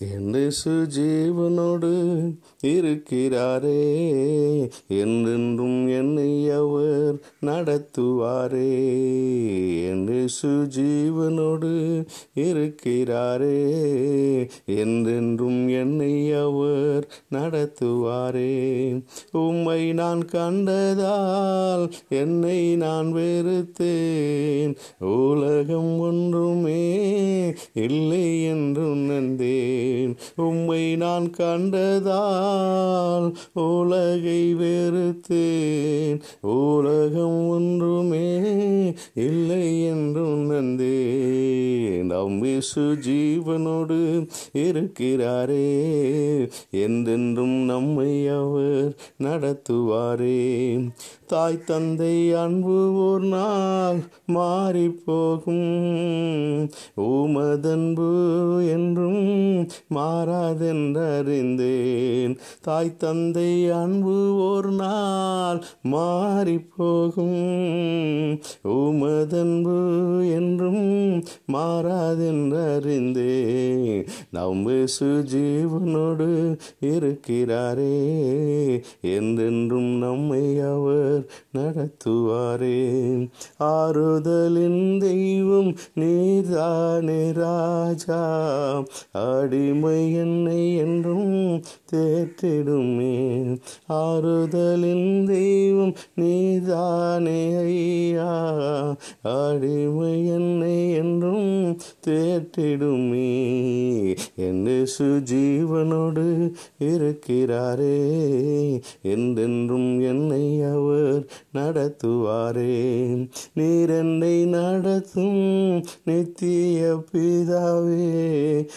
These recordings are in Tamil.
என்று ஜீவனோடு இருக்கிறாரே என்றென்றும் என்னை அவர் நடத்துவாரே. என்று ஜீவனோடு இருக்கிறாரே என்றென்றும் என்னை அவர் நடத்துவாரே. உம்மை நான் கண்டதால் என்னை நான் வெறுத்தேன். உலகம் ஒன்றுமே இல்லை என்று உணர்ந்தேன் உம்மை நான் கண்டதால் உலகை வெறுத்தேன். உலகம் ஒன்றுமே இல்லை என்று உணர்ந்தேன் நம் இயேசு ஜீவனோடு இருக்கிறாரே. என்றென்றும் நம்மை அவர் நடத்துவாரே. தாய் தந்தை அன்பு ஓர் நாள் மாறி போகும் உமதன்பு என்றும் மாறாதென்றறிந்தேன். தாய் தந்தை அன்பு ஓர் நாள் மாறி போகும் உமதன்பு என்றும் மாறாதென்றறிந்தேன். நம் சுஜீவனோடு இருக்கிறாரே என்றென்றும் நம்மை அவர் நடத்துவாரே. ஆறுதலின் தெய்வம் நீர்தானே ராஜா. அடிமை என்னை என்றும் தேற்றிடுமே. ஆறுதலின் தெய்வம் நீதானே ஐயா. அடிமை என்னை என்றும் தேற்றிடுமே. என்று சுஜீவனோடு இருக்கிறாரே. என்றென்றும் என்னை அவர் நடத்துவாரே நீரன்னை நடத்தும் நித்திய பிதாவே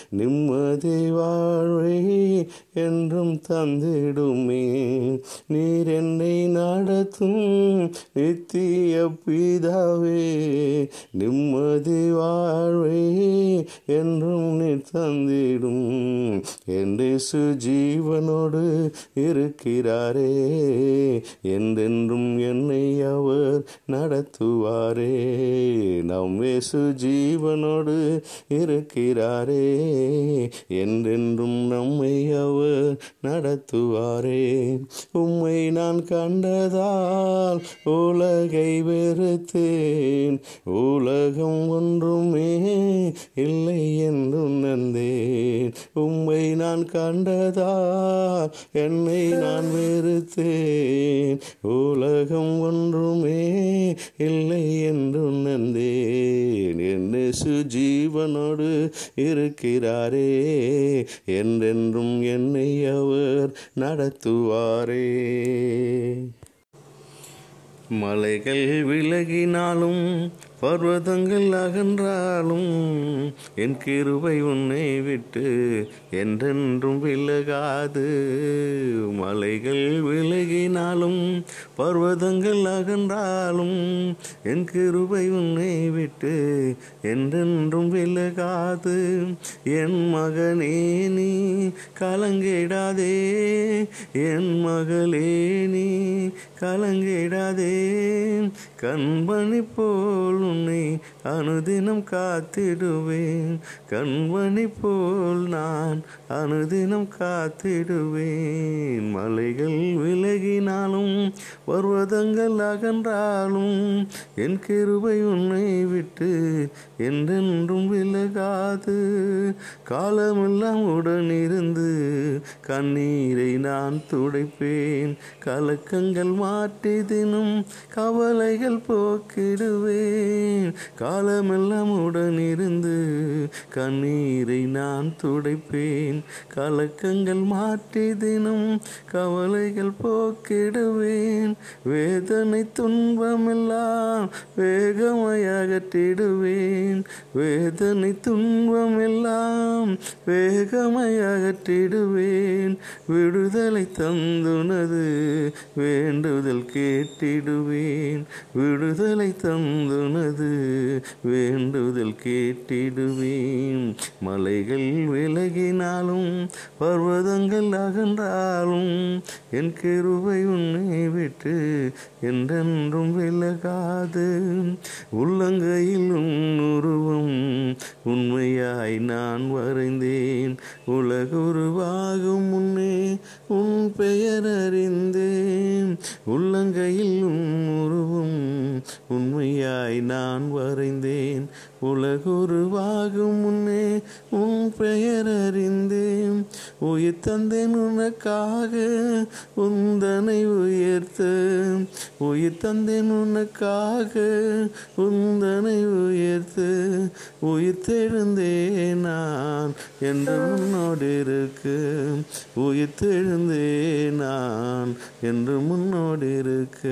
நிம்மதி வாழ்வை என்றும் தந்திடுமே. நீர் என்னை நடத்தும் நித்திய பிதாவே நிம்மதி வாழ்வை என்றும் நீ தந்திடும். என்று சுஜீவனோடு இருக்கிறாரே என்றென்றும் என்னை அவர் நடத்துவாரே. நம் வேசு ஜீவனோடு இருக்கிறாரே. என்றென்றும் நம்மை அவர் நடத்துவாரே. உம்மை நான் கண்டதால் உலகை வெறுத்தேன். உலகம் ஒன்றுமே இல்லை என்று நந்தேன். உம்மை நான் கண்டதால் என்னை நான் வெறுத்தேன். உலக உலகம் ஒன்றுமே இல்லை என்று நந்தேன் என்ன சுஜீவனோடு இருக்கிறாரே என்றென்றும் என்னை அவர் நடத்துவாரே. மலைகள் விலகினாலும் பர்வதங்கள் அகன்றாலும் என் கிருபை உன்னை விட்டு என்றென்றும் விலகாது. மலைகள் விலகினாலும் பர்வதங்கள் அகன்றாலும் என் கிருபை உன்னை விட்டு என்றென்றும் விலகாது. என் மகனே நீ கலங்கிடாதே என் மகளே நீ கலங்கிடாதே கண்மணி போல் உன்னை அனுதினம் காத்திடுவேன். கண்மணி போல் நான் அனுதினம் காத்திடுவேன். மலைகள் விலகினாலும் பர்வதங்கள் அகன்றாலும் என் கிருபை உன்னை விட்டு என்றென்றும் விலகாது. காலமெல்லாம் உடனிருந்து கண்ணீரை நான் துடைப்பேன். கலக்கங்கள் மாற்றி தினும் கவலைகள் போக்கிடுவேன். காலமெல்லாம் உடனிருந்து கண்ணீரை நான் துடைப்பேன். கலக்கங்கள் மாற்றி தினம் கவலைகள் போக்கிடுவேன். வேதனை துன்பமெல்லாம் வேகமாய் அகற்றிடுவேன். வேதனை துன்பமெல்லாம் வேகமாய் அகற்றிடுவேன். விடுதலை தந்துனது வேண்டுதல் கேட்டிடுவேன். விடுதலை தந்துனது வேண்டுதல் கேட்டிடுவேன். மலைகள் விலகினாலும் பர்வதங்கள் அகன்றாலும் என் கிருபை உன்னை விட்டு என்றென்றும் விலகாது. உள்ளங்கையில் உருவம் உண்மையாய் நான் வரைந்தேன். உலகுருவாகும் முன்னே உன் பெயர் அறிந்தேன். உள்ளங்கையில் உன் உருவம் உண்மையாய் நான் வரைந்தேன். உலகுருவாகும் முன்னே உன் பெயர் அறிந்தேன். உயிர் தந்தேன் உனக்காக உந்தனை உயர்த்த உயிர் தந்தேன் உனக்காக உந்தனை உயர்த்த உயிர் தெழுந்தே நான் என்று முன்னோடு இருக்க உயிர் தெழுந்தே நான் என்று முன்னோடு இருக்க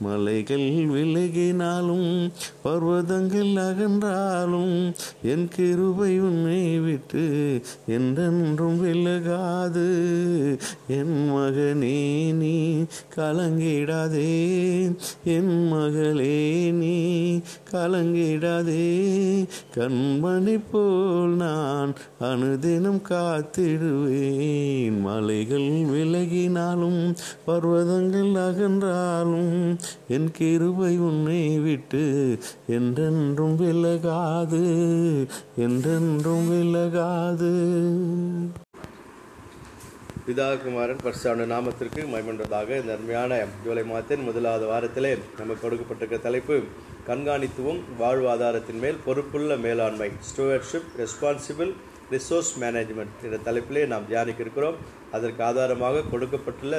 மலைகள் விலகினாலும் பர்வதங்கள் அக அகன்றாலும் என் கிருபை உன்னை விட்டு என்றென்றும் விலகாது. என் மகனே நீ கலங்கிடாதே. என் மகளே நீ கலங்கிடாதே. கண்மணி போல் நான் அனுதினம் காத்திடுவேன். மலைகள் விலகினாலும் பர்வதங்கள் அகன்றாலும் என் கிருபை உன்னை விட்டு என்றென்றும் விலகாது என்றென்றும் விலகாது. பிதாகுமாரன் பரிசான நாமத்திற்கு மைமன்றதாக இந்த அருமையான ஜூலை மாதத்தின் முதலாவது வாரத்திலே நமக்கு கொடுக்கப்பட்டிருக்க தலைப்பு கண்காணித்துவம் வாழ்வாதாரத்தின் மேல் பொறுப்புள்ள மேலாண்மை ஸ்டூவர்ஷிப் ரெஸ்பான்சிபிள் ரிசோர்ஸ் மேனேஜ்மெண்ட் என்ற தலைப்பிலே நாம் தியானிக்க இருக்கிறோம் அதற்கு ஆதாரமாக கொடுக்கப்பட்டுள்ள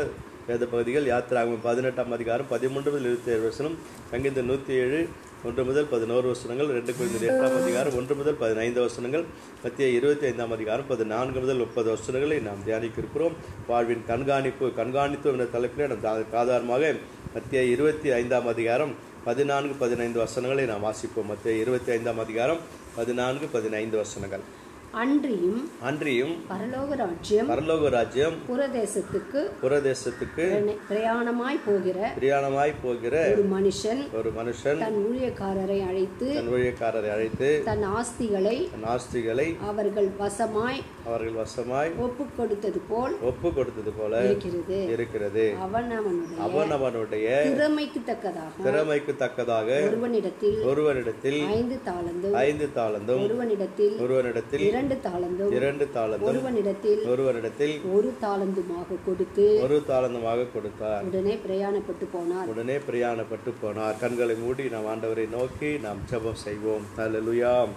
வேத பகுதிகள் யாத்திராகும் பதினெட்டாம் அதிகாரம் பதிமூன்று இருபத்தி ஏழு வசனம் சங்கீதம் நூற்றி ஏழு ஒன்று முதல் பதினோரு வசனங்கள் ரெண்டு குழந்தை எட்டாம் அதிகாரம் ஒன்று முதல் பதினைந்து வசனங்கள் மத்திய இருபத்தி ஐந்தாம் அதிகாரம் பதினான்கு முதல் முப்பது வசனங்களை நாம் தியானிக்க இருக்கிறோம் வாழ்வின் கண்காணிப்பு கண்காணித்து என்ற தலைப்பிலே நாம் சாதாரணமாக மத்திய இருபத்தி ஐந்தாம் அதிகாரம் பதினான்கு பதினைந்து வசனங்களை நாம் வாசிப்போம். மத்திய இருபத்தி ஐந்தாம் அதிகாரம் பதினான்கு பதினைந்து வசனங்கள். அன்றியும் அன்றியும் பரலோக ராஜ்யம் பரலோக ராஜ்யம் புறதேசத்துக்கு புறதேசத்துக்கு பிரயாண- பிரயாணமாய் போகிற பிரியாணமாய் போகிற ஒரு மனுஷன் ஒரு மனுஷன் தன் ஊழியக்காரரை அழைத்து தன் ஊழியக்காரரை அழைத்து தன் ஆஸ்திகளை தன் ஆஸ்திகளை அவர்கள் வசமாய் அவர்கள் வசமாய் ஒப்பு கொடுத்தது போல் ஒப்பு கொடுத்தது போல இருக்கிறது. இருக்கிறது. அவன் அவனுடைய அவன் அவனுடைய திறமைக்கு தக்கதாக திறமைக்கு தக்கதாக ஒருவனிடத்தில் ஒருவனிடத்தில் ஐந்து தாளந்தும் ஐந்து தாளந்தும் ஒருவனிடத்தில் ஒருவனிடத்தில் இரண்டு தாளந்தும் இரண்டு தாளந்தும் ஒருவனிடத்தில் ஒருவனிடத்தில் ஒரு தாளந்துமாக கொடுத்து ஒரு தாளந்தமாக கொடுத்தார். உடனே பிரயாணப்பட்டு போனார். உடனே பிரயாணப்பட்டு போனார். கண்களை மூடி நாம் ஆண்டவரை நோக்கி நாம் ஜெபம் செய்வோம். ஹalleluya.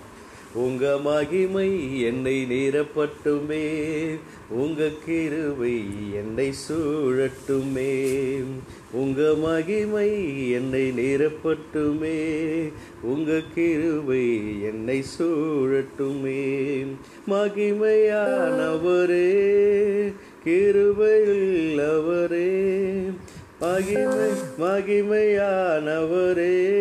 உங்க மகிமை என்னை நீரப்பட்டுமே. உங்க கிருவை என்னை சூழட்டுமே. உங்க மகிமை என்னை நீரப்பட்டுமே. உங்க கிருவை என்னை சூழட்டுமே. மகிமையானவரே கிருபையுள்ளவரே. மகிமை மகிமையானவரே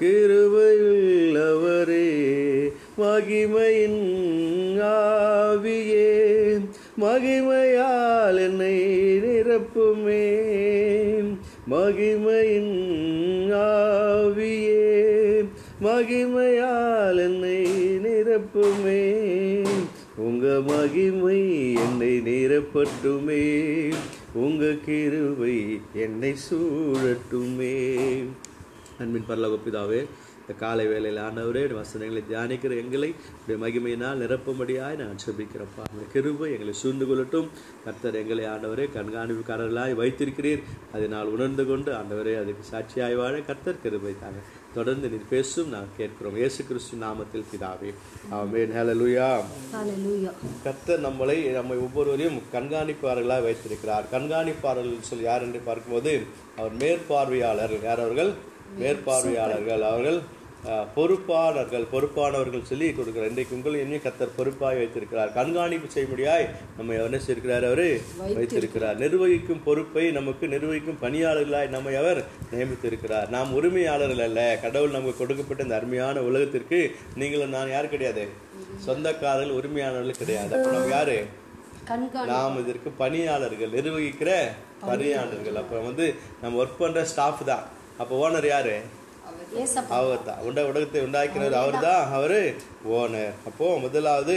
கிருபையுள்ளவரே. மகிமையின் ஆவியே மகிமையால் என்னை நிரப்புமே. மகிமையின் ஆவியே மகிமையால் என்னை நிரப்புமே. உங்க மகிமை என்னை நிரப்பட்டுமே உங்க கிருவை என்னை சூழட்டுமே. அன்பின் பரலோக பிதாவே இந்த காலை வேளையில் ஆண்டவரே வசனங்களை தியானிக்கிற எங்களை உடைய மகிமையினால் நிரப்பும்படியாய் நான் செபிக்கிறப்பா உடைய கிருபை எங்களை சூழ்ந்து கொள்ளட்டும். கர்த்தர் எங்களை ஆண்டவரே கண்காணிப்புக்காரர்களாய் வைத்திருக்கிறீர். அதனால் உணர்ந்து கொண்டு ஆண்டவரே அதுக்கு சாட்சியாய் வாழ கர்த்தர் கிருபை தாங்க. தொடர்ந்து நீர் பேசும் நான் கேட்கிறோம். இயேசு கிறிஸ்து நாமத்தில் பிதாவே. ஆமென். ஹalleluya. கர்த்தர் நம்மளை நம்மை ஒவ்வொருவரையும் கண்காணிப்பாளர்களாக வைத்திருக்கிறார். கண்காணிப்பாளர்கள் சொல்லி யார் என்று பார்க்கும்போது அவர் மேற்பார்வையாளர்கள். யார் அவர்கள்? மேற்பார்வையாளர்கள் அவர்கள் பொறுப்பாளர்கள் பொறுப்பானவர்கள் சொல்லி கொடுக்கிறார் இன்றைக்கு உங்களை என்ன கர்த்தர் பொறுப்பாய் வைத்திருக்கிறார். கண்காணிப்பு செய்யும்படியாய் நம்ம என்ன செய்திருக்கிறார் அவரு? வைத்திருக்கிறார். நிர்வகிக்கும் பொறுப்பை நமக்கு நிர்வகிக்கும் பணியாளர்களாய் நம்மை அவர் நியமித்திருக்கிறார். நாம் உரிமையாளர்கள் அல்ல. கடவுள் நமக்கு கொடுக்கப்பட்ட இந்த அருமையான உலகத்திற்கு நீங்களும் நான் யார் கிடையாது? சொந்தக்காரர்கள் உரிமையாளர்கள் கிடையாது. அப்ப நம்ம யாரு? நாம் இதற்கு பணியாளர்கள் நிர்வகிக்கிற பணியாளர்கள். அப்ப வந்து நம்ம ஒர்க் பண்ற ஸ்டாஃப் தான். அப்ப ஓனர் யாரு? அவர் தான் உண்ட உலகத்தை உண்டாக்கினவர் அவர் தான் அவரு ஓனர். அப்போ முதலாவது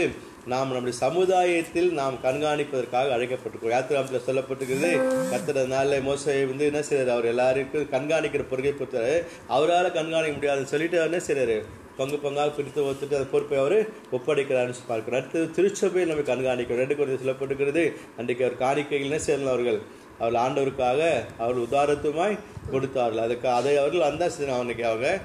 நாம் நம்முடைய சமுதாயத்தில் நாம் கண்காணிப்பதற்காக அழைக்கப்பட்டிருக்கோம் யாத்திராமத்தில் சொல்லப்பட்டிருக்கிறது கத்துறதுனால மோசை வந்து என்ன செய்யறாரு அவர் எல்லாருக்கும் கண்காணிக்கிற பொறுப்பை பொறுத்தாரு அவரால் கண்காணிக்க முடியாதுன்னு சொல்லிட்டு அவர் என்ன செய்யறாரு பங்கு பங்காக பிரித்து ஒத்துட்டு அந்த பொறுப்பை அவர் ஒப்படைக்கிறார்னு பார்க்கிறோம் அடுத்தது திருச்சபையில் நம்ம கண்காணிக்கிறோம். ரெண்டு குறைந்த சொல்லப்பட்டிருக்கிறது. அன்றைக்கு அவர் காணிக்கைகள் சேர்ந்தவர்கள் அவர்கள்? ஆண்டவருக்காக அவர் உதாரத்துமாய் கொடுத்தார்கள். அதுக்கு அதை அவர்கள் அந்த அவனுக்கு அவங்க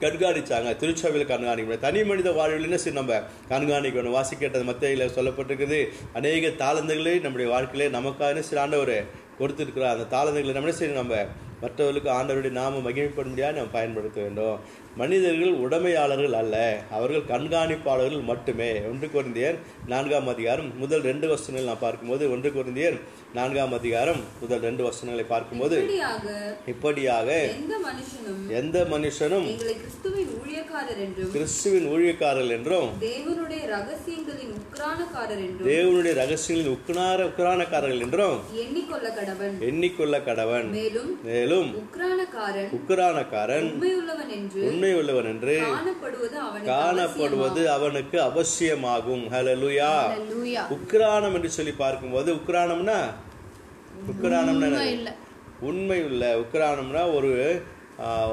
கண்காணிச்சாங்க. திருச்சபையில் கண்காணிக்கணும். தனி மனித வாழ்வில் என்ன சரி நம்ம? கண்காணிக்கணும். வாசிக்கட்டது மத்தியில் சொல்லப்பட்டிருக்குது. அநேக தாளந்துகளை நம்முடைய வாழ்க்கையிலே நமக்காக என்ன சரி ஆண்டவர் கொடுத்துருக்கிறார். அந்த தாளந்துகளை நம்ம என்ன செய்யணும் நம்ம? மற்றவர்களுக்கு ஆண்டவருடைய நாம மகிமைப்படும்படியாக நம்ம பயன்படுத்த வேண்டும். மனிதர்கள் உடைமையாளர்கள் அல்ல. அவர்கள் கண்காணிப்பாளர்கள் மட்டுமே. ஒன்று குருந்தியர் நான்காம் அதிகாரம் முதல் ரெண்டு வசனங்கள் நான் பார்க்கும்போது ஒன்று குருந்தியர் நான்காம் அதிகாரம் முதல் ரெண்டு வசனங்களை பார்க்கும்போது இப்படியாக எந்த மனுஷனும் கிறிஸ்துவின் ஊழியக்காரர் என்றும் கிறிஸ்துவின் ஊழியக்காரர்கள் என்றும் தேவனுடைய ரகசியங்களின் தேவனுடைய ரகசியங்களின் உக்குனார உக்குரானக்காரர்கள் என்றும் எண்ணிக்கொள்ள கடவன் எண்ணிக்கொள்ள கடவன் மேலும் மேலும் உக்ரானக்காரன் உக்குரானக்காரன் உண்மையுள்ளவன் என்று உண்மை உள்ளவன் என்று காணப்படுவது அவனுக்கு அவசியமாகும். ஹalleluya ஹalleluya. உக்ரானம் என்று சொல்லி பார்க்கும்போது உக்ரானம்னா உக்ரானம்னா உண்மை உள்ள உக்ரானம்னா ஒரு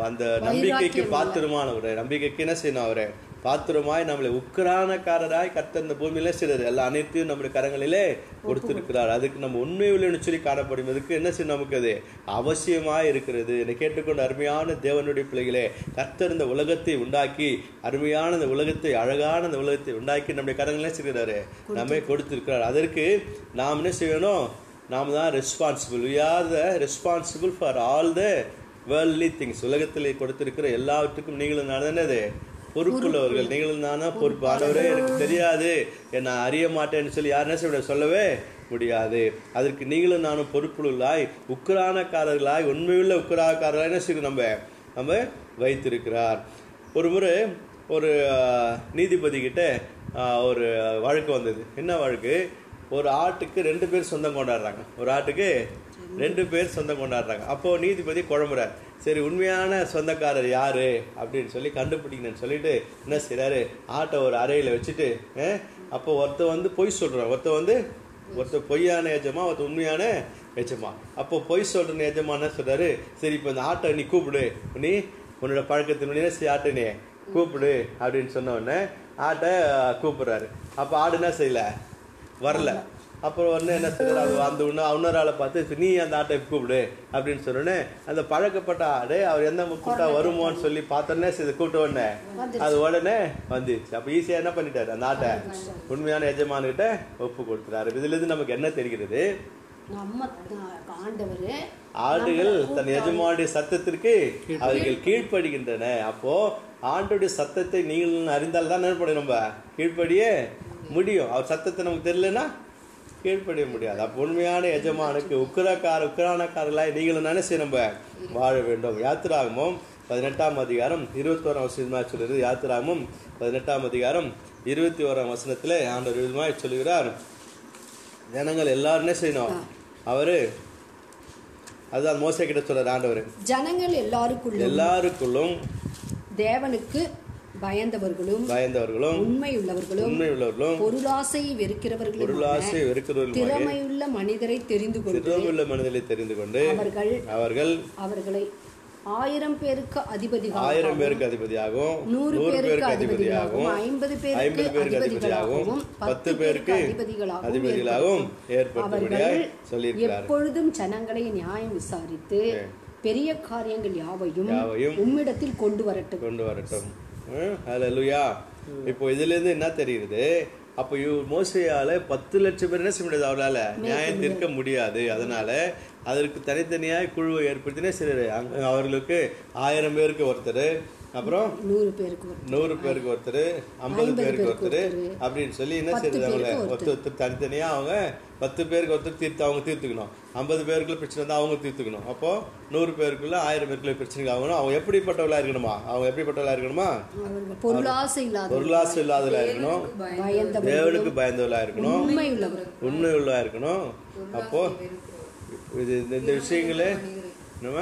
அந்த நம்பிக்கைக்கு பாத்திரமானவர். நம்பிக்கைக்கு என்ன செய்யணும் அவரை? பாத்திரமாய் நம்மளை உக்ரானக்காரராய் கர்த்தர் இந்த பூமியில சிலர் எல்லா அனைத்தையும் நம்முடைய கரங்களிலே கொடுத்திருக்கிறார். அதுக்கு நம்ம உண்மை உள்ளன்னு சொல்லி காணப்படுவதற்கு என்ன செய்யணும் நமக்கு அது அவசியமாய் இருக்கிறது. என்னை கேட்டுக்கொண்ட அருமையான தேவனுடைய பிள்ளைகளே கர்த்தர் இந்த உலகத்தை உண்டாக்கி அருமையான இந்த உலகத்தை அழகான இந்த உலகத்தை உண்டாக்கி நம்முடைய கரங்களே செய்கிறாரு நம்மை கொடுத்திருக்கிறார். அதற்கு நாம் என்ன செய்யணும்? நாம் தான் responsible we are the responsible for all the worldly things உலகத்தில் கொடுத்திருக்கிற எல்லாவற்றுக்கும் நீங்களும் நான் என்னது? பொறுப்புள்ளவர்கள். நீங்களும் நான் தான் பொறுப்பு. ஆனவரே எனக்கு தெரியாது. நான் அறிய மாட்டேன்னு சொல்லி யார் என்ன? சொல்லவே முடியாது. அதற்கு நீங்களும் நானும் பொறுப்புள்ளாய் உக்ரானக்காரர்களாய் உண்மையுள்ள உக்ரானக்காரர்களாய் என்ன செய்யணும் நம்ம நம்ம வைத்திருக்கிறார். ஒரு முறை ஒரு ஆஹ், நீதிபதி கிட்ட ஆஹ், ஒரு வழக்கு வந்தது. என்ன வழக்கு? ஒரு ஆட்டுக்கு ரெண்டு பேர் சொந்தம் கொண்டாடுறாங்க. ஒரு ஆட்டுக்கு ரெண்டு பேர் சொந்தம் கொண்டாடுறாங்க. அப்போ நீதிபதி குழம்புறார். சரி உண்மையான சொந்தக்காரர் யார் அப்படின்னு சொல்லி கண்டுபிடிக்கணும்னு சொல்லிட்டு என்ன செய்கிறாரு ஆட்டை ஒரு அறையில் வச்சுட்டு அஹ், அப்போ ஒருத்தன் வந்து பொய் சொல்கிறான் ஒருத்தன் வந்து ஒருத்தர் பொய்யான எஜமா ஒருத்தர் உண்மையான எஜமா. அப்போ பொய் சொல்ற எஜமா என்ன சொல்கிறாரு சரி இப்போ இந்த ஆட்டை நீ கூப்பிடு. நீ உன்னோட பழக்கத்தினுடைய சரி ஆட்டை நீ. கூப்பிடு அப்படின்னு சொன்ன உடனே ஆட்டை கூப்பிட்றாரு. அப்போ ஆடு என்ன செய்யல? வரல. அப்புறம் உடனே என்ன செய்யறாரு அது அந்த ஒன்று ஆளை பார்த்து "சரி, நீ அந்த ஆட்டை கூப்பிடு அப்படின்னு சொன்னோடனே அந்த பழக்கப்பட்ட ஆடு அவர் எந்த கூப்பிட்டா வருமோன்னு சொல்லி பார்த்தோன்னே சரி கூப்பிட்ட உடனே அது உடனே வந்துச்சு அப்போ ஈஸியாக என்ன பண்ணிட்டாரு அந்த ஆட்டை? உண்மையான எஜமானுகிட்ட ஒப்பு கொடுத்துறாரு இதுல இருந்து நமக்கு என்ன தெரிகிறது? ஆடுகள் தன் எஜமானுடைய சத்தத்திற்கு அவர்கள் கீழ்ப்படுகின்றன. அப்போ ஆண்டுடைய சத்தத்தை நீங்கள் அறிந்தால் தான் என்ன பண்ணணும் நம்ம. கீழ்ப்படிய முடியும். அவர் சத்தத்தை நமக்கு தெரியலனா கீழ்ப்படிய முடியாது. அப்போ உண்மையான எஜமானுக்கு உக்கிரக்கார உக்கிரானக்காரர்களாய் நீங்களும் நினைச்சு நம்ம வாழ வேண்டும். யாத்திராகமும் பதினெட்டாம் அதிகாரம் இருபத்தோராம் வசனமாக சொல்லுறது யாத்திராகமும் பதினெட்டாம் அதிகாரம் இருபத்தி ஓராம் வசனத்துல ஆண்டவர் விதமாக சொல்லுகிறார். ஜனங்கள் எல்லாரும் செய்யணும். அவரு அதுதான் மோசை கிட்ட சொல்றாரு ஆண்டவர். ஜனங்கள் எல்லாருக்குள்ளும் எல்லாருக்குள்ளும் தேவனுக்கு பயந்தவர்களும் பயந்தவர்களும் உண்மை உள்ளவர்களும் உண்மை உள்ளவர்களும் பொருளாசை வெறுக்கிறவர்களும் பொருளாசை வெறுக்கிறவர்களும் திறமையுள்ள மனிதரை தெரிந்து கொண்டு திறமுள்ள மனிதர்களை தெரிந்து கொண்டு அவர்கள் அவர்கள் அவர்களை ஆயிரம் பேருக்கு அதிபதிகள் ஆயிரம் பேருக்கு அதிபதியாகவும் நூறு பேருக்கு அதிபதியாகவும் ஐம்பது பேருக்கு பேருக்கு அதிபதியாகவும் பத்து பேருக்கு அதிபதிகளாகவும் அதிபதிகளாகவும் ஏற்படுத்தும்படியாய் அவர்கள் சொல்லியிருக்கிறார். எப்பொழுதும் ஜனங்களை நியாயம் விசாரித்து பெரிய காரியங்கள் யாவையும் யாவையும் உம்மிடத்தில் கொண்டு வரட்டும். கொண்டு வரட்டும். ஹalleluya இப்போ இதுல இருந்து என்ன தெரியுது? அப்போ இவ் மோசையால பத்து லட்சம் பேர் என்ன செய்ய முடியாது அவரால? நியாயம் தீர்க்க முடியாது. அதனால அதற்கு தனித்தனியாய் குழுவை ஏற்படுத்தினே சிலர். அங்க அவர்களுக்கு ஆயிரம் பேருக்கு ஒருத்தர். அப்புறம் நூறு பேருக்கு நூறு பேருக்கு ஒருத்தர் ஐம்பது பேருக்கு ஒருத்தர் அப்படின்னு சொல்லி என்ன அவங்கள ஒருத்தர் ஒருத்தர். தனித்தனியா அவங்க பத்து பேருக்கு ஒருத்தர் தீர்த்து அவங்க தீர்த்துக்கணும். ஐம்பது பேருக்குள்ள பிரச்சனை இருந்தால் அவங்க தீர்த்துக்கணும். அப்போ நூறு பேருக்குள்ள ஆயிரம் பேருக்குள்ள பிரச்சனைக்கு ஆகணும். அவங்க எப்படிப்பட்டவளா இருக்கணுமா? அவங்க எப்படிப்பட்டவளா இருக்கணுமா? பொருளாசை இல்லாத பொருளாசு இருக்கணும். தேவனுக்கு பயந்தவளா இருக்கணும். உண்மை உள்ளவர் உண்மை உள்ளவா இருக்கணும் அப்போ இது இந்த விஷயங்களே நம்ம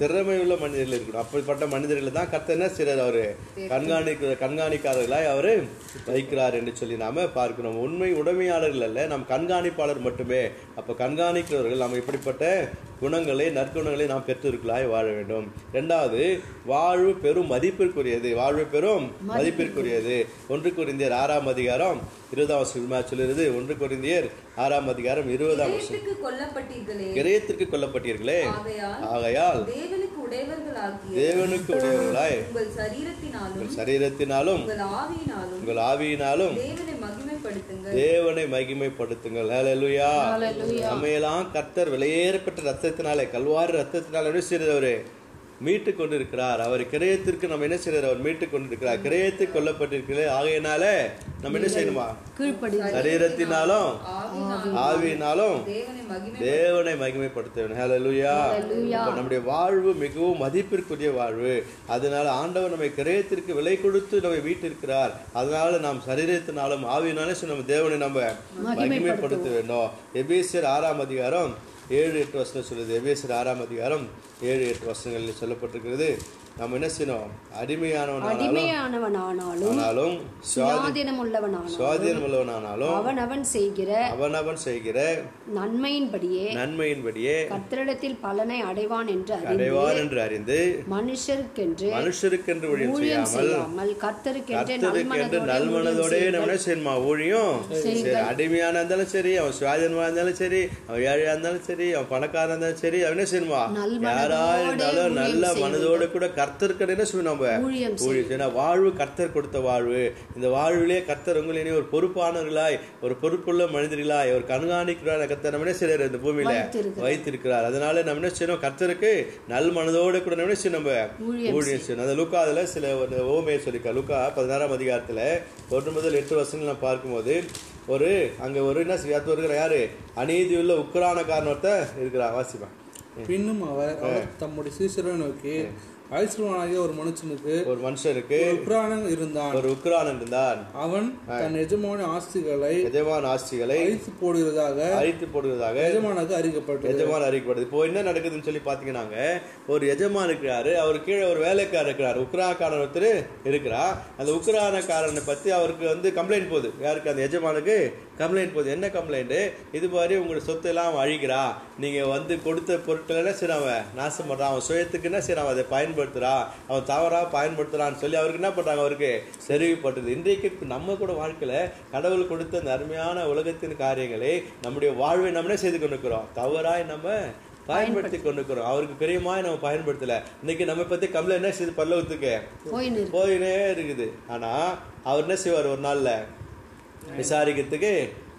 திறமை உள்ள மனிதர்கள் இருக்கணும். அப்படிப்பட்ட மனிதர்கள் தான் கர்த்தர் என்ன செய்றார் அவரு? கண்காணிக்க கண்காணிக்காரர்களாய் அவரு வைக்கிறார் என்று சொல்லி நாம பார்க்கிறோம். உண்மை உடைமையாளர்கள் அல்ல நம் கண்காணிப்பாளர் மட்டுமே. அப்ப கண்காணிக்கிறவர்கள் நாம் இப்படிப்பட்ட குணங்களை நற்குணங்களை நாம் பெற்றிருக்கலாய் வாழ வேண்டும். இரண்டாவது வாழ்வு பெரும் மதிப்பிற்குரியது. வாழ்வு பெரும் மதிப்பிற்குரியது. ஒன்று குறிந்தியர் ஆறாம் அதிகாரம் இருபதாம் சொல்லுறது ஒன்று குறிந்தியர் ஆறாம் அதிகாரம் இருபதாம் வருஷம் கிரயத்திற்கு கொல்லப்பட்டீர்களே. ஆகையால் ஆகையால் தேவனுக்கு உடையவர்களாய். உங்கள் சரீரத்தினாலும் உங்கள் ஆவியினாலும் தேவனை மகிமைப்படுத்துங்கள். தேவனை மகிமைப்படுத்துங்கள். ஹalleluya நம்மையெல்லாம் கர்த்தர் விலையேறப்பட்ட ரத்தத்தினாலே கல்வாரி ரத்தத்தினால செய்கிறவரு மீட்டு கொண்டிருக்கிறார் அவர் கிரயத்திற்கு நம்ம என்ன செய்யறார் அவர் மீட்டு கொண்டிருக்கிறார் கிரயத்துக்கு கொல்லப்பட்டிருக்கிறது ஆகையினால நம்ம என்ன செய்யணுமா? சரீரத்தினாலும் ஆவியினாலும் தேவனை மகிமை தேவனை மகிமைப்படுத்த அப்ப நம்முடைய வாழ்வு மிகவும் மதிப்பிற்குரிய வாழ்வு. அதனால ஆண்டவர் நம்மை கிரயத்திற்கு விலை கொடுத்து நம்மை வீட்டிருக்கிறார் அதனால நாம் சரீரத்தினாலும் ஆவியினாலும் நம்ம தேவனை நம்ம மகிமைப்படுத்த வேண்டும் எபேசியர் ஆறாம் அதிகாரம் ஏழு எட்டு வருஷம் சொல்லுது. எபேசியர் ஆறாம் அதிகாரம் ஏழு எட்டு வருஷங்களில் சொல்லப்பட்டிருக்கிறது. நம்ம என்ன செய்யணும்? அடிமையானவனானாலும் சுவாதீனம் உள்ளவனானாலும் அவன் அவன் செய்கிற அவனவன் செய்கிற நன்மையின்படியே நன்மையின்படியே கர்த்தரிடத்தில் பலனை அடைவான் என்று அடைவான் என்று அறிந்து மனுஷருக்கென்று மனுஷருக்கென்று ஊழியம் செய்யாமல் கர்த்தருக்கென்று நல்மனதோடு நம்ம என்ன செய்யணுமா? ஊழியம் சரி அடிமையான இருந்தாலும் சரி அவன் சுவாதீனமா இருந்தாலும் சரி அவன் ஏழையா இருந்தாலும் சரி அவன் பணக்காரன் இருந்தாலும் சரி அவன் என்ன செய்யணுமா? யாரா இருந்தாலும் நல்ல மனதோடு கூட கர்த்தருக்கு என்ன செய்யணும் நம்ம ஊழியம் செய்யணும். வாழ்வு கர்த்தர் கொடுத்த வாழ்வு. இந்த வாழ்விலே கர்த்தர் உங்களை ஒரு பொறுப்பானவர்களாய் ஒரு பொறுப்புள்ள மனிதர்களாய் ஒரு கண்காணிக்கிறார். கர்த்தர் நம்ம என்ன செய்யறாரு இந்த பூமியில. வைத்திருக்கிறார். அதனால நம்ம என்ன செய்யணும்? கர்த்தருக்கு நல் மனதோடு கூட நம்ம என்ன நம்ம ஊழியம் செய்யணும். அந்த லுக்கா அதுல சில ஒரு ஓமையை சொல்லிக்கா லுக்கா பதினாறாம் அதிகாரத்துல ஒன்று முதல் எட்டு வருஷங்கள் நான் பார்க்கும்போது ஒரு அங்க ஒரு என்ன செய்யாத்து வருகிற யாரு? அநீதியுள்ள உக்ரானக்காரன் ஒருத்தன் இருக்கிறான். வாசிப்பான் பின்னும் அவர் அவர் தம்முடைய சீசரை நோக்கி ஐஸ்வரனாகிய ஒரு மனுஷனுக்கு ஒரு மனுஷனுக்கு ஒரு உக்ரானன் இருந்தான். ஒரு உக்ரானன் இருந்தான். அவன் தன் எஜமான ஆஸ்திகளை எஜமான் ஆஸ்திகளை அழித்து போடுகிறதாக அழித்து போடுவதாக எஜமானுக்கு அறிக்கப்பட்டது எஜமான் அறிக்கப்படுது இப்போ என்ன நடக்குதுன்னு சொல்லி பாத்தீங்கன்னாங்க ஒரு எஜமான் இருக்கிறாரு. அவர் கீழே ஒரு வேலைக்காரர் இருக்கிறார். உக்ரானக்காரன் ஒருத்தர் இருக்கிறா அந்த உக்ரானக்காரனை பத்தி அவருக்கு வந்து கம்ப்ளைண்ட் போகுது. யாருக்கு? அந்த எஜமானுக்கு கம்ப்ளைண்ட் போகுது. என்ன கம்ப்ளைண்ட் இது மாதிரி உங்களோட சொத்து எல்லாம் அவன் அழிக்கிறா நீங்க வந்து கொடுத்த பொருட்கள் என்ன செய்யறான் அவன் நாசம் பண்றான். அவன் சுயத்துக்கு என்ன செய்யறான் அதை பயன்படுத்துறான். அவன் தவறா பயன்படுத்துறான்னு சொல்லி அவருக்கு என்ன பண்றாங்க? அவருக்கு தெரிவிப்பட்டது இன்றைக்கு நம்ம கூட வாழ்க்கையில கடவுள் கொடுத்த அந்த அருமையான உலகத்தின் காரியங்களை நம்முடைய வாழ்வை நம்ம என்ன செய்து கொண்டிருக்கிறோம். தவறாய் நம்ம பயன்படுத்தி. கொண்டிருக்கிறோம். அவருக்கு பிரியமாய் நம்ம பயன்படுத்தல. இன்னைக்கு நம்ம பத்தி கம்ப்ளைண்ட் என்ன செய்து? பல்லவத்துக்கு போயினே இருக்குது. ஆனா அவர் என்ன செய்வார்? ஒரு நாள்ல விசாரிக்கிறதுக்கு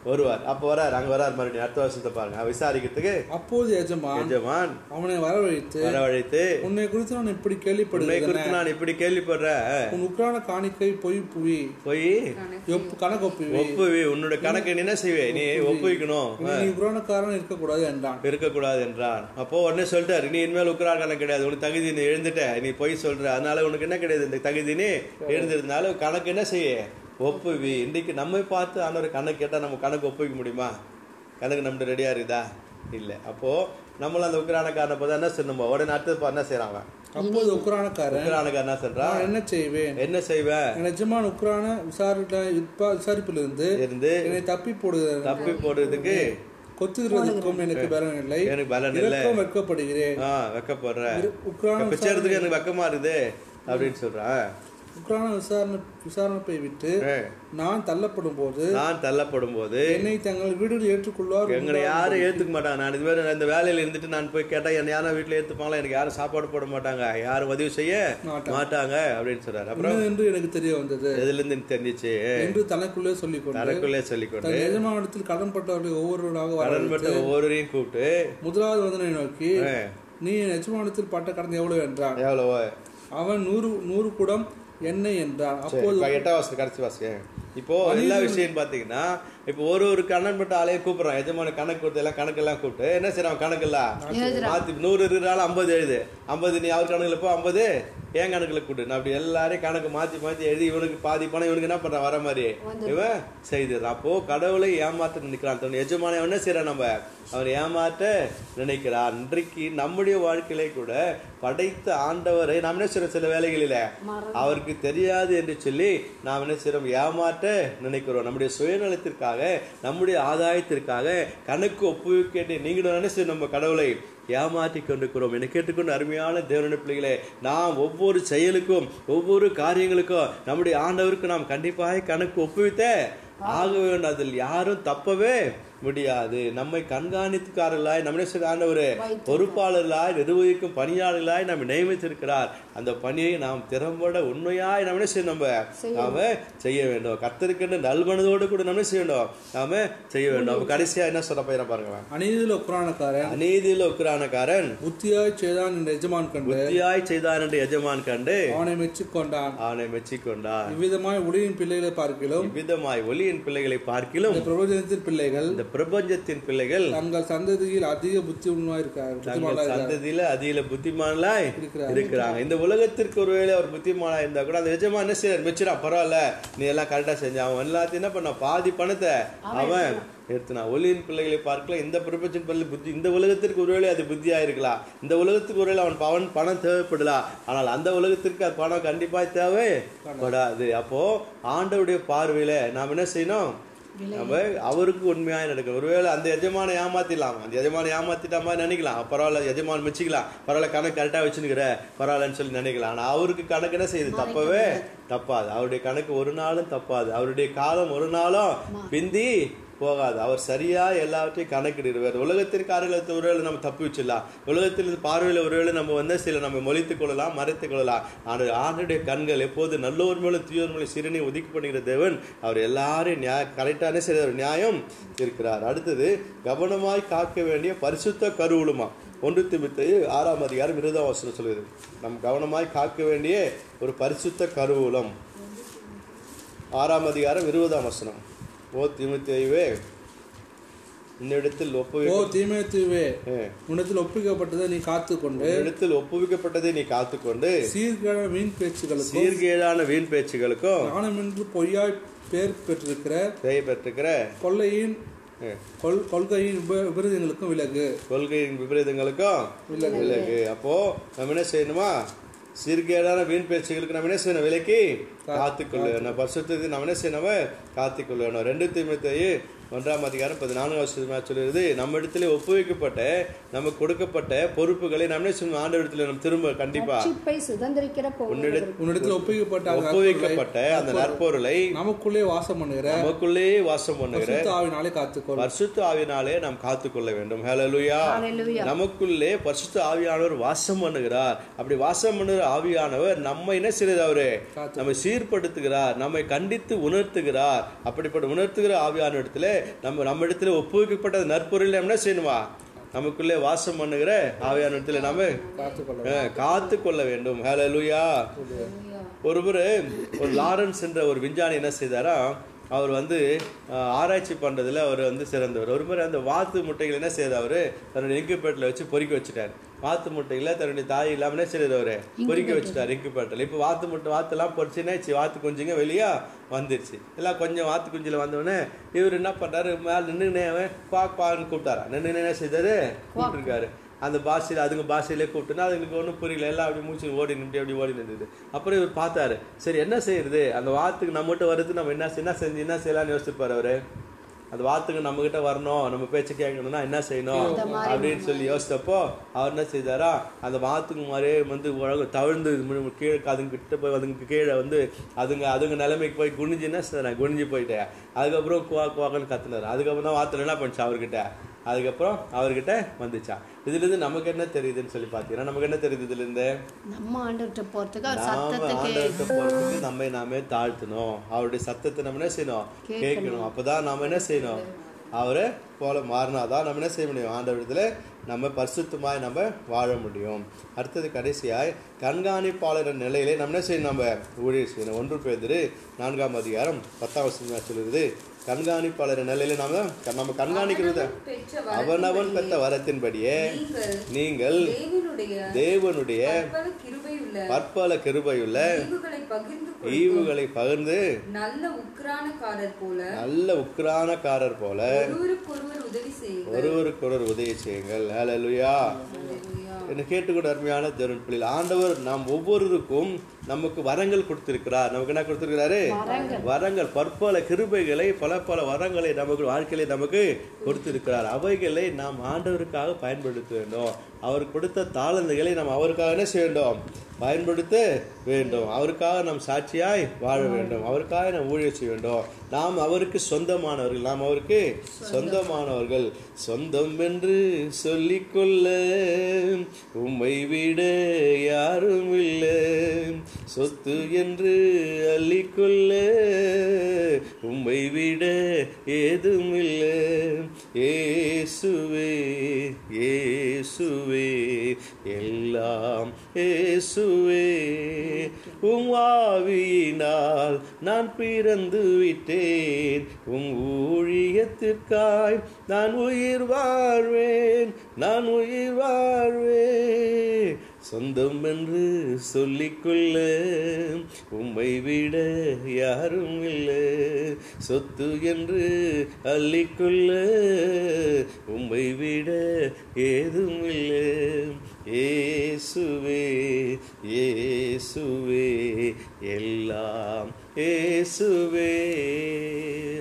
வருவார். அப்ப வரார் அங்க வரார் மறுபடியும். அடுத்த வருஷத்தை பாருங்க. விசாரிக்கிறதுக்கு அப்போது எஜமான் எஜமான் அவனை வரவழைத்து வரவழைத்து உன்னை குறித்து நான் இப்படி உன்னை கேள்விப்படுகிறேன் குறித்து நான் இப்படி கேள்விப்படுறேன். உன் உக்ரான காணிக்கை பொய் புவி. போய்? ஒப்பு கணக்கு ஒப்புவி ஒப்புவி உன்னோட கணக்கு என்ன செய்வே? நீ ஒப்புவிக்கணும். நீ உக்ரானக்காரன் இருக்கக்கூடாது என்றான். இருக்கக்கூடாது என்றான். அப்போ உடனே சொல்லிட்டாரு நீ இனிமேல் உக்ரான் கணக்கு கிடையாது. உனக்கு தகுதி நீ எழுந்துட்ட. நீ போய் சொல்ற. அதனால உனக்கு என்ன கிடையாது? இந்த தகுதி நீ எழுந்திருந்தாலும் கணக்கு என்ன செய்ய ஒப்புவி. இன்னைக்கு நம்மை பார்த்து ஆனவர் கணக்கு கேட்டா நம்ம கணக்கு ஒப்புவிக்க முடியுமா? கணக்கு நம்ம ரெடியா இருக்குதா? இல்ல. அப்போ நம்மள அந்த உக்ரானக்காரனை பார்த்தா என்ன சொல்லணுமோ உடனே அடுத்தது என்ன செய்யறாங்க அப்போது உக்ரானக்காரன் உக்ரானக்காரன் என்ன சொல்றான் நான் என்ன செய்வேன்? என்ன செய்வ? என் எஜமான் உக்ரான விசாரிட்ட விசாரிப்பிலிருந்து இருந்து என்னை தப்பி போடுகிறது தப்பி போடுறதுக்கு கொத்துகிறதுக்கும் எனக்கு பலன் இல்லை. எனக்கு பலன் இல்ல. இறக்கம் வெட்கப்படுகிறேன். ஆ வெக்கப்படுற உக்ரான பிச்சைறதுக்கு எனக்கு வெக்கமா இருக்குது? அப்படின்னு சொல்றான் உக்ரான விசாரணை விசாரணை விட்டு நான் தள்ளப்படும் போது நான் தள்ளப்படும் போது என்னை தங்கள் வீடுகள் ஏற்றுக்கொள்வார் எங்களை யாரும் ஏத்துக்க மாட்டாங்க. நான் இது மாதிரி இந்த வேலையில இருந்துட்டு நான் போய் கேட்டா என்ன யாரும் வீட்டுல ஏத்துப்பாங்களா? எனக்கு யாரும் சாப்பாடு போட மாட்டாங்க. யாரும் உதவி செய்ய மாட்டாங்க. அப்படின்னு சொல்றாரு. அப்புறம் என்று எனக்கு தெரிய வந்தது. எதுல இருந்து எனக்கு தெரிஞ்சிச்சு? என்று தனக்குள்ளே சொல்லிக் கொண்டு தனக்குள்ளே சொல்லிக்கொண்டு தன் எஜமானிடத்தில் கடன்பட்டவர்களை ஒவ்வொருவராக வர கடன்பட்ட ஒவ்வொருவரையும் கூப்பிட்டு முதலாவது வந்தனை நோக்கி நீ எஜமானத்தில் பட்ட கடன் எவ்வளவு? என்றான். எவ்வளவோ? அவன் நூறு நூறு குடம் எண்ணெய் என்றான் அப்போது எட்டாம் வாசல் கடைசி வாசல் இப்போ எல்லா விஷயம் பாத்தீங்கன்னா இப்போ ஒரு ஒரு கண்ணன் பட்ட ஆளையே கூப்பிடுறான். எஜமான கணக்கு கொடுத்து எல்லாம் கணக்கெல்லாம் கூப்பிட்டு என்ன செய்யறான் கணக்கு எல்லாம் மாத்தி நூறு இருக்கிறாள் ஐம்பது எழுது. ஐம்பது நீ அவர் கணக்குல போ ஐம்பது. என் கணக்குல கொடு. நான் அப்படி எல்லாரையும் கணக்கு மாத்தி மாத்தி எழுதி இவனுக்கு பாதி பணம் இவனுக்கு என்ன பண்றான் வர மாதிரி இவன் செய்துறான் அப்போ கடவுளை ஏமாத்த நினைக்கிறான். தன் எஜமான என்ன செய்யறான் நம்ம? அவன் ஏமாற்ற நினைக்கிறான். இன்றைக்கு நம்முடைய வாழ்க்கையிலே கூட படைத்த ஆண்டவரை நாம் என்ன செய்யறோம் சில வேலைகளில அவருக்கு தெரியாது என்று சொல்லி நாம் என்ன செய்யறோம் ஏமாற்ற நினைக்கிறோம். நம்முடைய சுயநலத்திற்காக நம்முடைய ஆதாயத்திற்காக கணக்கு ஒப்புவிக்க நீங்களும் என்ன செய்யணும் நம்ம கடவுளை? ஏமாற்றி கொண்டிருக்கிறோம் என கேட்டுக்கொண்டு அருமையான தேவனுடைய பிள்ளைகளே நாம் ஒவ்வொரு செயலுக்கும் ஒவ்வொரு காரியங்களுக்கும் நம்முடைய ஆண்டவருக்கு நாம் கண்டிப்பாக கணக்கு ஒப்புவித்த ஆக வேண்டும். அதில் யாரும் தப்பவே முடியாது. நம்மை கண்காணித்துக்காரர்களாய் நம்முடைய சில ஆண்டவர் பொறுப்பாளர்களாய் நிர்வகிக்கும் பணியாளர்களாய் நம்ம நியமித்திருக்கிறார். அந்த பணியை நாம் திறம்பட உண்மையாய் நம்ம என்ன நம்ம? நாம செய்ய வேண்டும். கத்தருக்கென்று நல்மனதோடு கூட நம்ம செய்ய வேண்டும்? நாம செய்ய வேண்டும். கடைசியா என்ன சொல்ல போயிட பாருங்களேன். அநீதியில் உக்ரானக்காரன் அநீதியில் உக்ரானக்காரன் புத்தியாய் செய்தான் என்ற எஜமான் கண்டு. புத்தியாய் செய்தான் என்று எஜமான் கண்டு. அவனை மெச்சிக்கொண்டான். அவனை மெச்சிக்கொண்டார் இவ்விதமாய் ஒளியின் பிள்ளைகளை பார்க்கிலும் இவ்விதமாய் ஒளியின் பிள்ளைகளை பார்க்கிலும் இந்த பிரபஞ்சத்தின் பிள்ளைகள் இந்த பிரபஞ்சத்தின் பிள்ளைகள் தங்கள் சந்ததியில் அதிக புத்தி உண்மையா இருக்கார் தங்கள் சந்ததியில புத்திமான்லாய் இருக்கிறார். இருக்கிறாங்க. இந்த உலகத்திற்கு ஒருவேளை அவர் புத்திமானா இருந்தா கூட அந்த எஜமான் என்ன செய்யறார் மெச்சுரா பரவாயில்ல நீ எல்லாம் கரெக்டா செஞ்ச அவன் எல்லாத்தையும் என்ன பண்ண பாதி பணத்தை அவன் எடுத்துனா ஒளியின் பிள்ளைகளை பார்க்கல. இந்த பிரபஞ்சத்தின் பிள்ளை புத்தி இந்த உலகத்திற்கு ஒருவேளை அது புத்தியா இருக்கலாம் இந்த உலகத்துக்கு ஒருவேளை அவன் பவன் பணம் தேவைப்படலாம் ஆனால் அந்த உலகத்திற்கு அது பணம் கண்டிப்பா தேவைப்படாது. அப்போ ஆண்டவருடைய பார்வையில நாம் என்ன செய்யணும்? நம்ம அவருக்கு உண்மையாக நடக்கும் ஒருவேளை அந்த எஜமான ஏமாத்திடலாம். அந்த எஜமான ஏமாத்திட்ட மாதிரி நினைக்கலாம். பரவாயில்ல எஜமான் மிச்சிக்கலாம். பரவாயில்ல கணக்கு கரெக்டாக வச்சுருக்கிற பரவாயில்லன்னு சொல்லி நினைக்கலாம் ஆனால் அவருக்கு கணக்கு என்ன செய்யுது? தப்பவே தப்பாது. அவருடைய கணக்கு ஒரு நாளும் தப்பாது. அவருடைய காலம் ஒரு நாளும் பிந்தி போகாது. அவர் சரியாக எல்லாவற்றையும் கணக்கிடுவார் உலகத்திற்கு காரியத்தை ஒருவேளை நம்ம தப்பி வச்சிடலாம். உலகத்தில் பார்வையில் ஒருவேளை நம்ம வந்து சில நம்ம மொழித்துக் கொள்ளலாம் மறைத்துக் கொள்ளலாம். ஆனால் ஆண்டுடைய கண்கள் எப்போது நல்லோர் மேலும் தீயோர் மேலும் சிறுநீர் ஒதுக்கி பண்ணுகிற தேவன் அவர் எல்லாரையும் நியாய கரெக்டான சில ஒரு நியாயம் இருக்கிறார். அடுத்தது கவனமாய் காக்க வேண்டிய பரிசுத்த கருவுளுமா ஒன்று திமித்து ஆறாம் அதிகாரம் இருபதாம் வசனம் சொல்லுது நம் கவனமாய் காக்க வேண்டிய ஒரு பரிசுத்த கருவூலம். ஆறாம் அதிகாரம் இருபதாம் வசனம். ஓ திமுத்தைவே இந்த இடத்தில் ஓ ஒப்புவி தீமேத்துவே ஏ, உன்னத்தில் ஒப்புவிக்கப்பட்டதை நீ காத்துக்கொண்டு இடத்தில் ஒப்புவிக்கப்பட்டதை நீ காத்துக்கொண்டு சீர்கேட வீண் பேச்சுகளுக்கும் சீர்கேடான வீண் பேச்சுகளுக்கும் ஞானமென்று பொய்யாய் பேர் பெற்றிருக்கிற பெய் பெற்றுக்கிற கொள்ளையின் கொள்கையின் விப- விபரீதங்களுக்கும் விலகு. கொள்கையின் விபரீதங்களுக்கும் விலகு. அப்போ நம்ம என்ன செய்யணுமா? சீர்கேடான வீண் பேச்சுகளுக்கு நம்ம என்ன செய்யணும்? விலைக்கு காத்துக்கொள்ள வேணும் பரிசுத்தத்துக்கு நம்ம என்ன செய்யணும்? காத்துக்கொள்ள வேணும் ரெண்டு தீமத்தையே ஒன்றாம் அதிகாரம் பதினான்காம் வருஷமா சொல்லுறது நம்ம இடத்துல ஒப்புவிக்கப்பட்ட நமக்கு கொடுக்கப்பட்ட பொறுப்புகளை நம்ம செய்யணும் ஆண்டு இடத்துல நம்ம திரும்ப கண்டிப்பா சுதந்திரிக்கிற உன்னிட உன்னிடத்தில் ஒப்புவிக்கப்பட்ட அந்த ஒப்புவிக்கப்பட்ட அந்த நற்பொருளை நமக்குள்ளே வாசம் பண்ணுகிற நமக்குள்ளேயே வாசம் பண்ணுகிற பரிசுத்த ஆவினாலே காத்துக்கொள். பரிசுத்த ஆவினாலே நாம் காத்துக்கொள்ள வேண்டும். ஹalleluya Hallelujah. நமக்குள்ளே பரிசுத்த ஆவியானவர் வாசம் பண்ணுகிறார். அப்படி வாசம் பண்ணுகிற ஆவியானவர் நம்ம என்ன செய்யறது அவரு? நம்மை சீர்படுத்துகிறார். நம்மை கண்டித்து உணர்த்துகிறார். அப்படிப்பட்ட உணர்த்துகிற ஆவியான இடத்துல நம்ம நம்ம இடத்துல ஒப்புவிக்கப்பட்ட நற்பொருள் என்ன செய்யணுமா நமக்குள்ளே வாசம் பண்ணுகிற ஆவியான இடத்துல நாம காத்து கொள்ள வேண்டும். ஹalleluya ஒருவர் ஒரு லாரன்ஸ் என்ற ஒரு விஞ்ஞானி என்ன செய்தாரா அவர் வந்து ஆராய்ச்சி பண்றதுல அவர் வந்து சிறந்தவர். ஒரு முறை அந்த வாத்து முட்டைகள் என்ன செய்தார்? அவரு தன்னுடைய இன்குபேட்டர்ல வச்சு பொறிக்க வச்சுட்டார். வாத்து முட்டைகளை தன்னுடைய தாய் இல்லாம என்ன செய்யறது அவரு பொறிக்க வச்சுட்டார் இன்குபேட்டர்ல இப்போ வாத்து முட்டை வாத்தெல்லாம் பொறிச்சுன்னா சி, வாத்து குஞ்சுங்க வெளியே வந்துருச்சு. எல்லாம் கொஞ்சம் வாத்து குஞ்சுல வந்தோடனே இவர் என்ன பண்றாரு? மேல நின்னுனே அவன் குவாக் குவான்னு கூப்பிட்டாரா நின்று என்ன செய்தாரு? கூப்பிட்டுருக்காரு. அந்த பாஷையில் அதுங்க பாஷையிலே கூப்பிட்டுனா அதுங்களுக்கு ஒன்றும் புரியல. எல்லாம் அப்படி மூச்சு ஓடி நின்று அப்படி ஓடி நின்றுது அப்புறம் இவர் பார்த்தாரு சரி என்ன செய்யறது? அந்த வாத்துக்கு நம்மகிட்ட வருது நம்ம என்ன என்ன செஞ்சு என்ன செய்யலாம்னு யோசிச்சிருப்பாரு அவரு? அந்த வாத்துக்கு நம்ம கிட்ட வரணும். நம்ம பேச்ச கேட்கணும்னா என்ன செய்யணும்? அப்படின்னு சொல்லி யோசிச்சப்போ அவர் என்ன செய்தாரா அந்த வாத்துக்கு மாதிரியே வந்து உலக தவிழ்ந்து கீழே அதுங்க கிட்ட போய் அதுங்க கீழே வந்து அதுங்க அதுங்க நிலைமைக்கு போய் குனிஞ்சு என்ன செய்யறேன் குனிஞ்சு போயிட்டேன். அதுக்கப்புறம் குவா குவாக்கன்னு கத்துனாரு. அதுக்கப்புறம் தான் வாத்துல என்ன பண்ணுச்சு அவர்கிட்ட? அதுக்கப்புறம் அவர்கிட்ட வந்துச்சான் இதுல இருந்து நமக்கு என்ன தெரியுதுன்னு சொல்லி பாத்தீங்கன்னா நமக்கு என்ன தெரியுது இதுல இருந்து நம்ம ஆண்டவர்கிட்ட போறதுக்கு ஆண்டவர்கிட்ட போறதுக்கு நம்மை நாமே தாழ்த்தணும். அவருடைய சத்தத்தை நம்ம என்ன செய்யணும்? கேட்கணும். அப்பதான் நாம என்ன செய்யணும்? அவரை போல மாறினாதான் நம்ம என்ன செய்ய முடியும்? ஆண்டவரத்துல நம்ம பரிசுத்தமாய் நம்ம வாழ முடியும். அடுத்தது கடைசியாய் கண்காணிப்பாளர் நிலையிலே நம்ம என்ன செய்யணும் நம்ம? ஊழியர் செய்யணும். ஒன்று பேதிரு நான்காம் அதிகாரம் பத்தாம் வருஷம் சொல்லுது கண்காணிப்பாளர் நிலையில நாம நம்ம கண்காணிக்கிறது அவனவன் பெற்ற வரத்தின்படியே நீங்கள் தேவனுடைய பற்பல கிருபையுள்ள ஈவுகளை பகிர்ந்து நல்ல உக்ரானக்காரர் போல நல்ல உக்ரானக்காரர் போல ஒருவருக்கொருவர் உதவி செய்யுங்கள். ஒருவருக்கொருவர் உதவி செய்யுங்கள். ஹalleluya. என்ன கேட்டுக்கொண்ட அருமையான தேவன் பிள்ளைகள். ஆண்டவர் நாம் ஒவ்வொருவருக்கும் நமக்கு வரங்கள் கொடுத்திருக்கிறார். நமக்கு என்ன கொடுத்திருக்கிறாரு? வரங்கள். பற்பல கிருபைகளை பல பல வரங்களை நமக்கு வாழ்க்கையில நமக்கு கொடுத்திருக்கிறார். அவைகளை நாம் ஆண்டவருக்காக பயன்படுத்த வேண்டும். அவர் கொடுத்த தாளந்துகளை நாம் அவருக்காக என்ன செய்ய வேண்டும்? பயன்படுத்த வேண்டும். அவருக்காக நாம் சாட்சியாய் வாழ வேண்டும். அவருக்காக நாம் ஊழியர் செய்ய வேண்டும். நாம் அவருக்கு சொந்தமானவர்கள். நாம் அவருக்கு சொந்தமானவர்கள். சொந்தம் என்று சொல்லிக்கொள்ள உம்மை விட யாரும் இல்லை சொத்து என்று அள்ளிக்கொள்ள உம்மை விட ஏதும் இல்லை ஏசுவே ஏசுவே எல்லாம் ஏசுவே. உம் ஆவியினால் நான் பிறந்து விட்டேன் உம் ஊழியத்திற்காய் நான் உயிர் வாழ்வேன் நான் உயிர் வாழ்வேன். சொந்தம் என்று சொல்லிக்கொள்ள உம்மை விட யாரும் இல்லை. சொத்து என்று அள்ளிக்கொள்ள உம்மை விட ஏதும் இல்லை. ஏசுவே ஏசுவே எல்லாம் ஏசுவே.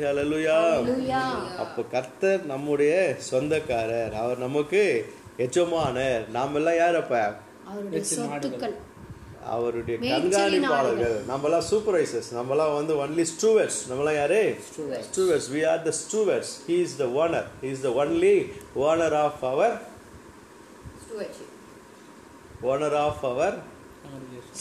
ஹalleluya. அப்போ கர்த்தர் நம்முடைய சொந்தக்காரர். அவர் நமக்கு எஜமானர். நாம் எல்லாம் யார் அப்ப? அவருடைய கண்காணிப்பாளர்கள். நம்மலாம் சூப்பர்வைசர்ஸ் நம்மலாம் வந்து ஒன்லி ஸ்டூவர்ட்ஸ் நம்மலாம் யாரு? Stewards we are the stewards he is the owner he is the only owner of our Stewardship. Owner of our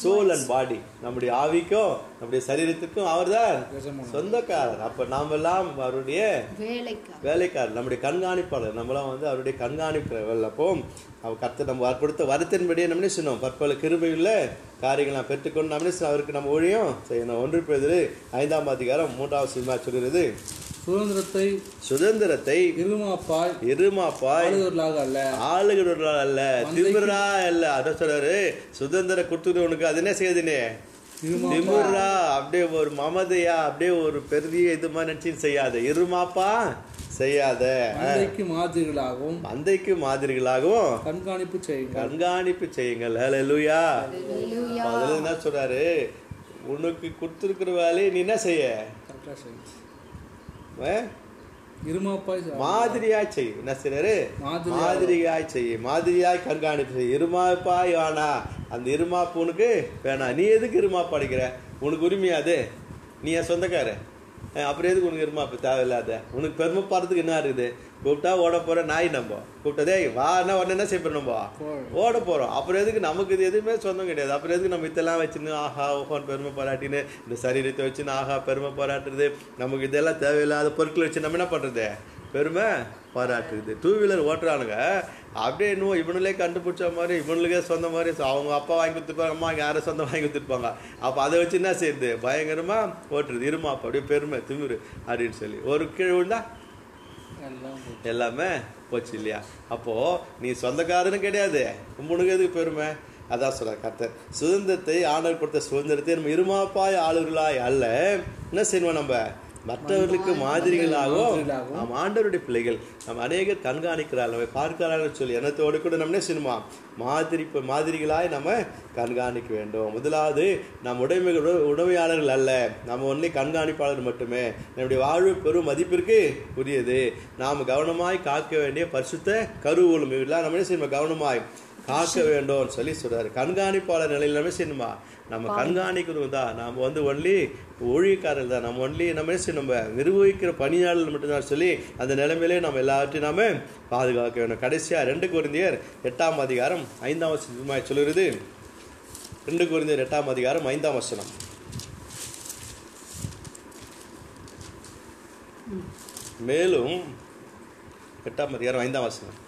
soul and body நம்முடைய ஆவிக்கும் நம்முடைய சரீரத்துக்கும் அவர்தான் எஜமானர். சொந்தக்காரர். அப்ப நாம் எல்லாம் அவருடைய வேலைக்காரர். வேலைக்காரர். நம்முடைய கண்காணிப்பாளர். நம்மளாம் வந்து அவருடைய கண்காணிப்பாளர் அப்போ அவர் கர்த்தர் நம்ம கொடுத்த வருத்தின்படியே நம்ம என்ன செய்யணும் பற்பல கிருபையுள்ள காரியங்கள் நாம் பெற்றுக்கொண்டு நம்ம? அவருக்கு நம்ம ஊழியம் செய்யணும். ஒன்று பேர் ஐந்தாம் அதிகாரம் மூன்றாவது சினிமா சொல்கிறது. சுதந்திரத்தை சுதந்திரத்தை இருமாப்பாய் இருமாப்பாய் ஆளுநர்களாக அல்ல. ஆளுகிறவர்களால் அல்ல. திமிரா அல்ல. அத சொல்றாரு. சுதந்திரம் கொடுத்துருவனுக்கு அது என்ன செய்யுதுனே திமிரா அப்படியே ஒரு மமதையா அப்படியே ஒரு பெரிய இது மாதிரி நினைச்சு செய்யாத. இருமாப்பா. செய்யாத. மந்தைக்கு மாதிரிகளாகவும் மந்தைக்கு மாதிரிகளாகவும் கண்காணிப்பு செய்யுங்கள். கண்காணிப்பு செய்யுங்கள். ஹalleluya. ஹalleluya. அதுல என்ன சொல்றாரு? உனக்கு கொடுத்துருக்கிற வேலையை நீ என்ன செய்ய. மாதிரியாய் செய் என்ன செய்யறாரு மாதிரியா- மாதிரியாய் செய் மாதிரியாய் கண்காணிப்பு செய் இருமாப்பாய் வேணா அந்த இருமாப்பு உனக்கு வேணாம். நீ எதுக்கு இருமாப்பு அடிக்கிற? உனக்கு உரிமையா அது? நீ என் சொந்தக்கார அஹ் அப்புறம் எதுக்கு உனக்கு இருமாப்பு தேவையில்லாத. உனக்கு பெருமை பாடுறதுக்கு என்ன இருக்குது? கூப்பிட்டா ஓட போற நாய் நம்ப கூப்பிட்டா டேய் வான்னா உடனே என்ன செய்ய நம்ம? ஓட போறோம். அப்புறம் எதுக்கு? நமக்கு இது எதுவுமே சொந்தம் கிடையாது. அப்புறம் எதுக்கு நம்ம இதெல்லாம் வச்சுன்னு ஆஹா ஓஹோன்னு பெருமை பாராட்டின்னு இந்த சரீரத்தை வச்சுன்னு ஆஹா பெருமை பாராட்டுறது. நமக்கு இதெல்லாம் தேவையில்லாத பொருட்களை வச்சு நம்ம என்ன பண்றது? பெருமை பாராட்டுறது. டூ வீலர் ஓட்டுறானுங்க. அப்படியே இன்னும் இவனுலே கண்டுபிடிச்ச மாதிரி இவனுக்கே சொந்த மாதிரி அவங்க அப்பா வாங்கி கொடுத்துருப்பாங்க அம்மா யாரும் சொந்தம் வாங்கி கொடுத்துருப்பாங்க. அப்போ அதை வச்சு என்ன செய்யுது பயங்கரமாக ஓட்டுறது. இருமா அப்போ அப்படியே பெருமை திமிரு அப்படின்னு சொல்லி. ஒரு கீழே விழுந்தா எல்லாமே போச்சு இல்லையா? அப்போது நீ சொந்தக்காரன்னு கிடையாது. உனக்கு எதுக்கு பெருமை? அதான் சொல்ற கர்த்தர். சுதந்திரத்தை ஆண்டவர் கொடுத்த சுதந்திரத்தை நம்ம இருமாப்பாய் ஆளுகளாய் அல்ல. என்ன செய்வோம் நம்ம? மற்றவர்களுக்கு மாதிரிகளாகவும். நாம் ஆண்டவருடைய பிள்ளைகள் நம்ம அநேகர் கண்காணிக்கிறார்கள் நம்ம பார்க்கிறார்கள் சொல்லி எண்ணத்தோடு கூட நம்ம என்ன செய்யணுமா மாதிரி மாதிரிகளாய் நம்ம கண்காணிக்க வேண்டும். முதலாவது நம் உடைமைகள் உட- உடைமையாளர்கள் அல்ல. நம்ம ஒன்லி கண்காணிப்பாளர் மட்டுமே. நம்முடைய வாழ்வு பெரும் மதிப்பிற்கு உரியது. நாம் கவனமாய் காக்க வேண்டிய பரிசுத்த கருவூலம். இதெல்லாம் நம்ம என்ன செய்யணும் கவனமாய் காக்க வேண்டும் சொல்லி சொல்றாரு. கண்காணிப்பாளர் நிலையில் நம்ம செய்யணுமா நம்ம கண்காணிக்கிறோம் தான். நாம் வந்து ஒன்லி ஊழியக்காரர்கள் தான். நம்ம ஒன்லி நம்ம நம்ம நிர்வகிக்கிற பணியாளர்கள் மட்டும்தான் சொல்லி அந்த நிலைமையிலே நம்ம எல்லாவற்றையும் நாம பாதுகாக்க வேண்டும். கடைசியா ரெண்டு குருந்தியர் எட்டாம் அதிகாரம் ஐந்தாம் வசனமாய் சொல்லுறது ரெண்டு குருந்தியர் எட்டாம் அதிகாரம் ஐந்தாம் வசனம். மேலும் எட்டாம் அதிகாரம் ஐந்தாம் வசனம்.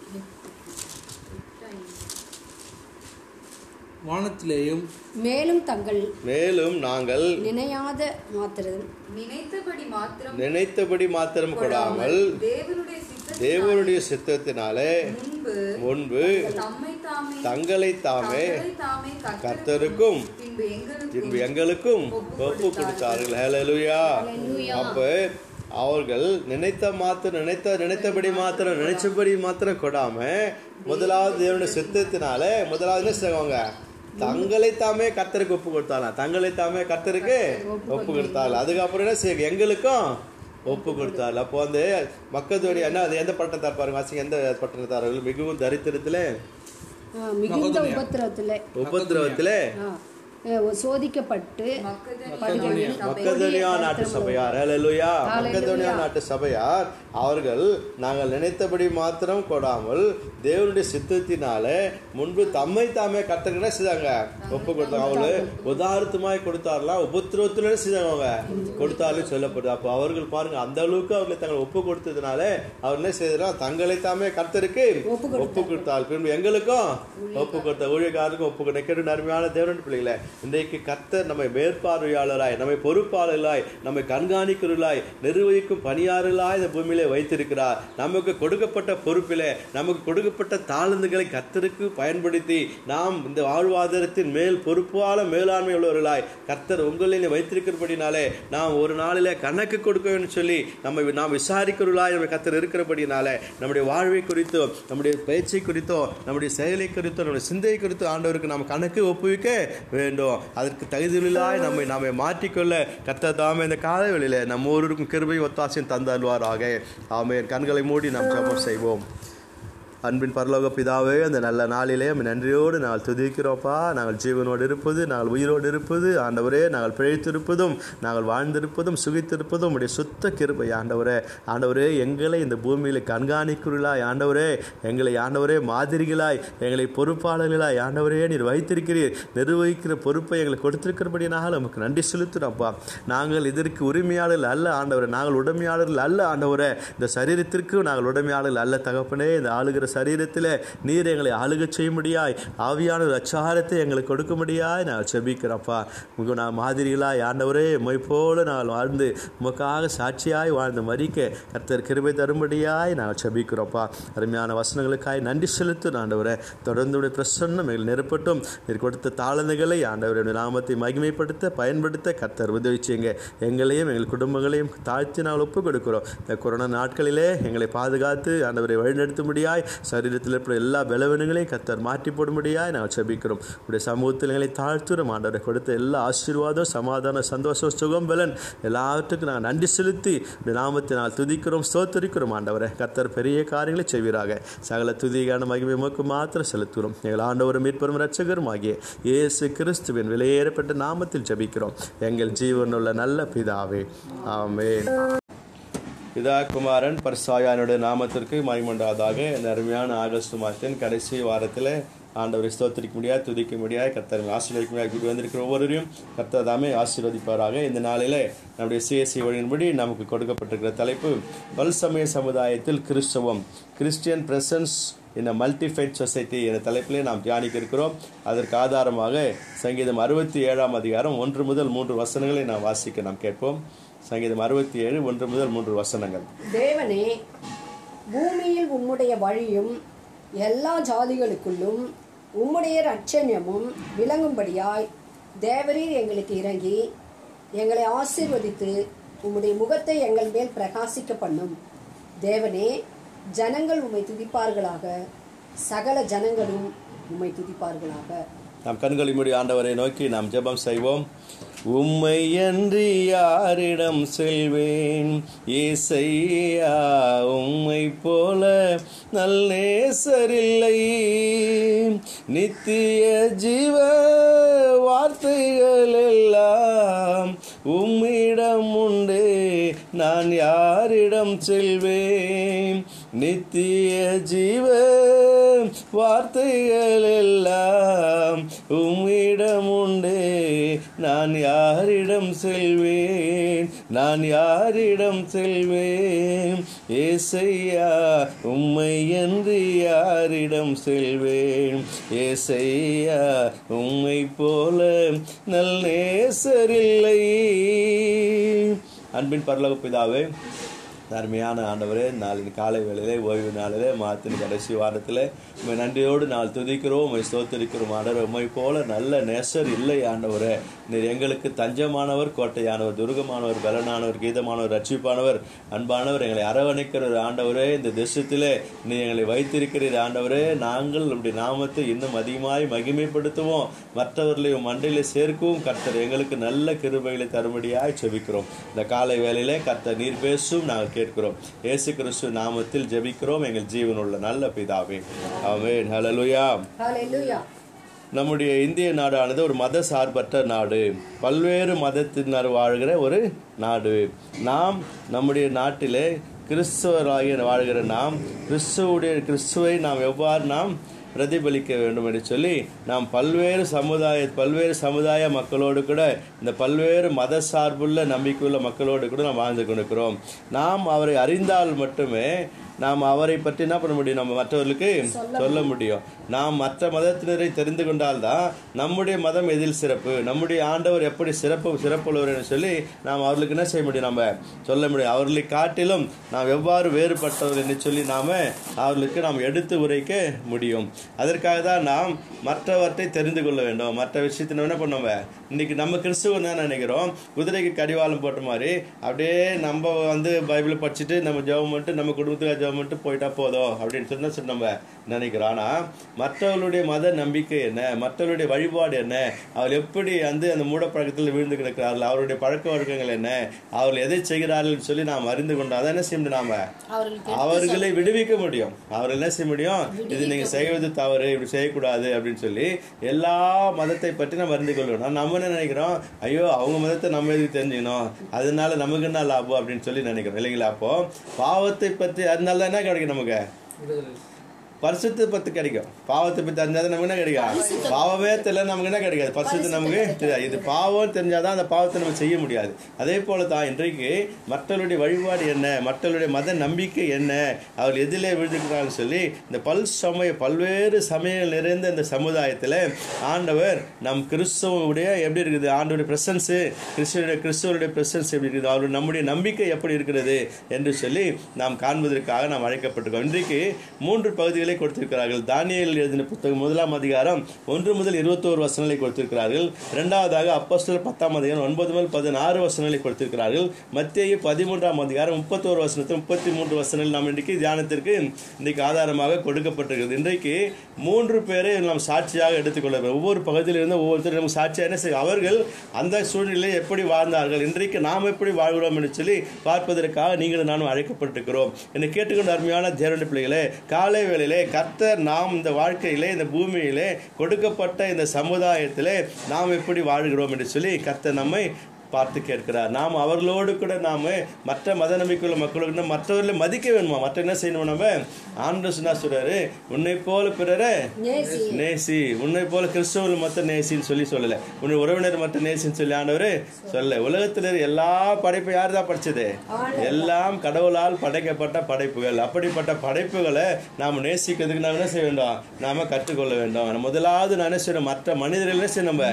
வானத்திலேயும் மேலும் தங்கள் மேலும் நாங்கள் நினையாத மாத்திரம் நினைத்தபடி மாத்திரம் நினைத்தபடி மாத்திரம் கொடாமல் தேவனுடைய சித்தத்தினாலே தேவனுடைய சித்தத்தினாலே முன்பே தங்களை தாமே கர்த்தருக்கும் பின்பு எங்களுக்கும் பின்பு எங்களுக்கும் ஒப்பு கொடுத்தார்கள். ஹalleluya அப்ப அவர்கள் நினைத்த மாத்திரம் நினைத்த நினைத்தபடி மாத்திரம் நினைச்சபடி மாத்திரம் கொடாம முதலாவது தேவனுடைய சித்தத்தினால முதலாவது என்ன செய்வாங்க? தங்களை தாமே கர்த்தருக்கு ஒப்பு கொடுத்தாலாம் தங்களை தாமே கர்த்தருக்கு ஒப்பு கொடுத்தாள். அதுக்கப்புறம் என்ன செய்ய? எங்களுக்கும் ஒப்பு கொடுத்தாள். அப்போ வந்து மக்களுடைய என்ன அது எந்த பட்டணத்தார் பாருங்க? வாசிங்க எந்த பட்டணத்தார்கள் மிகவும் தரித்திரத்துல உபத்திரவத்துல. அஹ், சோதிக்கப்பட்டு மக்கதனியா நாட்டு சபையார். ஹalleluya. மக்கதனியா நாட்டு சபையார். அவர்கள் நாங்கள் நினைத்தபடி மாத்திரம் கொடாமல் தேவனுடைய சித்தத்தினால முன்பு தம்மை தாமே கர்த்தர்கிட்ட செய்தாங்க. ஒப்பு கொடுத்தாங்க அவங்களு உதாரணமாய் கொடுத்தாரலாம் உபத்திரவத்துல செய்தாங்க. அவங்க கொடுத்தாலும் சொல்லப்படுது. அப்போ அவர்கள் பாருங்க அந்த அளவுக்கு அவர்களை தங்களை ஒப்பு கொடுத்ததுனால அவர் என்ன செய்தாரா? தங்களை தாமே கர்த்தருக்கு ஒப்பு கொடுத்தால் பின்பு எங்களுக்கும் ஒப்பு கொடுத்த ஊழியக்காரருக்கும் ஒப்பு கொடுத்த கேட்டு அருமையான தேவனுடைய பிள்ளைகளை. இன்றைக்கு கர்த்தர் நம்மை மேற்பார்வையாளராய் நம்மை பொறுப்பாளர்களாய் நம்மை கண்காணிக்கிறவர்களாய் நிர்வகிக்கும் பணியாளர்களாய் இந்த பூமியிலே வைத்திருக்கிறார். நமக்கு கொடுக்கப்பட்ட பொறுப்பிலே நமக்கு கொடுக்கப்பட்ட தாளந்துகளை கர்த்தருக்கு பயன்படுத்தி நாம் இந்த வாழ்வாதாரத்தின் மேல் பொறுப்பான மேலாண்மை உள்ளவர்களாய் கர்த்தர் உங்களில் வைத்திருக்கிறபடினாலே நாம் ஒரு நாளில் கணக்கு கொடுக்க வேண்டும் சொல்லி நம்ம நாம் விசாரிக்கிறவர்களாய் நம்ம கர்த்தர் இருக்கிறபடினாலே நம்முடைய வாழ்வை குறித்தோ நம்முடைய பயிற்சி குறித்தோ நம்முடைய செயலை குறித்தோ நம்முடைய சிந்தை குறித்தோ ஆண்டவருக்கு நாம் கணக்கு ஒப்புவிக்க வேண்டும். அதற்கு தகுதியிலாய் நம்மை நாமே மாற்றிக்கொள்ள கர்த்தர் தாமே இந்த காலவெளியில நம்ம ஒருவருக்கும் கிருபை ஒத்தாசையும் தந்தருவாராக. ஆமென். கண்களை மூடி நாம் ஜபம் செய்வோம். அன்பின் பரலோக பிதாவே அந்த நல்ல நாளிலே நன்றியோடு நாங்கள் துதிக்கிறோப்பா. நாங்கள் ஜீவனோடு இருப்பது நாங்கள் உயிரோடு இருப்பது ஆண்டவரே நாங்கள் பிழைத்திருப்பதும் நாங்கள் வாழ்ந்திருப்பதும் சுகித்திருப்பதும் உடைய சுத்த கிருபை ஆண்டவரே. ஆண்டவரே எங்களை இந்த பூமியில் கண்காணிக்கிறீர்களாய் ஆண்டவரே. எங்களை ஆண்டவரே மாதிரிகளாய் எங்களை பொறுப்பாளர்களாய் ஆண்டவரே நீர் வைத்திருக்கிறீர். நிர்வகிக்கிற பொறுப்பை எங்களுக்கு கொடுத்திருக்கிறபடியாக நமக்கு நன்றி செலுத்துகிறோம்ப்பா நாங்கள் இதற்கு உரிமையாளர்கள் அல்ல ஆண்டவரே. நாங்கள் உடமையாளர்கள் அல்ல ஆண்டவரே. இந்த சரீரத்திற்கு நாங்கள் உடமையாளர்கள் அல்ல தகப்பனே. இந்த ஆளுகிற சரீரத்தில் நீர் எங்களை ஆளுகச் முடியாய் ஆவியான ஒரு அச்சாரத்தை எங்களுக்கு கொடுக்க முடியாய் நாங்கள் செபிக்கிறப்பா உங்கள் நான் மாதிரிகளாய் ஆண்டவரே உம்மை போல நாங்கள் வாழ்ந்து உமக்காக சாட்சியாய் வாழ்ந்து மறிக்க கர்த்தர் கிருபை தரும்படியாய் நாங்கள் செபிக்கிறோம்ப்பா. அருமையான வசனங்களுக்காய் நன்றி செலுத்து ஆண்டவரே. தொடர்ந்து பிரசன்னம் எங்கள் நெருப்பட்டும். நீர் கொடுத்த தாளந்துகளை ஆண்டவருடைய நாமத்தை மகிமைப்படுத்த பயன்படுத்த கர்த்தர் உதவி எங்களையும் எங்கள் குடும்பங்களையும் தாழ்த்தி நாங்கள் ஒப்புக் கொடுக்கிறோம் இந்த கொரோனா நாட்களிலே எங்களை பாதுகாத்து ஆண்டவரை வழிநடத்தும்படியாய் சரீரத்தில் இருக்கிற எல்லா பலவீனங்களையும் கத்தர் மாற்றி போடும்படியாய் நாங்கள் செபிக்கிறோம் உடைய சமூகத்தில் எங்களை தாழ்த்துறோம் ஆண்டவரை கொடுத்த எல்லா ஆசீர்வாதம் சமாதானம் சந்தோஷம் சுகம் பலன் எல்லாவற்றுக்கும் நாங்கள் நன்றி செலுத்தி நாமத்தை நாங்கள் துதிக்கிறோம் ஸ்தோத்தரிக்கிறோம் ஆண்டவரை கத்தர் பெரிய காரியங்களை செய்வீராக. சகல துதிகான மகிமை மக்கு மாத்திரம் செலுத்துகிறோம். எங்கள் ஆண்டவரும் மீட்பரும் ரட்சகரும் ஆகிய இயேசு கிறிஸ்துவின் விலையேறப்பட்ட நாமத்தில் ஜெபிக்கிறோம். எங்கள் ஜீவனுள்ள நல்ல பிதாவே. ஆமே பிதா குமாரன் பர்சாயானுடைய நாமத்திற்கு மகிமண்டாதாக இந்த அருமையான ஆகஸ்ட் மாதத்தின் கடைசி வாரத்தில் ஆண்டவரை ஸ்தோத்திரிக்க முடியாது துதிக்க முடியாது கர்த்தரை ஆசீர்வதிக்க முடியாது கூடி வந்திருக்கிற ஒவ்வொருவரையும் கர்த்தர் தாமே ஆசீர்வதிப்பாராக. இந்த நாளில் நம்முடைய சிஎஸ்சி வழியின்படி நமக்கு கொடுக்கப்பட்டிருக்கிற தலைப்பு பல்சமய சமுதாயத்தில் கிறிஸ்தவம் கிறிஸ்டியன் பிரசன்ஸ் இந்த மல்டிஃபைட் சொசைட்டி என்ற தலைப்பிலே நாம் தியானிக்க இருக்கிறோம். அதற்கு ஆதாரமாக சங்கீதம் அறுபத்தி ஏழாம் அதிகாரம் ஒன்று முதல் மூன்று வசனங்களை நாம் வாசிக்க நாம் கேட்போம். சங்கீதம் அறுபத்தி ஏழு ஒன்று முதல் மூன்று வசனங்கள். தேவனே பூமியில் உம்முடைய வழியும் எல்லா ஜாதிகளுக்குள்ளும் உம்முடைய ரட்சண்யமும் விளங்கும்படியாய் தேவரீர் எங்களுக்கு இறங்கி எங்களை ஆசீர்வதித்து உம்முடைய முகத்தை எங்கள் மேல் பிரகாசிக்க பண்ணும். தேவனே ஜனங்கள் உம்மை துதிப்பார்களாக. சகல ஜனங்களும் உம்மை துதிப்பார்களாக. நாம் கண்களை மூடி ஆண்டவரை நோக்கி நாம் ஜெபம் செய்வோம். உம்மை அன்றி யாரிடம் செல்வேன். ஏசையா உம்மை போல நல் நேசரில்லை. நித்திய ஜீவ வார்த்தைகள் எல்லாம் உம்மிடம் உண்டு. நான் யாரிடம் செல்வேன்? நித்திய ஜீவ வார்த்தைகள் எல்லாம் உம்மிடம் உண்டே. நான் யாரிடம் செல்வேன்? நான் யாரிடம் செல்வேன்? ஏசையா உம்மை என்று யாரிடம் செல்வேன்? ஏசையா உம்மை போல நல் நேசரில்லை அன்பின் பரலோக பிதாவே அருமையான ஆண்டவரே நாளின் காலை வேளையிலே ஓய்வு நாளிலே மாத்தின் கடைசி வாரத்தில் உண்மை நன்றியோடு நாள் துதிக்கிறோம் உண்மை ஸ்தோத்திரிக்கிறோம் ஆண்டவர் உண்மை போல நல்ல நேசர் இல்லை ஆண்டவரே. நீர் எங்களுக்கு தஞ்சமானவர் கோட்டையானவர் துர்கமானவர் பலனானவர் கீதமானவர் ரட்சிப்பானவர் அன்பானவர் எங்களை அரவணைக்கிற ஒரு ஆண்டவரே. இந்த தேசத்திலே நீ எங்களை வைத்திருக்கிறீர் ஆண்டவரே. நாங்கள் நம்முடைய நாமத்தை இன்னும் அதிகமாய் மகிமைப்படுத்துவோம். மற்றவர்களையும் மண்டையில சேர்க்கவும் கர்த்தர் எங்களுக்கு நல்ல கிருபைகளை தரும்படியாய் செபிக்கிறோம். இந்த காலை வேளையிலே கர்த்தர் நீர் பேசும் நாங்கள் கேட்கிறோம். இயேசு கிறிஸ்து நாமத்தில் ஜெபிக்கிறோம். எங்கள் ஜீவனுள்ள நல்ல பிதாவே. ஆமென். ஹalleluya. நம்முடைய இந்திய நாடானது ஒரு மத சார்பற்ற நாடு. பல்வேறு மதத்தினர் வாழ்கிற ஒரு நாடு. நாம் நம்முடைய நாட்டிலே கிறிஸ்தவராகிய வாழ்கிற நாம் கிறிஸ்துவுடைய கிறிஸ்துவை நாம் எவ்வாறு நாம் பிரதிபலிக்க வேண்டும் என்று சொல்லி நாம் பல்வேறு சமுதாய பல்வேறு சமுதாய மக்களோடு கூட இந்த பல்வேறு மத சார்புள்ள நம்பிக்கையுள்ள மக்களோடு கூட நாம் வாழ்ந்து கொண்டிருக்கிறோம். நாம் அவரை அறிந்தால் மட்டுமே நாம் அவரை பற்றி என்ன பண்ண முடியும்? நம்ம மற்றவர்களுக்கு சொல்ல முடியும். நாம் மற்ற மதத்தினரை தெரிந்து கொண்டால்தான் நம்முடைய மதம் எதில் சிறப்பு? நம்முடைய ஆண்டவர் எப்படி சிறப்பு சிறப்புள்ளவர் என்று சொல்லி நாம் அவர்களுக்கு என்ன செய்ய முடியும்? நம்ம சொல்ல முடியும். அவர்களை காட்டிலும் நாம் எவ்வாறு வேறுபட்டவர் என்று சொல்லி நாம அவர்களுக்கு நாம் எடுத்து உரைக்க முடியும். அதற்காக தான் நாம் மற்றவற்றை தெரிந்து கொள்ள வேண்டும். மற்ற விஷயத்தை என்ன பண்ணுவோம்? இன்னைக்கு நம்ம கிறிஸ்துவன் தான் நினைக்கிறோம்? குதிரைக்கு கடிவாளம் போட்ட மாதிரி அப்படியே நம்ம வந்து பைபிளை படிச்சுட்டு நம்ம ஜெபம் பண்ணிட்டு நம்ம குடும்பத்துக்கு ஜெபம் மட்டும் போயிட்டா போதும் அப்படின்னு சொன்னா சரி நம்ம நினைக்கிறோம் ஆனா மற்றவர்களுடைய மத நம்பிக்கை என்ன? மற்றவர்களுடைய வழிபாடு என்ன? அவர் எப்படி வந்து அந்த மூடப்பழக்கத்தில் விழுந்து கிடக்கிறார்கள்? அவருடைய பழக்க வழக்கங்கள் என்ன? அவர்கள் எதை செய்கிறார்கள் சொல்லி நாம் அறிந்து கொண்டோம் அதை என்ன செய்ய முடியும் நாம? அவர்களை விடுவிக்க முடியும். அவர்கள் என்ன செய்ய முடியும்? இது நீங்க செய்வது தவறு இப்படி செய்யக்கூடாது அப்படின்னு சொல்லி எல்லா மதத்தை பற்றி நம்ம அறிந்து கொள்ளணும். நம்ம என்ன நினைக்கிறோம்? ஐயோ அவங்க மதத்தை நம்ம எதுக்கு தெரிஞ்சுக்கணும்? அதனால நமக்கு என்ன லாபம் அப்படின்னு சொல்லி நினைக்கிறோம். இல்லைங்களா அப்போ? பாவத்தை பற்றி அதனால தான் என்ன கிடைக்கும் நமக்கு? பரிசுத்தை பத்தி கிடைக்கும். பாவத்தை பத்தி தெரிஞ்சாதான் நமக்கு என்ன கிடைக்கும்? பாவமே தெரியல நமக்கு என்ன கிடைக்காது? பரிசுத்து நமக்கு தெரியாது. இது பாவம் தெரிஞ்சாதான் அந்த பாவத்தை நம்ம செய்ய முடியாது. அதே போல தான் இன்றைக்கு மற்றவருடைய வழிபாடு என்ன? மற்றவருடைய மத நம்பிக்கை என்ன? அவர் எதிலே விழுந்துக்கிறாங்கன்னு சொல்லி இந்த பல் சமய பல்வேறு சமயங்கள் நிறைந்த இந்த சமுதாயத்தில் ஆண்டவர் நம் கிறிஸ்தவனுடைய எப்படி இருக்குது? ஆண்டவருடைய பிரசன்ஸு கிறிஸ்துவனுடைய கிறிஸ்துவருடைய பிரசன்ஸ் எப்படி இருக்குது? அவருடைய நம்முடைய நம்பிக்கை எப்படி இருக்கிறது? என்று சொல்லி நாம் காண்பதற்காக நாம் அழைக்கப்பட்டிருக்கோம் இன்றைக்கு மூன்று பகுதிகளை கொடுத்திருக்கிறார்கள். தானியல் எழுதின புத்தகம் முதலாம் அதிகாரம் ஒன்று முதல் இருபத்தோரு வசனங்களை கொடுத்திருக்கிறார்கள். இரண்டாவதாக அப்போஸ்தலர் பத்தாம் அதிகாரம் ஒன்பது முதல் பதினாறு வசனங்களை கொடுத்திருக்கிறார்கள். மத்திய பதிமூன்றாம் அதிகாரம் முப்பத்தோரு வசனத்தில் முப்பத்தி மூன்று வசனங்கள் நாம் இன்றைக்கு தியானத்திற்கு இன்றைக்கு ஆதாரமாக கொடுக்கப்பட்டிருக்கிறது. இன்றைக்கு மூன்று பேரை நாம் சாட்சியாக எடுத்துக்கொள்ள ஒவ்வொரு பகுதியிலிருந்து ஒவ்வொருத்தரும் நமக்கு சாட்சியாக என்ன செய்யும் அவர்கள் அந்த சூழ்நிலையை எப்படி வாழ்ந்தார்கள்? இன்றைக்கு நாம் எப்படி வாழ்கிறோம் என்று சொல்லி பார்ப்பதற்காக நீங்களும் நானும் அழைக்கப்பட்டிருக்கிறோம். என்னை கேட்டுக்கொண்ட அருமையான தேவனுடைய பிள்ளைகளே காலை வேளையிலே கர்த்தர் நாம் இந்த வாழ்க்கையிலே இந்த பூமியிலே கொடுக்கப்பட்ட இந்த சமுதாயத்திலே நாம் எப்படி வாழ்கிறோம் என்று சொல்லி கர்த்தர் நம்மை பார்த்து கேட்கிறார். நாம் அவர்களோடு கூட நாம் மற்ற மத நம்பிக்கையுள்ள மக்களோடு மற்றவர்களை மதிக்க வேணுமா மற்ற என்ன செய்யணும் நம்ம? ஆண்டு சொன்னா சொல்றாரு? உன்னை போல பிறரை நேசி. உன்னை போல கிறிஸ்தவர்கள் மத்த நேசின்னு சொல்லி சொல்லல. உன்னை உறவினர் மத்த நேசின்னு சொல்லி ஆண்டவரு சொல்ல உலகத்துல எல்லா படைப்பு யார் தான் படிச்சது? எல்லாம் கடவுளால் படைக்கப்பட்ட படைப்புகள். அப்படிப்பட்ட படைப்புகளை நாம் நேசிக்கிறதுக்கு நாம் என்ன செய்ய வேண்டும்? நாம கற்றுக்கொள்ள வேண்டும். முதலாவது நான் என்ன செய்யணும்? மற்ற மனிதர்களை என்ன செய்யணும் நம்ம.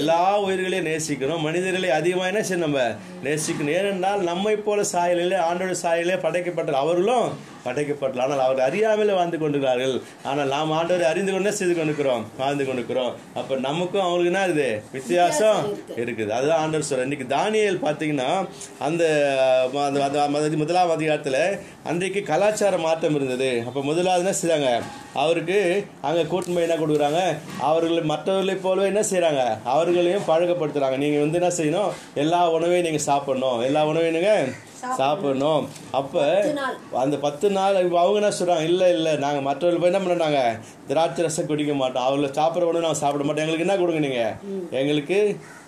எல்லா உயிர்களையும் நேசிக்கணும். மனிதர்களை அதிகமாக என்ன செய்யணும் நம்ம நேசிக்கணும்? ஏனென்றால் நம்மை போல சாயலிலே ஆண்டோட சாயலே படைக்கப்பட்ட அவர்களும் படைக்கப்பட்டல ஆனால் அவர் அறியாமல் வாழ்ந்து கொண்டிருக்கிறார்கள். ஆனால் நாம் ஆண்டவரை அறிந்து கொண்டே செய்து கொண்டிருக்கிறோம். வாழ்ந்து கொண்டிருக்கிறோம். அப்ப நமக்கும் அவங்களுக்கு என்ன இருக்குது? வித்தியாசம் இருக்குது. அதுதான் ஆண்டவர் சொல்ற இன்னைக்கு தானியேல் பார்த்தீங்கன்னா அந்த அந்த- முதலாம் அதிகாரத்தில் அன்றைக்கு கலாச்சார மாற்றம் இருந்தது. அப்போ முதலாவது என்ன செய்றாங்க? அவருக்கு அங்கே கூட்டணி என்ன கொடுக்குறாங்க? அவர்கள் மற்றவர்களைப் போலவே என்ன செய்றாங்க? அவர்களையும் பழக்கப்படுத்துறாங்க. நீங்க வந்து என்ன செய்யணும்? எல்லா உணவையும் நீங்க சாப்பிடணும். எல்லா உணவையும் நீங்க சாப்பிடணும். அப்ப. அந்த பத்து நாள் இப்ப அவங்க என்ன சொல்றாங்க? இல்ல இல்ல. நாங்க மற்றவர்கள் போய் என்ன பண்ணாங்க திராட்சை ரசம் குடிக்க மாட்டோம். அவங்கள சாப்பிட்ற உணவு நாங்கள் சாப்பிட மாட்டோம். எங்களுக்கு என்ன கொடுங்க நீங்க? எங்களுக்கு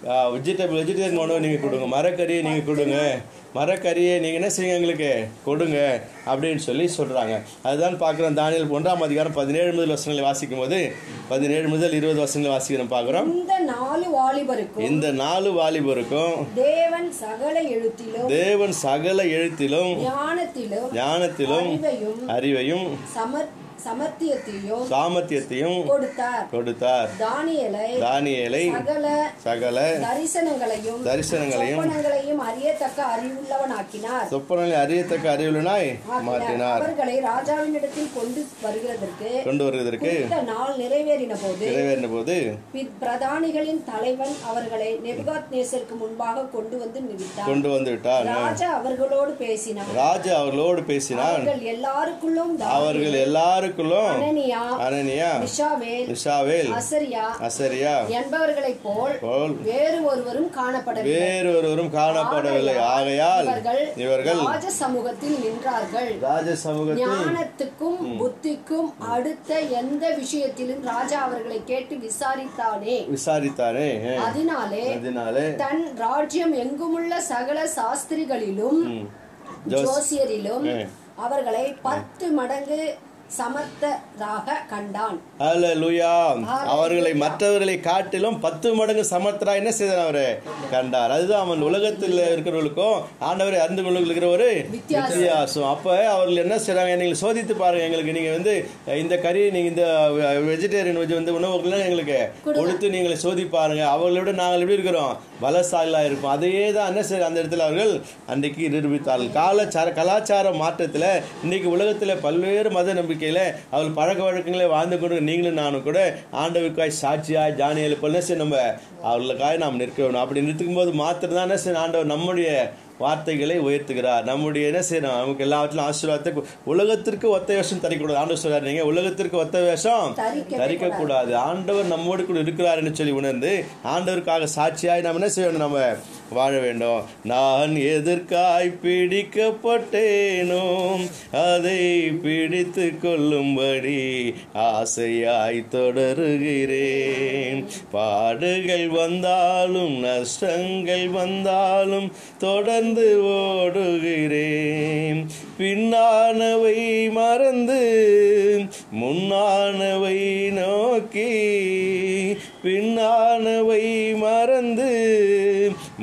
வெஜிடபிள் வெஜிடேரியன் உணவு நீங்க கொடுங்க. மரக்கறியை நீங்க கொடுங்க. மரக்கறியை நீங்க என்ன செய்யுங்க எங்களுக்கு? கொடுங்க. அப்படின்னு சொல்லி சொல்றாங்க. அதுதான் பார்க்குறோம் தானியல் ஒன்றாம் அதிகாரம் பதினேழு முதல் வசனங்களை வாசிக்கும் போது பதினேழு முதல் இருபது வசனங்களை வாசிக்கிறோம் பார்க்குறோம். இந்த நாலு வாலிபருக்கும் இந்த நாலு வாலிபருக்கும் தேவன் சகல எழுத்திலும் தேவன் சகல எழுத்திலும் ஞானத்திலும் ஞானத்திலும் அறிவையும் அறிவையும் சமர் சமர்த்தியத்தையும் சாமர்த்தியத்தையும் கொடுத்தார். கொடுத்தார். தானியலை தானியேலை சகல சகல தரிசனங்களையும் தரிசனங்களையும் சொப்பனங்களையும் அறியத்தக்க அறிவுள்ளவனாக்கினார். சொப்பனங்களை அறியத்தக்க ஆக்கினார். மாற்றினார். அவர்களை ராஜாவினிடத்தில் கொண்டு வருகிறதற்கு கொண்டு வருவதற்கு நாள் நிறைவேறின போது நிறைவேறின போது பிரதானிகளின் தலைவன் அவர்களை நெபுகாத் நேசருக்கு முன்பாக கொண்டு வந்து நிறுத்தார் கொண்டு வந்து விட்டார். ராஜா அவர்களோடு பேசினார். ராஜா அவர்களோடு பேசினான் அவர்கள் எல்லாருக்குள்ளும் அவர்கள் எல்லாருக்குள்ளும் அனனியா அனனியா மிஷாவேல் அசரியா என்பவர்களைப் போல் வேறு ஒருவரும் காணப்படவில்லை. வேறொருவரும் காணப்படவில்லை. ஆகையால் இவர்கள் ராஜ சமூகத்தில் நின்றார்கள். ராஜ சமூகத்தில் ஞானத்துக்கும் புத்திக்கும் அடுத்த எந்த விஷயத்திலும் ராஜா அவர்களை கேட்டு விசாரித்தானே? விசாரித்தானே? அதனாலே அதனாலே தன் ராஜ்யம் எங்குமுள்ள சகல சாஸ்திரிகளிலும் ஜோசியரிலும். அவர்களை பத்து மடங்கு சமர்த்தராக கண்டான். அவர்களை மற்றவர்களை காட்டிலும் பத்து மடங்கு சமர்த்தரா என்ன செய்தார் அவரு? கண்டார். அதுதான் அவன் உலகத்தில் இருக்கிறவர்களுக்கும் ஆண்டவரை அறிந்து கொள்ளுகிற ஒரு வித்தியாசம். அப்ப அவர்கள் என்ன செய்றாங்க? நீங்க சோதித்து பாருங்க எங்களுக்கு. நீங்க வந்து இந்த கறி நீங்க இந்த வெஜிடேரியன் வந்து உணவுகள் எங்களுக்கு. கொடுத்து நீங்களை சோதி பாருங்க. அவர்களை விட நாங்கள் எப்படி இருக்கிறோம்? பலசாலியா இருப்போம். அதையே தான் என்ன செய்ய அந்த இடத்துல அவர்கள் அன்றைக்கு நிரூபித்தார்கள். காலச்சார கலாச்சார மாற்றத்துல இன்னைக்கு உலகத்துல பல்வேறு மத நம்பிக்கையில அவர்கள் பழக்க வழக்கங்களே வாழ்ந்து கொண்டு நீங்களும் நானும் கூட ஆண்டவருக்காய் சாட்சியாய் ஜானியல் போல நம்ம அவர்களுக்காய் நாம் நிற்க வேணும் அப்படி நிற்கும் போது மாத்திரம் தான் என்ன செய்யணும்? ஆண்டவர் நம்முடைய வார்த்தைகளை உயர்த்துகிறார். நம்முடைய என்ன செய்யணும்? நமக்கு எல்லாவற்றிலும் ஆசீர்வாதத்தை உலகத்திற்கு ஒத்த வேஷம் தரிக்கக்கூடாது ஆண்டவர் சொல்றாரு நீங்க உலகத்திற்கு ஒத்த வேஷம் தரிக்கவே தரிக்க கூடாது ஆண்டவர் நம்மோடு கூட இருக்கிறார் என்று சொல்லி உணர்ந்து ஆண்டவருக்காக சாட்சியாய் நாம் என்ன செய்ய வேண்டும்? நம்ம வாழ வேண்டும். நான் எதற்காய் பிடிக்கப்பட்டேனோ அதை பிடித்து கொள்ளும்படி ஆசையாய் தொடருகிறேன். பாடுகள் வந்தாலும் நஷ்டங்கள் வந்தாலும் தொடர்ந்து ஓடுகிறேன். பின்னானவை மறந்து முன்னானவை நோக்கி பின்னானவை மறந்து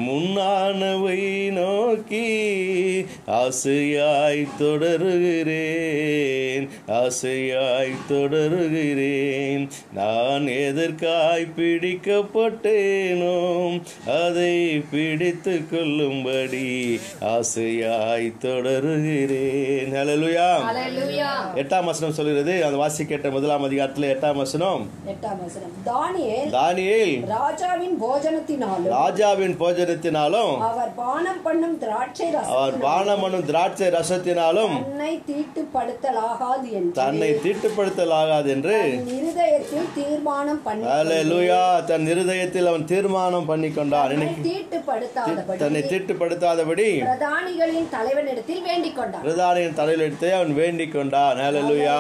முன்னானவை நோக்கி ஆசையாய் தொடருகிறேன் ஆசையாய் தொடருகிறேன். நான் எதற்காய் பிடிக்கப்பட்டேனோ அதை பிடித்து கொள்ளும்படி ஆசையாய் தொடருகிறேன். அல்லேலூயா எட்டாம் வசனம் சொல்கிறது அந்த வாசி கேட்ட முதலாம் அதிகாரத்தில் எட்டாம் வசனம். எட்டாம் வசனம். தானியேல் தானியேல் ராஜாவின் போஜனத்தினாலும் ராஜாவின் போஜனத்தினாலும் அவர் பானம் பண்ணும் திராட்சை அவர் ரசத்தினாலும் பானமனும் திராட்சை ரசத்தினாலும் தன்னை தீட்டுப்படுத்தலாகாது என்று தன்னை தீட்டுப்படுத்தலாகாது என்று இருதயத்தில் தீர்மானம் பண்ணி அல்லேலூயா தன் இருதயத்தில் அவன் தீர்மானம் பண்ணி கொண்டான். தீட்டுப்படுத்தாதபடி தன்னை தீட்டுப்படுத்தாதபடி பிரதானிகளின் தலைவனிடத்தில் வேண்டிக் கொண்டார் பிரதானியின் தலையில் எடுத்து அவன் வேண்டிக் கொண்டான். ஹalleluya.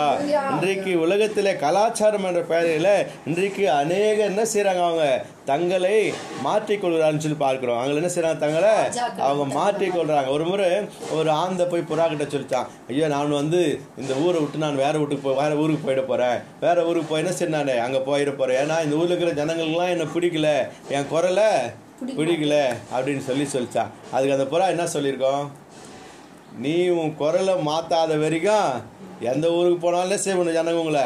இன்றைக்கு உலகத்திலே கலாச்சாரம் என்ற பெயரில் இன்றைக்கு அநேக என்ன செய்றாங்க அவங்க? தங்களை மாற்றிக்கொள்கிறான்னு சொல்லி பார்க்கிறோம். அவங்க என்ன செய்றாங்க தங்களை? அவங்க மாற்றிக்கொள்றாங்க. ஒரு முறை ஒரு ஆந்த போய் புறா கிட்ட சொல்லிச்சான் ஐயோ நான் வந்து இந்த ஊரை விட்டு நான் வேற வீட்டுக்கு போய் வேற ஊருக்கு போயிட போறேன். வேற ஊருக்கு போய் என்ன செய்ய அங்க போயிட போறேன். ஏன்னா இந்த ஊர்ல இருக்கிற ஜனங்களுக்குலாம் என்ன பிடிக்கல. என் குரலை பிடிக்கல. அப்படின்னு சொல்லி சொல்லிச்சான் அதுக்கு அந்த புறா என்ன சொல்லியிருக்கோம்? நீ உன் குரலை மாத்தாத வரைக்கும் எந்த ஊருக்கு போனாலும் செய்யணும் ஜனங்க உங்களை.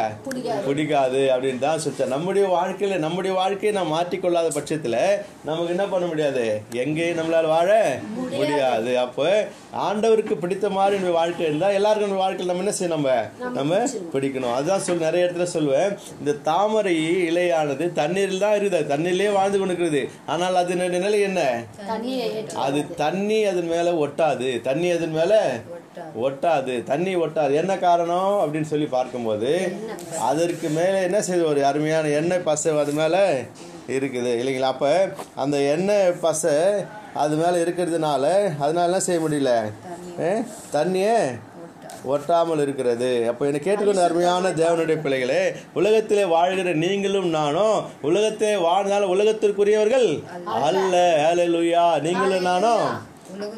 பிடிக்காது. அப்படின்னு தான் சொல்லிச்சேன் நம்முடைய வாழ்க்கையில நம்முடைய வாழ்க்கையை நாம் மாற்றிக்கொள்ளாத பட்சத்துல நமக்கு என்ன பண்ண முடியாது? எங்கேயும் நம்மளால வாழ முடியாது. அப்போ ஆண்டவருக்கு பிடித்த மாதிரி நம்ம வாழ்க்கை இருந்தா எல்லாருக்கும் நம்ம வாழ்க்கையில் நம்ம என்ன செய்யணும்? நம்ம நம்ம பிடிக்கணும். அதுதான் சொல் நிறைய இடத்துல சொல்லுவேன். இந்த தாமரை இலையானது தண்ணீரில் தான் இருக்குது. தண்ணீர்லயே வாழ்ந்து கொண்டிருக்கிறது. ஆனால் அது நிலை என்ன? அது தண்ணி அதன் மேல ஒட்டாது. தண்ணி அதன் மேல ஒட்டாது. தண்ணி ஒட்டாது. என்ன காரணம் அப்படின்னு சொல்லி பார்க்கும்போது அதற்கு மேலே என்ன செய்யுது ஒரு அருமையான எண்ணெய் பசை அது மேல இருக்குது. இல்லைங்களா? அப்ப அந்த எண்ணெய் பசை அது மேல இருக்கிறதுனால அதனால என்ன செய்ய முடியல? தண்ணியே ஒட்டாமல் இருக்கிறது. அப்போ என்னை கேட்டுக்கொண்ட அருமையான தேவனுடைய பிள்ளைகளே உலகத்திலே வாழ்கிற நீங்களும் நானும் உலகத்தை வாழ்ந்தாலும் உலகத்திற்குரியவர்கள் அல்ல. ஹalleluya. நீங்களும் நானும்.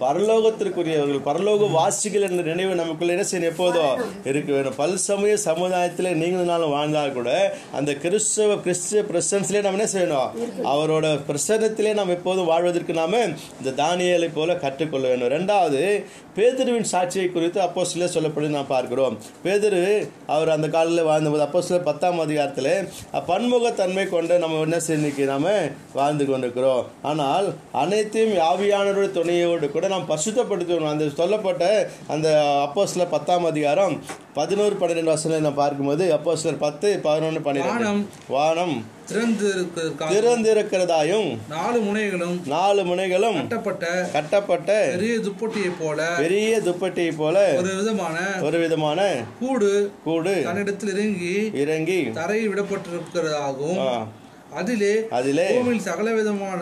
பரலோகத்திற்குரியவர்கள் பரலோக வாசிகள் என்ற நினைவு நமக்குள்ள என்ன செய்யணும் எப்போதும் இருக்க வேண்டும். பல் சமய சமுதாயத்தில் நீங்களும் நாளும் வாழ்ந்தால் கூட அந்த கிறிஸ்தவ கிறிஸ்துவ பிரசன்ஸ்லேயே நம்ம என்ன செய்யணும்? அவரோட பிரசன்னத்திலே நாம் எப்போதும் வாழ்வதற்கு நாம இந்த தானியலை போல கற்றுக்கொள்ள வேண்டும். ரெண்டாவது பேதுருவின் சாட்சியை குறித்து அப்போ சில சொல்லப்படி நான் பார்க்கிறோம். பேதுரு அவர் அந்த காலையில் வாழ்ந்தபோது அப்போ சில பத்தாம் அதிகாரத்தில் பன்முகத்தன்மை கொண்ட நம்ம என்ன இன்னைக்கு நாம வாழ்ந்து கொண்டிருக்கிறோம். ஆனால் அனைத்தையும் ஆவியானவருடைய துணையோடு கூட நாம் பரிசுத்தப்படுத்தணும் அந்த சொல்லப்பட்ட அந்த அப்போ சில பத்தாம் அதிகாரம் பதினோரு பன்னிரெண்டு வருஷம் நான் பார்க்கும்போது அப்போ சிலர் பத்து பதினொன்று பன்னிரெண்டு. வானம். திறந்திருக்கிறதாயும் நாலு முனைகளும் நாலு முனைகளும் கட்டப்பட்ட கட்டப்பட்ட பெரிய துப்பட்டியை போல பெரிய துப்பட்டியை போல ஒரு விதமான ஒரு விதமான கூடு கூடு தன்னிடத்தில் இறங்கி இறங்கி தரையில் விடப்பட்டிருக்கிறதாகவும் அதிலே அதிலே பூமியில் சகல விதமான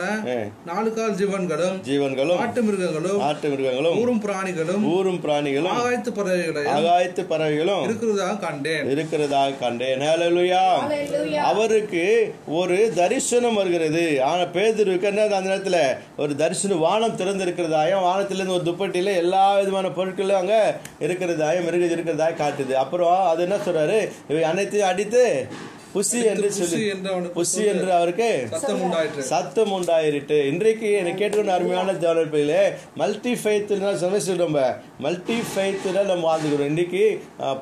நாலு கால் ஜீவன்களும் ஜீவன்களும் காட்டு மிருகங்களும் ஆட்டு மிருகங்களும் ஊரும் பிராணிகளும் ஊரும் பிராணிகளும் ஆகாயத்து பறவைகளையும் ஆகாயத்து பறவைகளும் இருக்கிறதாக கண்டேன். இருக்கிறதாக கண்டேன். ஹalleluya. அவருக்கு ஒரு தரிசனம் வருகிறது. ஆனா பேதுருக்கு என்ன அந்த நேரத்துல? ஒரு தரிசனம் வானம் திறந்திருக்கிறதாயும் வானத்திலிருந்து ஒரு துப்பட்டியில எல்லா விதமான பொருட்களும் அங்க இருக்கிறதாயும் மிருக இருக்கிறதாய் காட்டுது. அப்புறம் அது என்ன சொல்றாரு? இவை அனைத்தையும் அடித்து புசி என்று சொல்லி புசி என்று அவருக்கு சத்தம் உண்டாயிற்று. சத்தம் உண்டாயிட்டு இன்றைக்கு எனக்கு கேட்டுக்கொண்ட அருமையான தேவனிலே மல்டி ஃபெய்த்னா சொல்லுவோம் மல்டி ஃபெய்த்தில் நம்ம வாழ்ந்துக்கிறோம் இன்றைக்கி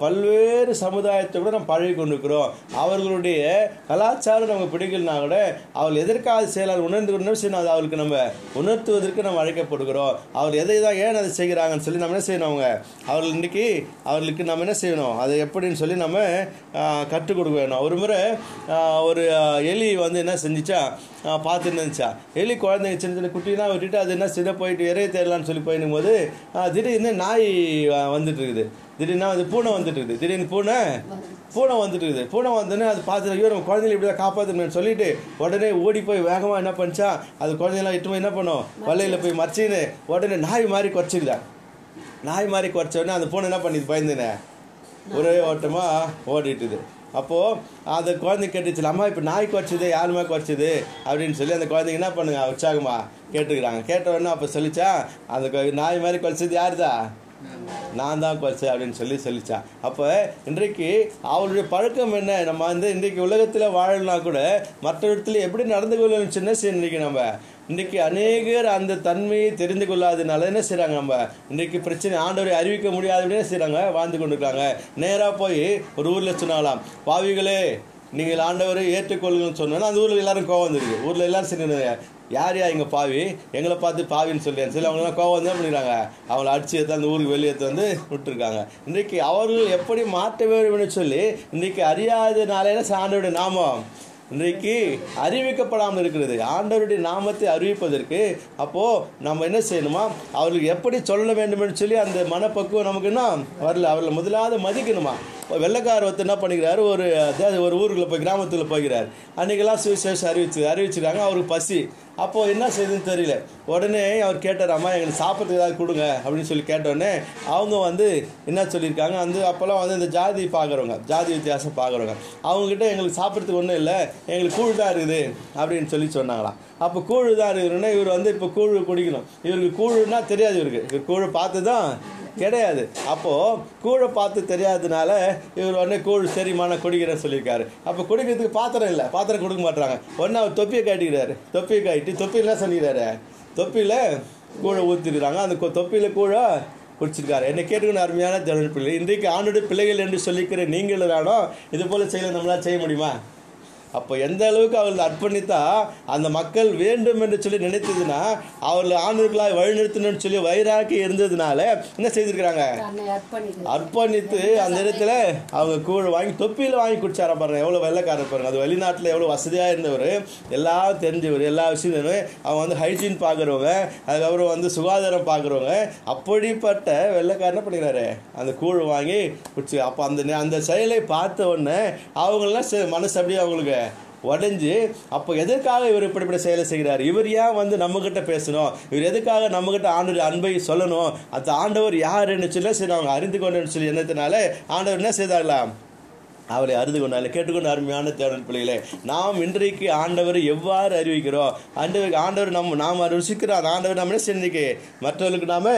பல்வேறு சமுதாயத்தை கூட நம்ம பழகி கொண்டிருக்கிறோம். அவர்களுடைய கலாச்சாரம் நமக்கு பிடிக்கலனா கூட அவள் எதற்காக செய்யலாம் உணர்ந்து கொண்டு செய்யணும் அது அவளுக்கு நம்ம உணர்த்துவதற்கு நம்ம அழைக்கப்படுகிறோம். அவள் எதை தான் ஏன் அதை செய்கிறாங்கன்னு சொல்லி நம்ம என்ன செய்யணும் அவங்க? அவர்கள் இன்றைக்கி அவர்களுக்கு நம்ம என்ன செய்யணும்? அதை எப்படின்னு சொல்லி நம்ம கற்றுக் கொடுக்க வேணும். ஒரு முறை ஒரு எலி வந்து என்ன செஞ்சுச்சா? பார்த்துட்டு இருந்துச்சா? எலி குழந்தைங்க சின்ன சின்ன குட்டிலாம் விட்டுட்டு அது என்ன சின்ன போயிட்டு இறைய தேடலான்னு சொல்லி போயிடும் போது அஹ், திடீர்னு நாய் வந்துட்டு இருக்குது திடீர்னு அது பூனை வந்துட்டு இருக்குது திடீர்னு பூனை பூனை வந்துட்டு இருக்குது பூனை வந்தோடனே அது பார்த்துட்டு ஐயோ நம்ம குழந்தைகளை இப்படி தான் காப்பாற்றணும்னு சொல்லிட்டு உடனே ஓடி போய் வேகமாக என்ன பண்ணிச்சா அது குழந்தைலாம் இட்டு போய் என்ன பண்ணும்? வலையில் போய் மறைச்சின்னு உடனே நாய் மாதிரி குறைச்சிக்குதா நாய் மாதிரி குறைச்ச உடனே அந்த பூனை என்ன பண்ணிது? பயந்துனே? ஒரே ஓட்டமாக ஓடிட்டுது. அப்போது அந்த குழந்தை கேட்டுச்சு அம்மா இப்போ நாய் குறைச்சிது யாருமே குறைச்சிது அப்படின்னு சொல்லி அந்த குழந்தைங்க என்ன பண்ணுங்க உற்சாகமா கேட்டுக்கிறாங்க கேட்ட உடனே அப்போ சொல்லிச்சா அந்த நாய் மாதிரி குறைச்சது யாருதா நான் தான் குறைச்சேன் அப்படின்னு சொல்லி சொல்லித்தான் அப்போ இன்றைக்கு அவளுடைய பழக்கம் என்ன நம்ம வந்து இன்றைக்கு உலகத்தில் வாழலாம் கூட மற்ற இடத்துல எப்படி நடந்து கொள்ளணும் சின்ன இன்றைக்கி நம்ம இன்றைக்கி அநேகர் அந்த தன்மையை தெரிந்து கொள்ளாதனால என்ன செய்கிறாங்க நம்ம? இன்றைக்கு பிரச்சனை ஆண்டவரை அறிவிக்க முடியாதபடி என்ன செய்கிறாங்க வாழ்ந்து கொண்டிருக்காங்க நேராக போய் ஒரு ஊரில் சொன்னாலாம் பாவிகளே நீங்கள் ஆண்டவரை ஏற்றுக்கொள்ளுங்கன்னு சொன்னோன்னா அந்த ஊரில் எல்லாரும் கோவம் வந்துருக்கு ஊரில் எல்லாரும் சொன்னாங்க யார் யா இங்கே பாவி? எங்களை பார்த்து பாவின்னு சொல்லியான்னு சொல்லி அவங்களாம் கோவம் தான் பண்ணிடுறாங்க? அவங்கள அடிச்சு எடுத்து அந்த ஊருக்கு வெளியே எடுத்து வந்து விட்டுருக்காங்க. இன்றைக்கு அவர்கள் எப்படி மாற்ற வேண்டும்னு சொல்லி இன்றைக்கு அறியாதனால என்ன ஆண்டவருடைய நாமம் இன்றைக்கு அறிவிக்கப்படாமல் இருக்கிறது. ஆண்டவருடைய நாமத்தை அறிவிப்பதற்கு அப்போது நம்ம என்ன செய்யணுமா? அவர்களுக்கு எப்படி சொல்ல வேண்டும்னு சொல்லி அந்த மனப்பக்குவம் நமக்கு என்ன? வரல. அவர்களை முதலாவது மதிக்கணுமா? வெள்ளக்கார் ஒருத்தர் என்ன பண்ணிக்கிறாரு? ஒரு அதாவது ஒரு ஊருக்குள்ள போய் கிராமத்தில் போய்கிறார் அன்றைக்கெல்லாம் சுவிசேஷம் அறிவிச்சு அறிவிச்சிருக்காங்க அவருக்கு பசி. அப்போது என்ன செய்யுதுன்னு தெரியல. உடனே அவர் கேட்டார் அம்மா எங்களுக்கு சாப்பிட்றதுக்கு ஏதாவது கொடுங்க அப்படின்னு சொல்லி கேட்டோடனே அவங்க வந்து என்ன சொல்லியிருக்காங்க? வந்து அப்போல்லாம் வந்து இந்த ஜாதி பார்க்குறவங்க ஜாதி வித்தியாசம் பார்க்குறவங்க அவங்கக்கிட்ட எங்களுக்கு சாப்பிட்றதுக்கு ஒன்றும் இல்லை எங்களுக்கு கூழ் தான் இருக்குது அப்படின்னு சொல்லி சொன்னாங்களாம். அப்போ கூழ் தான் இருக்குதுன்னா இவர் வந்து இப்போ கூழ் குடிக்கணும். இவருக்கு கூழுன்னா தெரியாது இவருக்கு. இவர் கூழ் பார்த்து தான் கிடையாது. அப்போது கூழை பார்த்து தெரியாததுனால இவர் உடனே கூழ் சரிமான குடிக்கிறேன்னு சொல்லியிருக்காரு. அப்போ குடிக்கிறதுக்கு பாத்திரம் இல்லை. பாத்திரம் கொடுக்க மாட்டுறாங்க ஒன்று அவர் தொப்பியை காட்டிக்கிறாரு. தொப்பியை காட்டி தொப்பியில் சொல்லிக்கிறாரு? தொப்பியில் கூழை ஊற்றிருக்கிறாங்க அந்த தொப்பியில் கூழை குடிச்சிருக்காரு. என்னை கேட்டுக்கணும் அருமையான ஜனல் பிள்ளை. இன்றைக்கு ஆணுடைய பிள்ளைகள் என்று சொல்லிக்கிற நீங்கள் தானோ இது போல் செய்யல நம்மளால் செய்ய முடியுமா? அப்போ எந்த அளவுக்கு அவர்கள் அர்ப்பணித்தா அந்த மக்கள் வேண்டும் என்று சொல்லி நினைத்ததுன்னா அவர்கள் ஆண்டுகளாக வழிநிறுத்தணும்னு சொல்லி வைராக்கி இருந்ததுனால என்ன செய்திருக்கிறாங்க? அர்ப்பணித்து. அந்த இடத்துல அவங்க கூழ் வாங்கி தொப்பியில் வாங்கி குடிச்சார பாருங்க எவ்வளோ வெள்ளைக்காரர் பாருங்க. அது வெளிநாட்டில் எவ்வளோ வசதியாக இருந்தவர் எல்லாம் தெரிஞ்சவர் எல்லா விஷயம். அவங்க வந்து ஹைஜீன் பார்க்குறவங்க அதுக்கப்புறம் வந்து சுகாதாரம் பார்க்குறவங்க அப்படிப்பட்ட வெள்ளைக்காரர் என்ன பண்ணிக்கிறாரு? அந்த கூழ் வாங்கி குடிச்சு அப்போ அந்த அந்த செயலை பார்த்த உடனே அவங்களாம் மனசு அப்படியே அவங்களுக்கு உடஞ்சி அப்போ எதற்காக இவர் இப்படிப்பட்ட செயலை செய்கிறார்? இவர் ஏன் வந்து நம்மக்கிட்ட பேசணும்? இவர் எதுக்காக நம்மக்கிட்ட ஆண்டவர் அன்பை சொல்லணும்? அந்த ஆண்டவர் யாருன்னு சொல்லி சரி அவங்க அறிந்து கொண்டேன்னு சொல்லி என்னத்தினால ஆண்டவர் என்ன செய்தார்களாம்? அவரை அறிந்து கொண்டாலே கேட்டுக்கொண்டு அருமையான தேடல் பிள்ளைகளே நாம் இன்றைக்கு ஆண்டவரை எவ்வாறு அறிவிக்கிறோம்? ஆண்டவர் ஆண்டவர் நம்ம நாம் ருசிக்கிறோம் அந்த ஆண்டவர் நம்ம என்ன செஞ்சுக்கு மற்றவர்களுக்கு நாம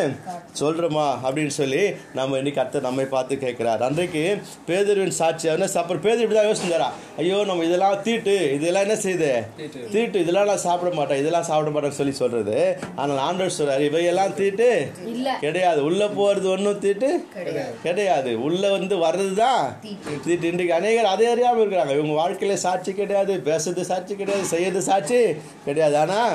சொல்றோமா? அப்படின்னு சொல்லி நம்ம இன்னைக்கு அர்த்தம் நம்மை பார்த்து கேட்கிறார். அன்றைக்கு பேதர்வின் சாட்சி என்ன அப்புறம் பேதர் இப்படி தான் யோசிச்சாரா? ஐயோ நம்ம இதெல்லாம் தீட்டு இதெல்லாம் என்ன செய்யுது? தீட்டு. இதெல்லாம் நான் சாப்பிட மாட்டேன் இதெல்லாம் சாப்பிட மாட்டேன்னு சொல்லி சொல்றது. ஆனால் ஆண்டவர் சொல்றாரு இவையெல்லாம் தீட்டு? கிடையாது. உள்ள போறது ஒன்றும் தீட்டு? கிடையாது. உள்ள வந்து வர்றது தான் தீட்டு இன்றைக்கு அநேகர் அதே அறியாமல் இருக்கிறாங்க. இவங்க வாழ்க்கையில் சாட்சி கிடையாது பேசுறது சாட்சி கிடையாது செய்யறது சாட்சி கிடையாது. ஆனால்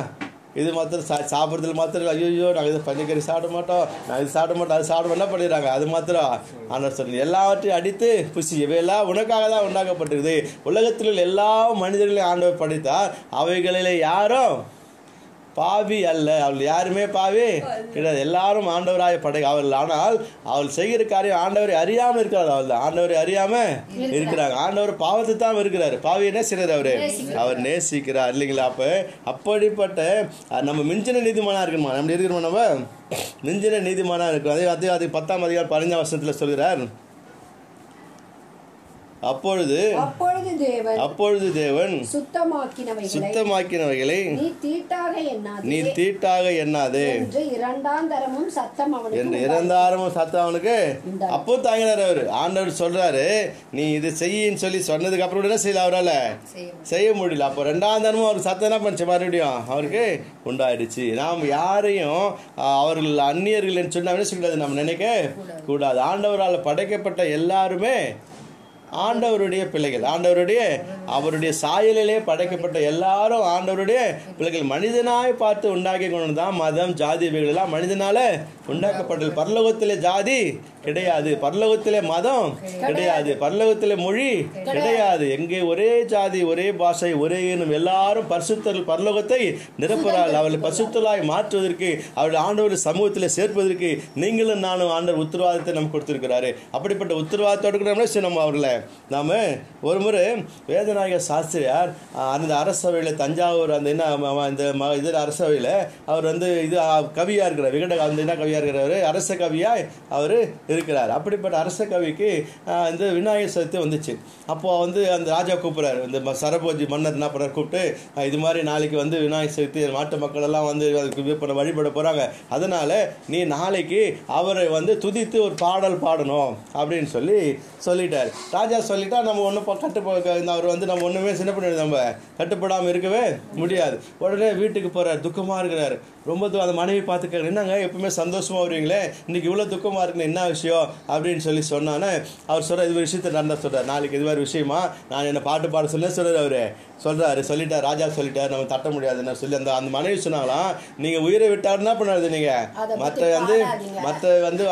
இது மாத்திரம் சா சாப்பிட்றதுல மாத்திரம் ஐயோ நாங்கள் இது பஞ்சக்கறி சாப்பிட மாட்டோம் நான் இது சாப்பிட மாட்டோம் அது சாப்பிட என்ன பண்ணிடுறாங்க? அது மாத்திரம் ஆனால் சொல்லி எல்லாவற்றையும் அடித்து புசி இவையெல்லாம் உனக்காக தான் உண்டாக்கப்பட்டிருக்குது. உலகத்தில் உள்ள எல்லா மனிதர்களையும் ஆண்டவர் படித்தால் அவைகளிலே யாரும் பாவி அல்ல. அவள் யாருமே பாவி கிடையாது. எல்லாரும் ஆண்டவராய படை அவள் ஆனால் அவள் செய்கிற காரியம் ஆண்டவரை அறியாம இருக்கிறார் அவள் தான் ஆண்டவரை அறியாம இருக்கிறாங்க. ஆண்டவர் பாவத்தை தான் இருக்கிறாரு. பாவி என்ன செய்யறாரு அவரு? அவர் நேசிக்கிறார். இல்லைங்களா? அப்ப அப்படிப்பட்ட நம்ம மிஞ்சின நீதிமானா இருக்கணுமா? நம்ம இருக்கணுமா நம்ம? மிஞ்சின நீதிமானா இருக்கணும். அதே அதே அது பத்தாம் அதிகாரம் பதினஞ்சாம் வருஷத்துல சொல்கிறார். அப்பொழுது அப்பொழுது தேவன் அப்பொழுது தேவன் சுத்தமாக்கினவைகளை சுத்தமாக்கினவைகளை நீ தீட்டாக எண்ணாதே. நீ தீட்டாக எண்ணாதே. என்று இரண்டாம் தரமும் சத்தம் அவனுக்கு என்று. இறந்தாரமும் சத்தம் அவனுக்கு. அப்போ தாங்கினார் அவரு. ஆண்டவர் சொல்றாரு நீ இது செய்யின்னு சொல்லி சொன்னதுக்கு அப்புறம் என்ன செய்யல அவரால. செய்ய முடியல. அப்போ ரெண்டாம் தரமும் அவருக்கு சத்தம் என்ன பண்ணுச்சு? மறுபடியும் அவருக்கு உண்டாயிடுச்சு. நாம் யாரையும் அவர்கள் அந்நியர்கள் சொன்னா என்ன சொல்லக்கூடாது நம்ம நினைக்க கூடாது. ஆண்டவரால் படைக்கப்பட்ட எல்லாருமே ஆண்டவருடைய பிள்ளைகள் ஆண்டவருடைய அவருடைய சாயலிலே படைக்கப்பட்ட எல்லாரும் ஆண்டவருடைய பிள்ளைகள். மனிதனாய் பார்த்து உண்டாக்கி கொண்டு தான் மதம் ஜாதி இவைகள் எல்லாம் மனிதனால உண்டாக்கப்பட்டது. பரலோகத்திலே ஜாதி கிடையாது. பரலோகத்திலே மதம் கிடையாது. பரலோகத்திலே மொழி கிடையாது. எங்கே ஒரே ஜாதி ஒரே பாஷை ஒரே இனம் எல்லாரும் பரிசுத்தர்கள் பரலோகத்தை நிரப்புறாள் அவளை பரிசுத்தலாய் மாற்றுவதற்கு அவருடைய ஆண்டவர் சமூகத்தில் சேர்ப்பதற்கு நீங்களும் நானும் ஆண்டவர் உத்தரவாதத்தை நமக்கு கொடுத்திருக்கிறாரு. அப்படிப்பட்ட உத்தரவாதத்தோடு கூட நம்ம அவர்களை. நாம ஒரு முறை வேதநாயக சாஸ்திரியார் அந்த அரசவையில் தஞ்சாவூர் அந்த என்ன இந்த ம- இது அரசவையில் அவர் வந்து இது அஹ், கவியா இருக்கிறார். விகட அந்த என்ன கவியா இருக்கிறாரு? அரச கவியாய் அவர் இருக்கிறார். அப்படிப்பட்ட அரச கவிக்கு இந்த விநாயகர் சதுர்த்தி வந்துச்சு. அப்போ வந்து அந்த ராஜா கூப்பிட்றாரு. இந்த ம- சரபோஜி மன்னர் என்ன பண்ணார் கூப்பிட்டு இது மாதிரி நாளைக்கு வந்து விநாயகர் சதுர்த்தி நாட்டு மக்களெல்லாம் வந்து அதுக்கு இது பண்ண வழிபட போகிறாங்க அதனால் நீ நாளைக்கு அவரை வந்து துதித்து ஒரு பாடல் பாடணும் அப்படின்னு சொல்லி சொல்லிட்டார். ராஜா சொல்லிட்டா நம்ம ஒன்றும் கட்டுப்போ அவர் வந்து நம்ம ஒன்றுமே சின்ன பண்ணி நம்ம கட்டுப்படாமல் இருக்கவே முடியாது. உடனே வீட்டுக்கு போகிறார் துக்கமாக இருக்கிறார். ரொம்ப அந்த மனைவி பார்த்து கேட்குற என்னங்க எப்பவுமே சந்தோஷமா வருவீங்களே? இன்னைக்கு இவ்வளோ துக்கமாக இருக்குன்னு என்ன விஷயம்? அப்படின்னு சொல்லி சொன்னானே அவர் சொல்ற இது ஒரு விஷயத்தை நடந்தா சொல்றாரு நாளைக்கு இது மாதிரி விஷயமா? நான் என்ன பாட்டு பாட சொல்லி சொல்றாரு அவரு. சொல்றாரு சொல்லிட்டார் ராஜா சொல்லிட்டார் நம்ம தட்ட முடியாதுன்னு சொல்லி. அந்த அந்த மனைவி சொன்னாங்களாம் நீங்க உயிரை விட்டார் என்ன பண்ணாது நீங்க? அதை பத்தி மற்ற வந்து. மற்ற வந்து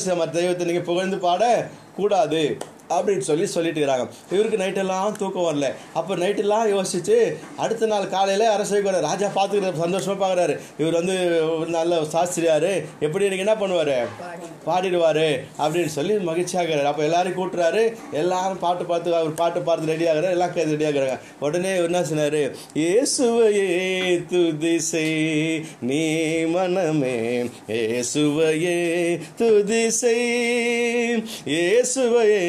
செய்ய- மற்ற தெய்வத்தை நீங்க புகழ்ந்து பாட கூடாது அப்படின்னு சொல்லி சொல்லிட்டு இருக்கிறாங்க. இவருக்கு நைட்டெல்லாம் தூக்கம் வரல. அப்போ நைட்டெல்லாம் யோசிச்சு அடுத்த நாள் காலையில் அரசவைக்கு கூட ராஜா பார்த்துக்கிற சந்தோஷமாக பார்க்குறாரு. இவர் வந்து ஒரு நல்ல சாஸ்திரியார். எப்படி எனக்கு என்ன பண்ணுவார்? பாடிடுவார் அப்படின்னு சொல்லி மகிழ்ச்சியாகிறாரு அப்போ எல்லாரும் கூட்டுறாரு. எல்லாரும் பாட்டு பார்த்து அவர் பாட்டு பார்த்து ரெடி ஆகிறார். எல்லாம் கைது ரெடி ஆகுறாங்க. உடனே என்ன சொன்னார்? இயேசுவையே துதிசை நீ மனமே. இயேசுவையே துதிசை இயேசுவையே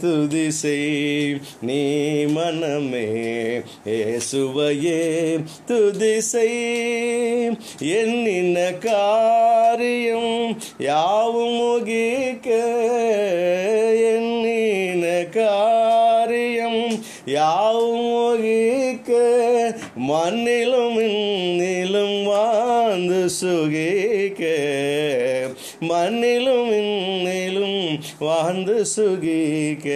துதி செய் நீ மனமே ஏசுவையே துதி செய் எண்ணின காரியம் யாவும் முகிக்க. எண்ணின காரியம் யாவும் முகிக்க. மண்ணிலும் இன்னிலும் வாழ்ந்து சுகிக்க. மண்ணிலும் இன்னிலும் வாழ்ந்து சுகிக்க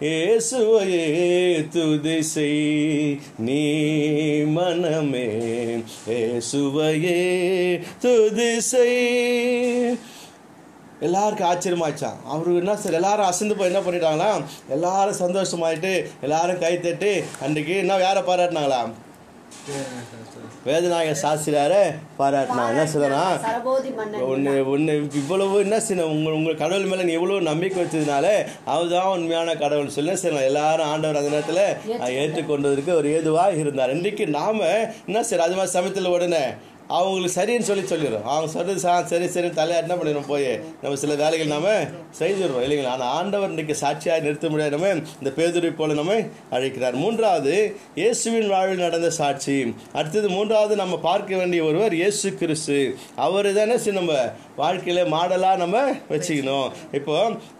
இயேசுவையே துதிசை நீ மனமே இயேசுவையே துதிசை எல்லாருக்கும் ஆச்சரியமாச்சான் அவரு என்ன சார் எல்லாரும் அசந்து போய் என்ன பண்ணிட்டாங்களா? எல்லாரும் சந்தோஷமாயிட்டு எல்லாரும் கை தட்டி அன்றைக்கு என்ன யாரை பாராட்டினாங்களா? வேதநாயக சாஸ்திரியாரை பாராட்டினாங்க என்ன மன்னன். உன்னை உன்னை இவ்வளவு என்ன செய்யணும் உங்கள் உங்கள் கடவுள் மேலே நீ இவ்வளவு நம்பிக்கை வச்சதுனால அவர்தான் உண்மையான கடவுள். சொல்லி செய்யணும் எல்லாரும் ஆண்டவர் அந்த நேரத்தில் ஏற்றுக்கொண்டதற்கு ஒரு ஏதுவாக இருந்தார். இன்றைக்கு நாம என்ன செய்யறோம் அது மாதிரி சமயத்தில் உடனே அவங்களுக்கு சரின்னு சொல்லி சொல்லிடுறோம் அவங்க சொல்றது சா சரி சரி தலையா என்ன பண்ணிடுறோம் போய் நம்ம சில வேலைகள் நாம செய்துடுறோம். இல்லைங்களா? ஆனால் ஆண்டவர் இன்றைக்கு சாட்சியாக நிறுத்த முடியாது. நம்ம இந்த பேதுரை போல நம்ம அழைக்கிறார். மூன்றாவது இயேசுவின் வாழ்வில் நடந்த சாட்சி. அடுத்தது மூன்றாவது நம்ம பார்க்க வேண்டிய ஒருவர் இயேசு கிறிஸ்து. அவர் தானே சரி நம்ம வாழ்க்கையில மாடலாக நம்ம வச்சுக்கணும். இப்போ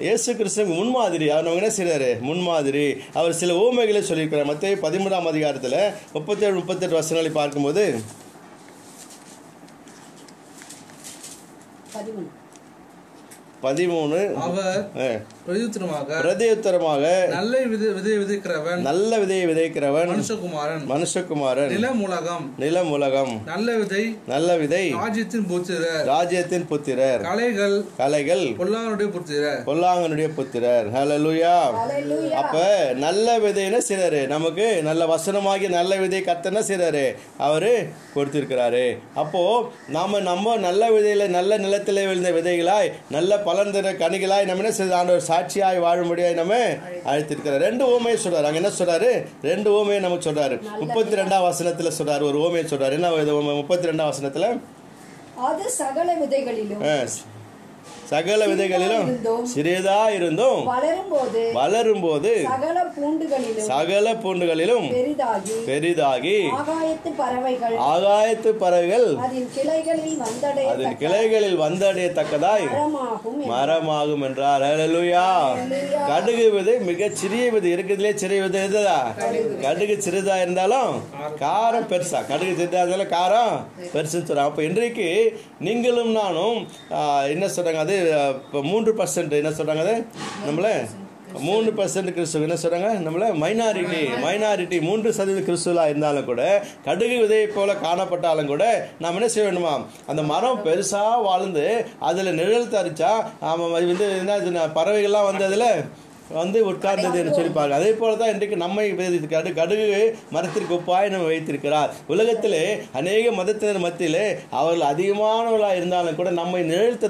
இயேசு கிறிஸ்துக்கு முன்மாதிரி அவர் நம்ம என்ன செய்றாரு? முன்மாதிரி. அவர் சில ஊமைகளை சொல்லியிருக்கிறார். மற்ற பதிமூணாம் அதிகாரத்தில் முப்பத்தேழு முப்பத்தெட்டு வசனங்களை பார்க்கும்போது பதிமூணு பதிமூணு. அவர் அஹ், பிரதித்திரமாக பிரதியுத்தரமாக நல்ல விதை விதை விதைக்கிறவன் நல்ல விதையை விதைக்கிறவன் மனுஷகுமாரன் மனுஷகுமாரன் நிலம் உலகம் நிலம் உலகம் நல்ல விதை நல்ல விதை ராஜ்யத்தின் புத்திரர் ராஜ்யத்தின் புத்திரர் கலைகள் கலைகள் பொல்லாருடைய புத்திரர். பொல்லாங்கனுடைய புத்திரர். ஹalleluya ஹalleluya. அப்ப நல்ல விதைன்னு செய்றாரு நமக்கு நல்ல வசனமாகி நல்ல விதை கத்தன செய்றாரு அவரு கொடுத்திருக்கிறாரு. அப்போ நாம நம்ம நல்ல விதையில நல்ல நிலத்திலே விழுந்த விதைகளாய் நல்ல பலன் தர கனிகளாய் நம்ம என்ன செய்த ஆண்டவர் சாட்சியாய் வாழும்படியாய் நம்ம அழைத்திருக்கிறார். ரெண்டு ஓமையை சொல்றாரு. அங்க என்ன சொல்றாரு? ரெண்டு ஓமையை நமக்கு சொல்றாரு. முப்பத்தி ரெண்டாம் வசனத்துல சொல்றாரு. ஒரு ஓமையை சொல்றாரு. என்ன? முப்பத்தி ரெண்டாம் வசனத்துல? அது சகல விதைகளிலும். சகல விதைகளிலும் சிறியதா இருந்தும் வளரும் போது சகல பூண்டுகளிலும் பெரிதாகி ஆகாயத்து பறவைகள் ஆகாயத்து பறவைகள் அதன் கிளைகளில் வந்தடையத்தக்கதாய் மரமாகும் என்றார். கடுகு விதை மிக சிறிய விதை. இருக்கிறதுலே சிறிய விதை எதுதா கடுகு. சிறிதா இருந்தாலும் காரம். பெருசா. கடுகு சிறிதா இருந்தாலும் காரம் பெருசுன்னு சொல்றாங்க. அப்போ இன்றைக்கு நீங்களும் நானும் என்ன சொல்றாங்க? அது இப்போ மூன்று பர்சன்ட் என்ன சொல்றாங்க அது? நம்மள மூணு பர்சன்ட் கிறிஸ்துவ என்ன சொல்றாங்க? நம்மள மைனாரிட்டி மைனாரிட்டி மூன்று சதவீத கிறிஸ்துவலா இருந்தாலும் கூட கடுகு விதையை போல காணப்பட்டாலும் கூட நாம் என்ன செய்ய வேண்டுமா அந்த மரம் பெருசா வாழ்ந்து அதுல நிழல் தரிச்சா ஆமா அது வந்து என்ன இது பறவைகள்லாம் வந்து அதுல வந்து உட்கார்ந்தது என்று சொல்லிப்பாங்க அதே போல தான் இன்றைக்கு நம்மை கடு கடுகு மரத்திற்கு ஒப்பாய் நம்ம வைத்திருக்கிறார். உலகத்திலே அநேக மதத்தினர் மத்தியிலே அவர்கள் அதிகமானவர்களாக இருந்தாலும் கூட நம்மை நிழல்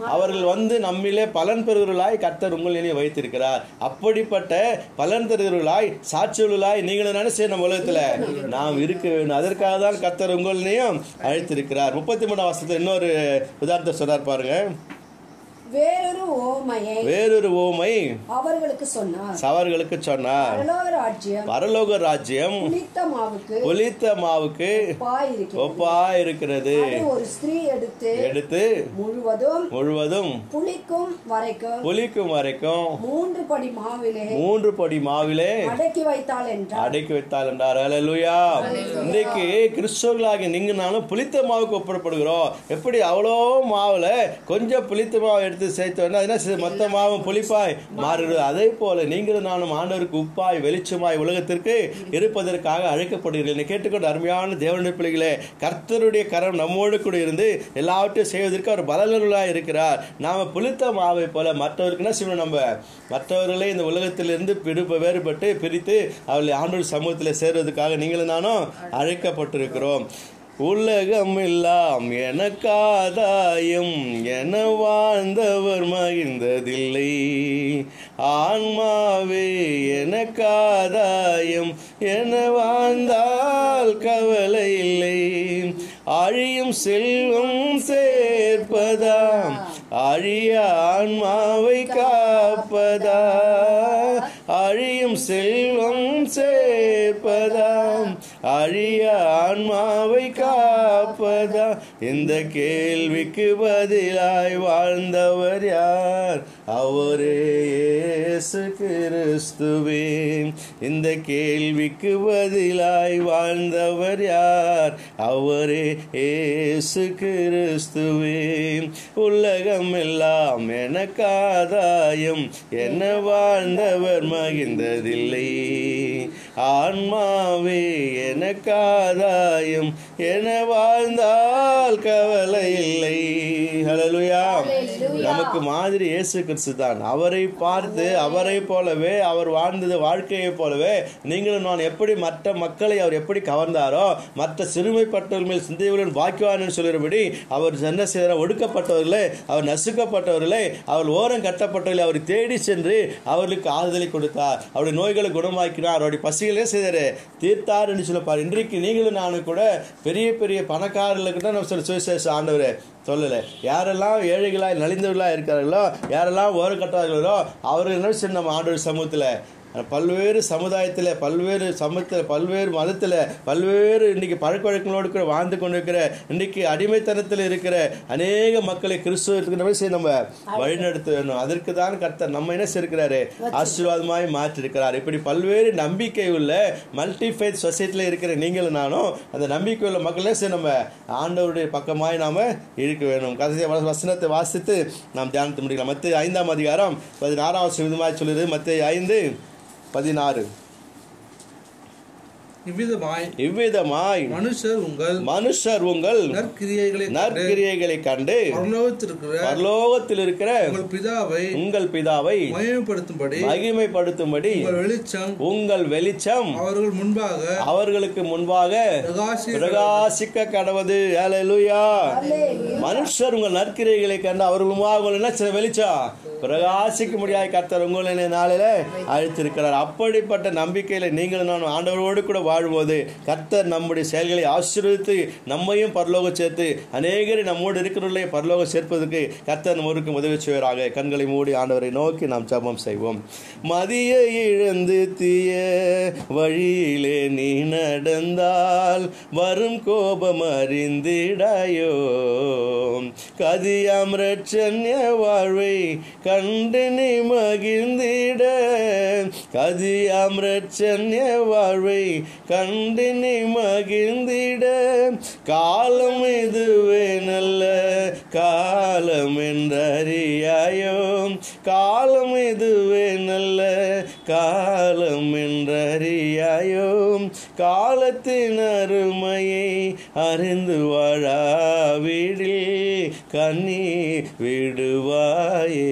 அவர்கள் வந்து நம்மிலே பலன் பெறுவர்களாய் கர்த்தர் உங்கள் வைத்திருக்கிறார். அப்படிப்பட்ட பலன் தருவர்களாய் சாட்சியர்களாய் நீங்களும் நினைச்சு நம்ம உலகத்தில்? நாம் இருக்க வேண்டும். அதற்காக தான் கர்த்தர் உங்களையும் அழைத்திருக்கிறார். முப்பத்தி மூணாம் வருஷத்தில் இன்னொரு உதாரணத்தை சொல்றார் பாருங்கள் வேறொரு ஓமையை வேறொரு ஓமை அவர்களுக்கு சொன்னார். சவர்களுக்கு சொன்னார். பரலோக ராஜ்யம் பரலோக ராஜ்யம் புளித்த மாவுக்கு புளித்த மாவுக்கு ஒப்பா இருக்கிறது ஒரு ஸ்திரீ எடுத்து எடுத்து முழுவதும் முழுவதும் புளிக்கும் வரைக்கும் புளிக்கும் வரைக்கும் மூன்று படி மாவிலே மூன்று படி மாவிலே அடக்கி வைத்தாள் என்றார். அடக்கி வைத்தால் என்றார். ஹalleluya இன்றைக்கு கிறிஸ்தவர்களாகிய நீங்க நானும் புளித்த மாவுக்கு ஒப்பிடப்படுகிறோம். எப்படி அவ்வளோ மாவுல கொஞ்சம் புளித்த மாவு எடுத்து சேர்த்தோன்னா அது என்ன? மொத்த மாவும் புளிப்பாய் மாறுகிறது அதே போல நீங்களும் நானும் ஆண்டவருக்கு உப்பாய் வெளிச்சமாய் உலகத்திற்கு இருப்பதற்காக அழைக்கப்படுகிறீர்கள். கேட்டுக்கொண்டு அருமையான தேவனுடைய பிள்ளைகளே கர்த்தருடைய கரம் நம்மோடு கூட இருந்து எல்லாவற்றையும் செய்வதற்கு அவர் பலனுள்ளாய் இருக்கிறார். நாம புளித்த மாவை போல மற்றவருக்கு என்ன செய்யணும் நம்ம? மற்றவர்களே இந்த உலகத்திலிருந்து பிடிப்ப வேறுபட்டு பிரித்து அவர்களை ஆண்டோர் சமூகத்தில் சேர்வதற்காக நீங்களும் நானும் அழைக்கப்பட்டிருக்கிறோம். உலகம் எல்லாம் எனக்காதாயம் என வாழ்ந்தவர் மகிழ்ந்ததில்லை. ஆன்மாவே எனக்காதாயம் என வாழ்ந்தால் கவலை இல்லை. அழியும் செல்வம் சேர்ப்பதாம் அழிய ஆன்மாவை காப்பதா? அழியும் செல்வம் சேர்ப்பதாம் அழிய ஆன்மாவை காப்பதா? இந்த கேள்விக்கு பதிலாய் வாழ்ந்தவர் யார்? அவரே இயேசு கிறிஸ்துவே. இந்த கேள்விக்கு பதிலாய் வாழ்ந்தவர் யார்? அவரே இயேசு கிறிஸ்துவே. உலகம் எல்லாம் எனக்காதாயம். என்ன வாழ்ந்தவர் மகிழ்ந்ததில்லை ஆன்மாவே எனக்காதாயம் என வாழ்ந்தால் கவலை இல்லை. ஹalleluya நமக்கு மாதிரி இயேசு கிறிஸ்து தான். அவரை பார்த்து அவரை போலவே அவர் வாழ்ந்தது வாழ்க்கையை போலவே நீங்களும் நான் எப்படி மற்ற மக்களை அவர் எப்படி கவர்ந்தாரோ மற்ற சிறுமைப்பட்டவர்கள் மேல் சிந்தையுடன் பாக்கியவான் சொல்கிறபடி அவர் என்ன செய்தார் ஒடுக்கப்பட்டவர்களே அவர் நசுக்கப்பட்டவர்களே அவர் ஓரம் கட்டப்பட்டவர்களை அவர் தேடி சென்று அவர்களுக்கு ஆறுதலை கொடுத்தார். அவருடைய நோய்களை குணமாக்கினார். அவருடைய பசிகளே செய்தார் தீர்த்தார் என்று சொல்லப்பார் இன்றைக்கு நீங்களும் நானும் கூட பெரிய பெரிய பணக்காரர்களுக்கு தான் நம்ம சொல்ல சுவிசேஷ ஆண்டவர் சொல்லலை. யாரெல்லாம் ஏழைகளாய் நலிந்தவர்களாக இருக்கிறார்களோ யாரெல்லாம் ஓரக்கட்டார்களோ அவர்கள் என்ன நம்ம ஆண்டவர் சமூகத்தில்? பல்வேறு சமுதாயத்தில் பல்வேறு சமூகத்தில் பல்வேறு மதத்தில் பல்வேறு இன்னைக்கு பழக்க வழக்கங்களோடு கூட வாழ்ந்து கொண்டிருக்கிற இன்னைக்கு அடிமைத்தனத்தில் இருக்கிற அநேக மக்களை கிறிஸ்துவத்துக்கு நம்ம செய்ய நம்ம வழிநடத்த வேணும் அதற்கு தான் கர்த்தர் நம்ம என்ன செய்கிறாரு ஆசீர்வாதமாய் மாற்றிருக்கிறார். இப்படி பல்வேறு நம்பிக்கை உள்ள மல்டி ஃபேத் சொசைட்டியில் இருக்கிற நீங்களும் நானும் அந்த நம்பிக்கை உள்ள மக்களே சரி நம்ம ஆண்டவருடைய பக்கமாய் நாம இருக்க வேணும் கடைசி வசனத்தை வாசித்து நாம் தியானத்து முடிக்கலாம். மத்திய ஐந்தாம் அதிகாரம் பதினாறாம் விதமாய் சொல்லுது. மத்திய ஐந்து பதினாறு. இவ்விதமாய் இவ்விதமாய் மனுஷர் உங்கள் மனுஷர் உங்கள் நற்கிரியைகளை நற்கிரியைகளை கண்டு பரலோகத்திற்கிற பரலோகத்தில் இருக்கிற உங்கள் பிதாவை உங்கள் பிதாவை மகிமைப்படுத்தும்படி மகிமைப்படுத்தும்படி உங்கள் வெளிச்சம் உங்கள் வெளிச்சம் அவர்கள் முன்பாக அவர்களுக்கு முன்பாக பிரகாசி பிரகாசிக்க கடவுது. ஹalleluya மனுஷர் உங்கள் நற்கிரைகளை கண்டு அவர்கள் முன்பாக என்ன சில வெளிச்சம்? பிரகாசிக்க முடியாத கர்த்தர் உங்களை நாளில அழைத்திருக்கிறார். அப்படிப்பட்ட நம்பிக்கையில நீங்கள் நான் ஆண்டவரோடு கூட வாழும்போது கர்த்தர் நம்முடைய செயல்களை ஆசீர்வதித்து நம்மையும் பரலோகம் சேர்த்து அநேகரை நம்மோடு இருக்கிறவர்களே பரலோகம் சேர்ப்பதற்கு கர்த்தர் நம்மருக்கு உதவி செய்வராக. கண்களை மூடி ஆண்டவரை நோக்கி நாம் ஜபம் செய்வோம். மதிய இழந்து தீய வழியிலே நீ நடந்தால் வரும் கோபம் அறிந்திடாயோ கதியாம் ரட்சன்ய வாழ்வை கண்டு நீ மகிழ்ந்திட. கதியாம் ரட்சன்ய வாழ்வை கண்டு நீ மகிழ்ந்திட. காலம் இதுவே நல்ல காலம் என்றறியாயோ காலம் இதுவே நல்ல காலம் என்றறியாயோ காலத்தின் அருமையை அறிந்து வாழாவிடில் கண்ணி விடுவாயே.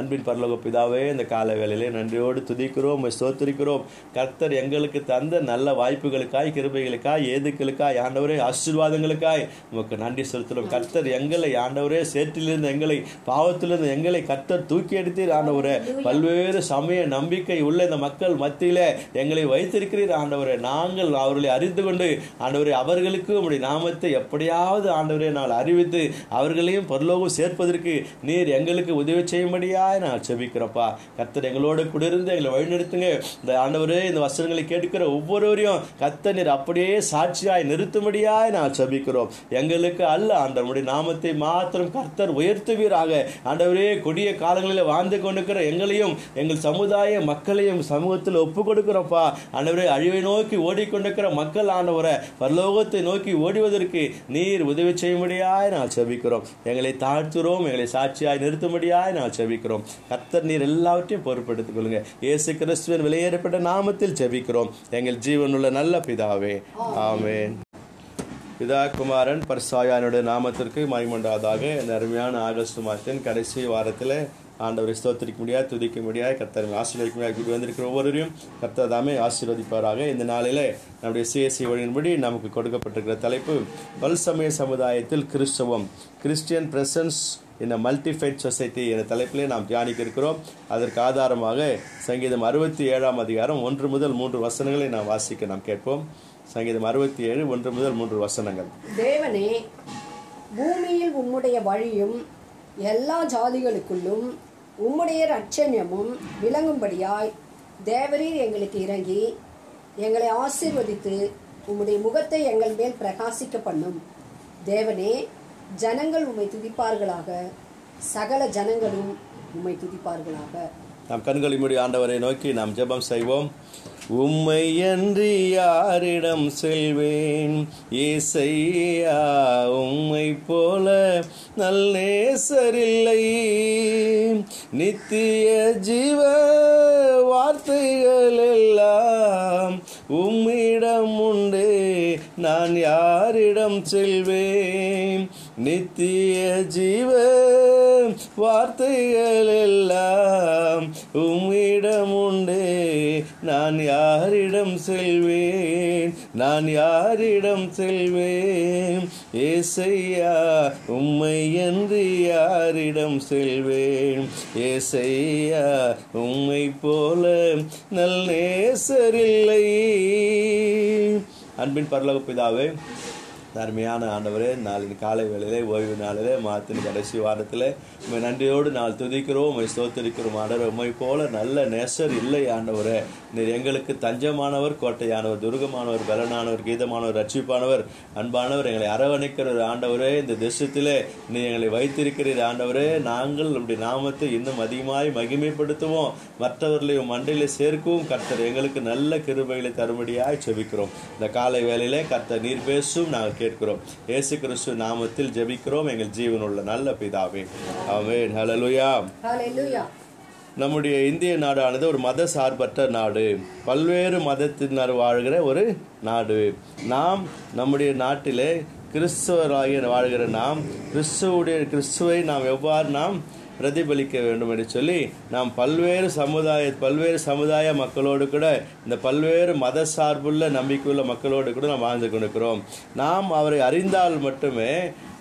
அன்பின் பரலோக பிதாவே இந்த கால வேளையிலே நன்றியோடு துதிக்கிறோம் உம்மை ஸ்தோத்திரிக்கிறோம். கர்த்தர் எங்களுக்கு தந்த நல்ல வாய்ப்புகளுக்காய் கிருபைகளுக்காய் ஏதுக்களுக்காய் ஆண்டவரே ஆசீர்வாதங்களுக்காய் உமக்கு நன்றி செலுத்துகிறோம். கர்த்தர் எங்களை ஆண்டவரே சேற்றிலிருந்து எங்களை பாவத்திலிருந்து எங்களை கர்த்தர் தூக்கி எடுத்தீர் ஆண்டவரே. பல்வேறு சமய நம்பிக்கை உள்ள இந்த மக்கள் மத்தியில எங்களை வைத்திருக்கிறீர் ஆண்டவரே. நாங்கள் அவர்களை அறிந்து கொண்டு ஆண்டவரே அவர்களுக்கு உம்முடைய நாமத்தை எப்படியாவது ஆண்டவரே நாங்கள் அறிவித்து அவர்களையும் பரலோகம் சேர்ப்பதற்கு நீர் எங்களுக்கு உதவி செய்யும்படியாய் நான் செபிக்கிறோப்பா கர்த்தர் எங்களோடு கூட இருந்து எங்களை வழிநடத்துங்க. இந்த ஆண்டவரே இந்த வசனங்களை கேட்கிற ஒவ்வொருவரையும் கத்த நீர் அப்படியே சாட்சியாய் நிறுத்தும்படியாய் நான் செபிக்கிறோம். எங்களுக்கு அல்ல ஆண்டவருடைய நாமத்தை மாத்திரம் கர்த்தர் உயர்த்துவீராக. ஆண்டவரே கொடிய காலங்களில் வாழ்ந்து கொண்டிருக்கிற எங்களையும் எங்கள் சமுதாய மக்களையும் சமூகத்தில் ஒப்பு கொடுக்கிறோப்பா ஆண்டவரே அழிவை நோக்கி ஓடிக்கொண்டிருக்கிற மக்கள் ஆண்டவரை பரலோகத்தை நோக்கி ஓடுவதற்கு நீர் உதவி செய்யும்படியாய் நான் செபிக்கிறோம். எங்களை தாழ்த்துறோம் எங்களை சாட்சியாய் நிறுத்தும்படியாய் நான் செபிக்கிறோம். கர்த்தர் நீர் எல்லாவற்றையும் பொறுப்பெடுத்துக் கொள்ளுங்க. இயேசு கிறிஸ்துவின் வெளியேறப்பட்ட நாமத்தில் ஜெபிக்கிறோம். எங்கள் ஜீவனுள்ள நல்ல பிதாவே. ஆமேன். பிதா குமாரன் பர்சாயானுடைய நாமத்திற்கு மகிமண்டாதாக இந்த அருமையான ஆகஸ்ட் மாதத்தின் கடைசி வாரத்தில் ஆண்டவரை ஸ்தோத்திரிக்க முடியாது துதிக்க முடியாது. கர்த்தர் ஆசீர்வதிக்க முடியாது இப்படி வந்திருக்கிற ஒவ்வொருவரையும் கர்த்தர் தாமே ஆசீர்வதிப்பாராக. இந்த நாளில் நம்முடைய சிஎஸ்சி வழியின்படி நமக்கு கொடுக்கப்பட்டிருக்கிற தலைப்பு பல்சமய சமுதாயத்தில் கிறிஸ்தவம் கிறிஸ்டியன் பிரசன்ஸ் இந்த மல்டிஃபைட் சொசைட்டி என்ற தலைப்பிலே நாம் தியானிக்க இருக்கிறோம் அதற்கு ஆதாரமாக சங்கீதம் அறுபத்தி ஏழாம் அதிகாரம் ஒன்று முதல் மூன்று வசனங்களை நாம் வாசிக்க நாம் கேட்போம். சங்கீதம் அறுபத்தி ஏழு ஒன்று முதல் மூன்று வசனங்கள். தேவனே பூமியில் உம்முடைய வழியும் எல்லா ஜாதிகளுக்குள்ளும் உம்முடைய ரட்சண்யமும் விளங்கும்படியாய் தேவரீர் எங்களுக்கு இறங்கி எங்களை ஆசீர்வதித்து உம்முடைய முகத்தை எங்கள் மேல் பிரகாசிக்க பண்ணும். தேவனே ஜனங்கள் உம்மை துதிப்பார்களாக. சகல ஜனங்களும் உம்மை துதிப்பார்களாக. நாம் கண்களை மூடி ஆண்டவரை நோக்கி நாம் ஜெபம் செய்வோம். உம்மை அன்றி யாரிடம் செல்வேன்? ஏசையா உம்மை போல நல்லேசரில்லை நித்திய ஜீவ வார்த்தைகள் எல்லாம் உம்மிடம் உண்டு. நான் யாரிடம் செல்வேன்? நித்திய ஜீவ வார்த்தைகள் எல்லாம் உம்மிடம் உண்டே நான் யாரிடம் செல்வேன்? நான் யாரிடம் செல்வேன்? ஏசையா உம்மை என்று யாரிடம் செல்வேன்? ஏசையா உம்மை போல நல் நேசரில்லை அன்பின் பரலோக பிதாவே அருமையான ஆண்டவரே நாளின் காலை வேளையிலே ஓய்வு நாளிலே மாத்தின் கடைசி வாரத்தில் உண்மை நன்றியோடு நாள் துதிக்கிறோம் உண்மை ஸ்தோத்திரிக்கிறோம் ஆண்டவர் உண்மை போல நல்ல நேசர் இல்லை ஆண்டவரே. நீர் எங்களுக்கு தஞ்சமானவர் கோட்டையானவர் துர்கமானவர் பலனானவர் கீதமானவர் ரட்சிப்பானவர் அன்பானவர் எங்களை அரவணைக்கிற ஆண்டவரே. இந்த தேசத்திலே நீ எங்களை வைத்திருக்கிறீர் ஆண்டவரே. நாங்கள் நம்முடைய நாமத்தை இன்னும் அதிகமாய் மகிமைப்படுத்துவோம். மற்றவர்களையும் மண்டையில சேர்க்கவும் கர்த்தர் எங்களுக்கு நல்ல கிருபைகளை தரும்படியாய் செபிக்கிறோம். இந்த காலை வேளையிலே கர்த்தர் நீர் பேசும் நாங்கள் கேட்கிறோம். இயேசு கிறிஸ்து நாமத்தில் ஜெபிக்கிறோம். எங்கள் ஜீவனுள்ள நல்ல பிதாவே. ஆமென். ஹalleluya. நம்முடைய இந்திய நாடானது ஒரு மத சார்பற்ற நாடு. பல்வேறு மதத்தினர் வாழ்கிற ஒரு நாடு. நாம் நம்முடைய நாட்டிலே கிறிஸ்தவராகிய வாழ்கிற நாம் கிறிஸ்துவுடைய கிறிஸ்துவை நாம் எவ்வாறு நாம் பிரதிபலிக்க வேண்டும் என்று சொல்லி நாம் பல்வேறு சமுதாய பல்வேறு சமுதாய மக்களோடு கூட இந்த பல்வேறு மத சார்புள்ள நம்பிக்கையுள்ள மக்களோடு கூட நாம் வாழ்ந்து கொண்டிருக்கிறோம். நாம் அவரை அறிந்தால் மட்டுமே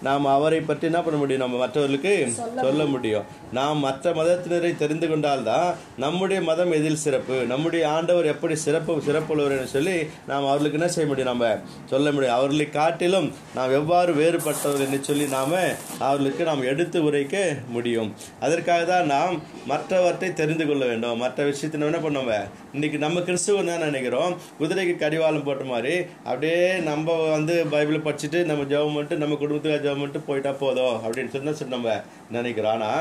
நாம் அவரை பற்றி என்ன பண்ண முடியும்? நம்ம மற்றவர்களுக்கு சொல்ல முடியும். நாம் மற்ற மதத்தினரை தெரிந்து கொண்டால்தான் நம்முடைய மதம் எதில் சிறப்பு? நம்முடைய ஆண்டவர் எப்படி சிறப்பு சிறப்புள்ளவர் என்று சொல்லி நாம் அவர்களுக்கு என்ன செய்ய முடியும்? நம்ம சொல்ல முடியும். அவர்களை காட்டிலும் நாம் எவ்வாறு வேறுபட்டவர் என்று சொல்லி நாம அவர்களுக்கு நாம் எடுத்து உரைக்க முடியும். அதற்காக தான் நாம் மற்றவற்றை தெரிந்து கொள்ள வேண்டும். மற்ற விஷயத்தை நம்ம என்ன பண்ணுவோம் இன்னைக்கு நம்ம கிறிஸ்துவ என்ன நினைக்கிறோம். குதிரைக்கு கடிவாளம் போட்ட மாதிரி அப்படியே நம்ம வந்து பைபிளை படிச்சுட்டு நம்ம ஜெபம் பண்ணிட்டு நம்ம குடும்பத்துக்காக ஜெபம் பண்ணிட்டு போயிட்டா போதும் அப்படின்னு சொன்னா சொல்லி நம்ம நினைக்கிறோம். ஆனா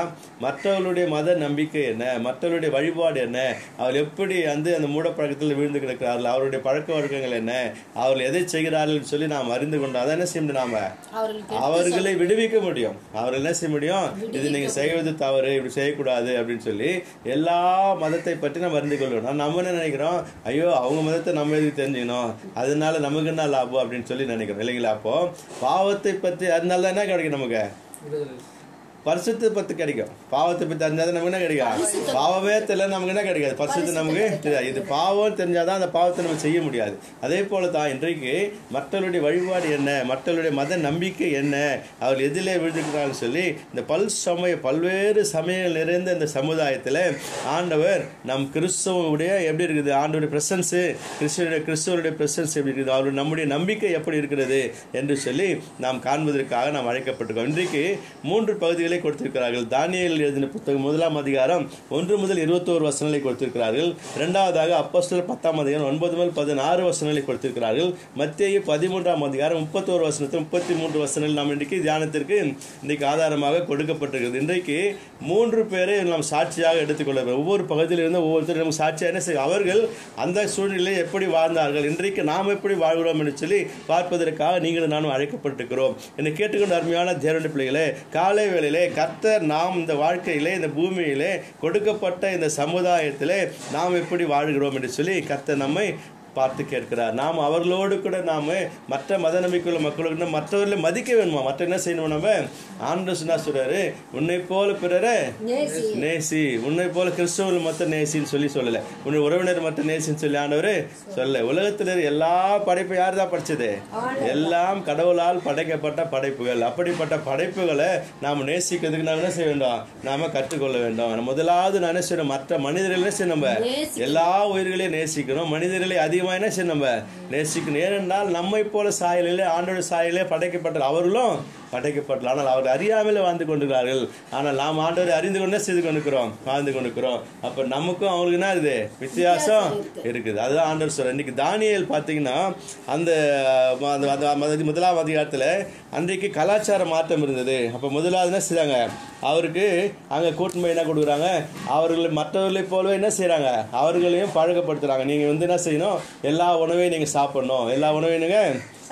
மற்றவர்களுடைய மத நம்பிக்கை என்ன? மற்றவர்களுடைய வழிபாடு என்ன? அவர் எப்படி வந்து அந்த மூடப்பழக்கத்தில் விழுந்து கிடக்கிறார்கள்? அவருடைய பழக்க வழக்கங்கள் என்ன? அவர்கள் எதை செய்கிறார்கள் சொல்லி நாம் அறிந்து கொண்டோம் அதை என்ன செய்ய முடியும் நாம? அவர்களை விடுவிக்க முடியும். அவர்கள் என்ன செய்ய முடியும்? இது நீங்க செய்வது தவறு இப்படி செய்யக்கூடாது அப்படின்னு சொல்லி எல்லா மதத்தை பற்றி நம்ம அறிந்து கொள்ளணும் நம்ம என்ன நினைக்கிறோம்? ஐயோ அவங்க மதத்தை நம்ம எதுக்கு தெரிஞ்சுக்கணும்? அதனால நமக்கு என்ன லாபம் அப்படின்னு சொல்லி நினைக்கிறோம். இல்லைங்களா அப்போ? பாவத்தை பற்றி அதனால தான் என்ன கிடைக்கும் நமக்கு? பரிசுத்தை பத்தி கிடைக்கும். பாவத்தை பத்தி தெரிஞ்சாதான் நமக்கு என்ன கிடைக்கும்? பாவமே தெரியல நமக்கு என்ன கிடைக்காது? பரிசுத்து நமக்கு தெரியாது. இது பாவம் தெரிஞ்சாதான் அந்த பாவத்தை நம்ம செய்ய முடியாது. அதே போல தான் இன்றைக்கு மற்றவருடைய வழிபாடு என்ன? மற்றவருடைய மத நம்பிக்கை என்ன? அவர் எதிலே விழுந்துக்கிறான்னு சொல்லி இந்த பல் சமய பல்வேறு சமயங்கள் நிறைந்த இந்த சமுதாயத்தில் ஆண்டவர் நம் கிறிஸ்தவனுடைய எப்படி இருக்குது? ஆண்டவருடைய பிரசன்ஸு கிறிஸ்துவனுடைய கிறிஸ்துவருடைய பிரசன்ஸ் எப்படி இருக்குது? அவருடைய நம்முடைய நம்பிக்கை எப்படி இருக்கிறது? என்று சொல்லி நாம் காண்பதற்காக நாம் அழைக்கப்பட்டிருக்கோம். இன்றைக்கு மூன்று பகுதிகளை கொடுத்திருக்கிறார்கள். தானியல் எழுதின புத்தகம் முதலாம் அதிகாரம் ஒன்று முதல் இருபத்தோரு வசனங்களை கொடுத்திருக்கிறார்கள். இரண்டாவதாக அப்போஸ்தலர் பத்தாம் அதிகாரம் ஒன்பது முதல் பதினாறு வசனங்களை கொடுத்திருக்கிறார்கள். மத்திய பதிமூன்றாம் அதிகாரம் முப்பத்தோரு வசனத்தில் முப்பத்தி மூன்று வசனங்கள் நாம் இன்றைக்கு தியானத்திற்கு இன்றைக்கு ஆதாரமாக கொடுக்கப்பட்டிருக்கிறது. இன்றைக்கு மூன்று பேரை நாம் சாட்சியாக எடுத்துக்கொள்ள வேண்டும். ஒவ்வொரு பகுதியிலிருந்து ஒவ்வொருத்தரும் நமக்கு சாட்சியாக என்ன செய்ய அவர்கள் அந்த சூழ்நிலையை எப்படி வாழ்ந்தார்கள்? இன்றைக்கு நாம் எப்படி வாழ்கிறோம் என்று சொல்லி பார்ப்பதற்காக நீங்கள் நானும் அழைக்கப்பட்டிருக்கிறோம். என்னை கேட்டுக்கொண்ட அருமையான தேவனுடைய பிள்ளைகளே காலை வேளையிலே கர்த்தர் நாம் இந்த வாழ்க்கையிலே இந்த பூமியிலே கொடுக்கப்பட்ட இந்த சமுதாயத்திலே நாம் எப்படி வாழ்கிறோம் என்று சொல்லி கர்த்தர் நம்மை பார்த்து கேட்கிறார். நாம் அவர்களோடு கூட நாம மற்ற மத நம்பிக்கையுள்ள மக்களுக்கு மற்றவர்களை மதிக்க வேணுமா? மற்ற என்ன செய்யணும் நம்ம ஆண்டு சொன்னா சொல்றாரு. உன்னை போல பிறரை நேசி. உன்னை போல கிறிஸ்தவர்கள் மத்த நேசின்னு சொல்லி சொல்லல. உன்னை உறவினர் மத்த நேசின்னு சொல்லி ஆண்டவர் சொல்ல உலகத்தில் எல்லா படைப்பும் யார் தான் படிச்சது எல்லாம் கடவுளால் படைக்கப்பட்ட படைப்புகள். அப்படிப்பட்ட படைப்புகளை நாம் நேசிக்கிறதுக்கு நாம் என்ன செய்ய வேண்டும்? நாம கற்றுக்கொள்ள வேண்டும். முதலாவது நான் என்ன செய்யணும்? மற்ற மனிதர்களை என்ன செய்யணும் நம்ம. எல்லா உயிர்களையும் நேசிக்கணும். மனிதர்களை அதிகமாக என்ன செய்யணும் நம்ம நேசிக்கணும். ஏனென்றால் நம்மை போல சாயலிலே ஆண்டோட சாயலே படைக்கப்பட்ட அவர்களும் படைக்கப்பட்டல ஆனால் அவர்கள் அறியாமல் வாழ்ந்து கொண்டிருக்கிறார்கள். ஆனால் நாம் ஆண்டவரை அறிந்து கொண்டே செய்து கொண்டிருக்கிறோம். வாழ்ந்து கொண்டிருக்கிறோம். அப்ப நமக்கும் அவங்களுக்கு என்ன இருக்குது? வித்தியாசம் இருக்குது. அதுதான் ஆண்டவர் சொல்ற இன்னைக்கு தானியேல் பார்த்தீங்கன்னா அந்த முதலாம் அதிகாரத்தில் அன்றைக்கு கலாச்சார மாற்றம் இருந்தது. அப்போ முதலாவது என்ன செய்றாங்க? அவருக்கு அங்கே கூட்டணி என்ன கொடுக்குறாங்க? அவர்கள் மற்றவர்களை போலவே என்ன செய்றாங்க? அவர்களையும் பழக்கப்படுத்துறாங்க. நீங்க வந்து என்ன செய்யணும்? எல்லா உணவையும் நீங்க சாப்பிடணும். எல்லா உணவையும் நீங்க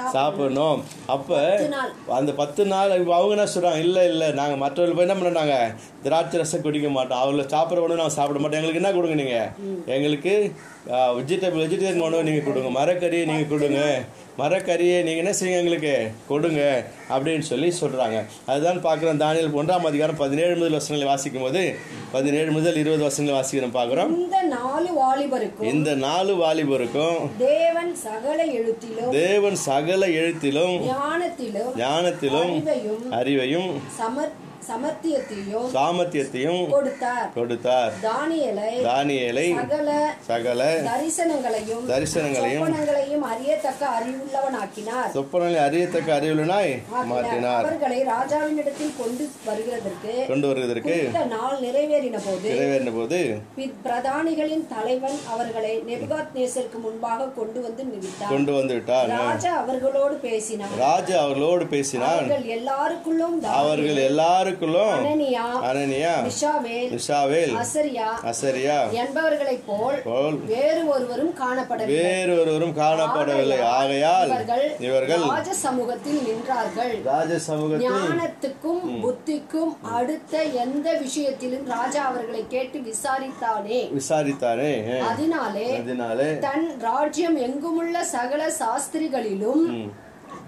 சாப்பிடணும். அப்ப. அந்த பத்து நாள் அவங்க என்ன சொல்றாங்க? இல்ல இல்ல நாங்க மற்றவர்கள் போய் என்ன பண்ணாங்க திராட்சை ரசம் குடிக்க மாட்டோம். அவங்கள சாப்பிட்ற உணவு நாங்கள் சாப்பிட மாட்டோம். எங்களுக்கு என்ன கொடுங்க நீங்க? எங்களுக்கு வெஜிடபிள் வெஜிடேரியன் உணவு நீங்க கொடுங்க. மரக்கறியை நீங்க கொடுங்க. மரக்கறியை நீங்க என்ன செய்யுங்க எங்களுக்கு? கொடுங்க. அப்படின்னு சொல்லி சொல்றாங்க. அதுதான் பார்க்குறோம் தானியல் ஒன்றாம் அதிகாரம் பதினேழு முதல் வசனங்களை வாசிக்கும் போது பதினேழு முதல் இருபது வசனங்களை வாசிக்கிறோம் பார்க்குறோம். இந்த நாலு வாலிபருக்கும் இந்த நாலு வாலிபருக்கும் தேவன் சகல எழுத்திலும் தேவன் சகல எழுத்திலும் ஞானத்திலும் ஞானத்திலும் அறிவையும் அறிவையும் சமர் சமர்த்தியத்தையும் சாமர்த்தியத்தையும் கொடுத்தார். கொடுத்தார். தானியலை தானியேலை சகல சகல தரிசனங்களையும் தரிசனங்களையும் சொப்பனங்களையும் அறியத்தக்க அறிவுள்ளவனாக்கினார். சொப்பனங்களை அறியத்தக்க ஆக்கினார். மாற்றினார். அவர்களை ராஜாவினிடத்தில் கொண்டு வருகிறதற்கு கொண்டு வருவதற்கு நாள் நிறைவேறின போது நிறைவேறின போது பிரதானிகளின் தலைவன் அவர்களை நெபுகாத் நேசருக்கு முன்பாக கொண்டு வந்து நிறுத்தார் கொண்டு வந்து விட்டார். ராஜா அவர்களோடு பேசினார். ராஜா அவர்களோடு பேசினான் அவர்கள் எல்லாருக்குள்ளும் அவர்கள் எல்லாருக்குள்ளும் அனனியா மிஷாவேல் அசரியா அசரியா என்பவர்களைப் போல் வேறு ஒருவரும் காணப்படவில்லை. வேறொருவரும் காணப்படவில்லை. ஆகையால் இவர்கள் ராஜ சமூகத்தில் நின்றார்கள். ராஜ சமூகத்தில் ஞானத்துக்கும் புத்திக்கும் அடுத்த எந்த விஷயத்திலும் ராஜா அவர்களை கேட்டு விசாரித்தானே? விசாரித்தானே அதனாலே அதனாலே தன் ராஜ்யம் எங்குமுள்ள சகல சாஸ்திரிகளிலும்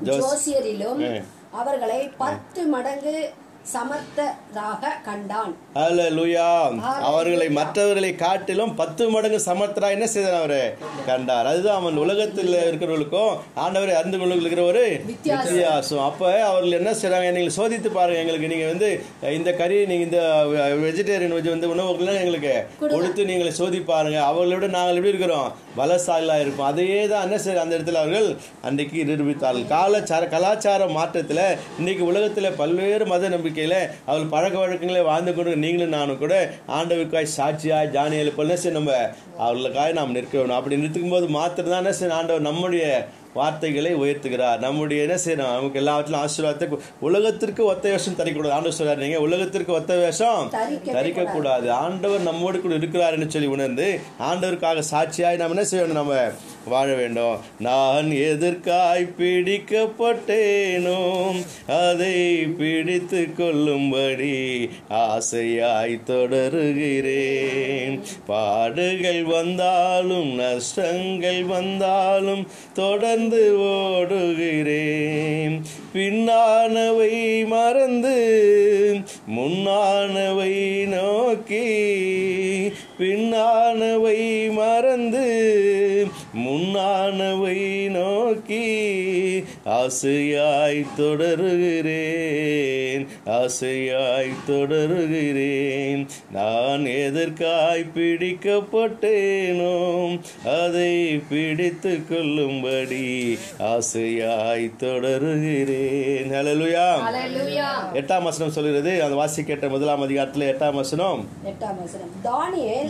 ஜோசியரிலும் அவர்களை பத்து மடங்கு சமர்த்தராக கண்டான். அவர்களை மற்றவர்களை காட்டிலும் பத்து மடங்கு சமர்த்தரா என்ன செய்தார் அவரு கண்டார். அதுதான் அவன் உலகத்தில் இருக்கிறவர்களுக்கும் ஆண்டவரை அறிந்து கொள்ளுகிற ஒரு வித்தியாசம். அப்ப அவர்கள் என்ன செய்றாங்க? நீங்கள் சோதித்து பாருங்க. எங்களுக்கு நீங்க வந்து இந்த கறி நீங்க இந்த வெஜிடேரியன் வந்து உணவுகள் எங்களுக்கு கொடுத்து நீங்களை சோதி பாருங்க அவர்களை விட நாங்கள் எப்படி இருக்கிறோம்? பலசாலியாக இருக்கும். அதையே தான் என்ன செய்ய அந்த இடத்துல அவர்கள் அன்றைக்கு நிரூபித்தார்கள். காலச்சார கலாச்சார மாற்றத்தில் இன்றைக்கு உலகத்தில் பல்வேறு மத நம்பிக்கையில் அவர்கள் பழக்க வழக்கங்களை வாழ்ந்து கொண்டு நீங்களும் நானும் கூட ஆண்டவருக்காய் சாட்சியாய் ஜானியல் போல என்ன செய்ய நம்ம அவர்களுக்காக நாம் நிற்க வேணும் அப்படி நிறுத்துக்கும் போது மாத்திரம் தான் என்ன செய்ய ஆண்டவர் நம்முடைய வார்த்தைகளை உயர்த்துகிறார். நம்முடைய என்ன செய்யணும்? நமக்கு எல்லாவற்றிலும் ஆசீர்வாதத்தை உலகத்திற்கு ஒத்த வேஷம் தரிக்கூடாது. ஆண்டவர் சொல்றாரு நீங்க உலகத்திற்கு ஒத்த வேஷம் தரிக்கவே தரிக்க கூடாது ஆண்டவர் நம்மோடு கூட இருக்கிறார்னு சொல்லி உணர்ந்து ஆண்டவருக்காக சாட்சியாய் நாம் என்ன செய்யணும் நம்ம வாழ வேண்டும். நான் எதற்காய் பிடிக்கப்பட்டேனோ அதை பிடித்து கொள்ளும்படி ஆசையாய் தொடருகிறேன். பாடுகள் வந்தாலும் நஷ்டங்கள் வந்தாலும் கடந்து ஓடுகிறேன். பின்னானவை மறந்து முன்னானவை நோக்கி பின்னானவை மறந்து முன்னானவை நோக்கி ஆசையாய் தொடருகிறேன். ஆசையாய் தொடருகிறேன். நான் எதற்காய் பிடிக்கப்பட்டேனோ அதை பிடித்து கொள்ளும்படி ஆசையாய் தொடருகிறேன். அல்லேலூயா எட்டாம் வசனம் சொல்கிறது. அந்த வாசி கேட்ட முதலாம் அதிகாரத்தில் எட்டாம் வசனம்.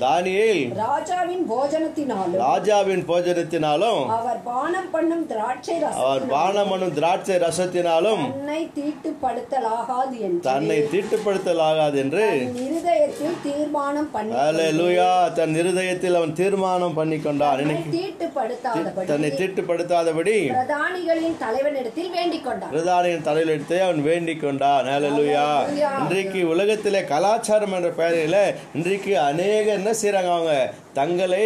தானியேல் ராஜாவின் போஜனத்தினாலும் ராஜாவின் போஜனத்தினாலும் அவர் பானம் பண்ணும் திராட்சை அவர் ரசத்தினாலும் பானமனும் திராட்சை ரசத்தினாலும் தன்னை தீட்டுப்படுத்தலாகாது என்று தன்னை தீட்டுப்படுத்தலாகாது என்று தன் இருதயத்தில் தீர்மானம் பண்ணி தன் இருதயத்தில் அவன் தீர்மானம் பண்ணி கொண்டான் தன்னை தீட்டுப்படுத்தாதபடி பிரதானிகளின் தலைவனிடத்தில் வேண்டிக் கொண்டார் பிரதானியின் தலையில் எடுத்து அவன் வேண்டிக் கொண்டான் Hallelujah. இன்றைக்கு உலகத்திலே கலாச்சாரம் என்ற பெயரில் இன்றைக்கு அநேக என்ன செய்றாங்க அவங்க? தங்களை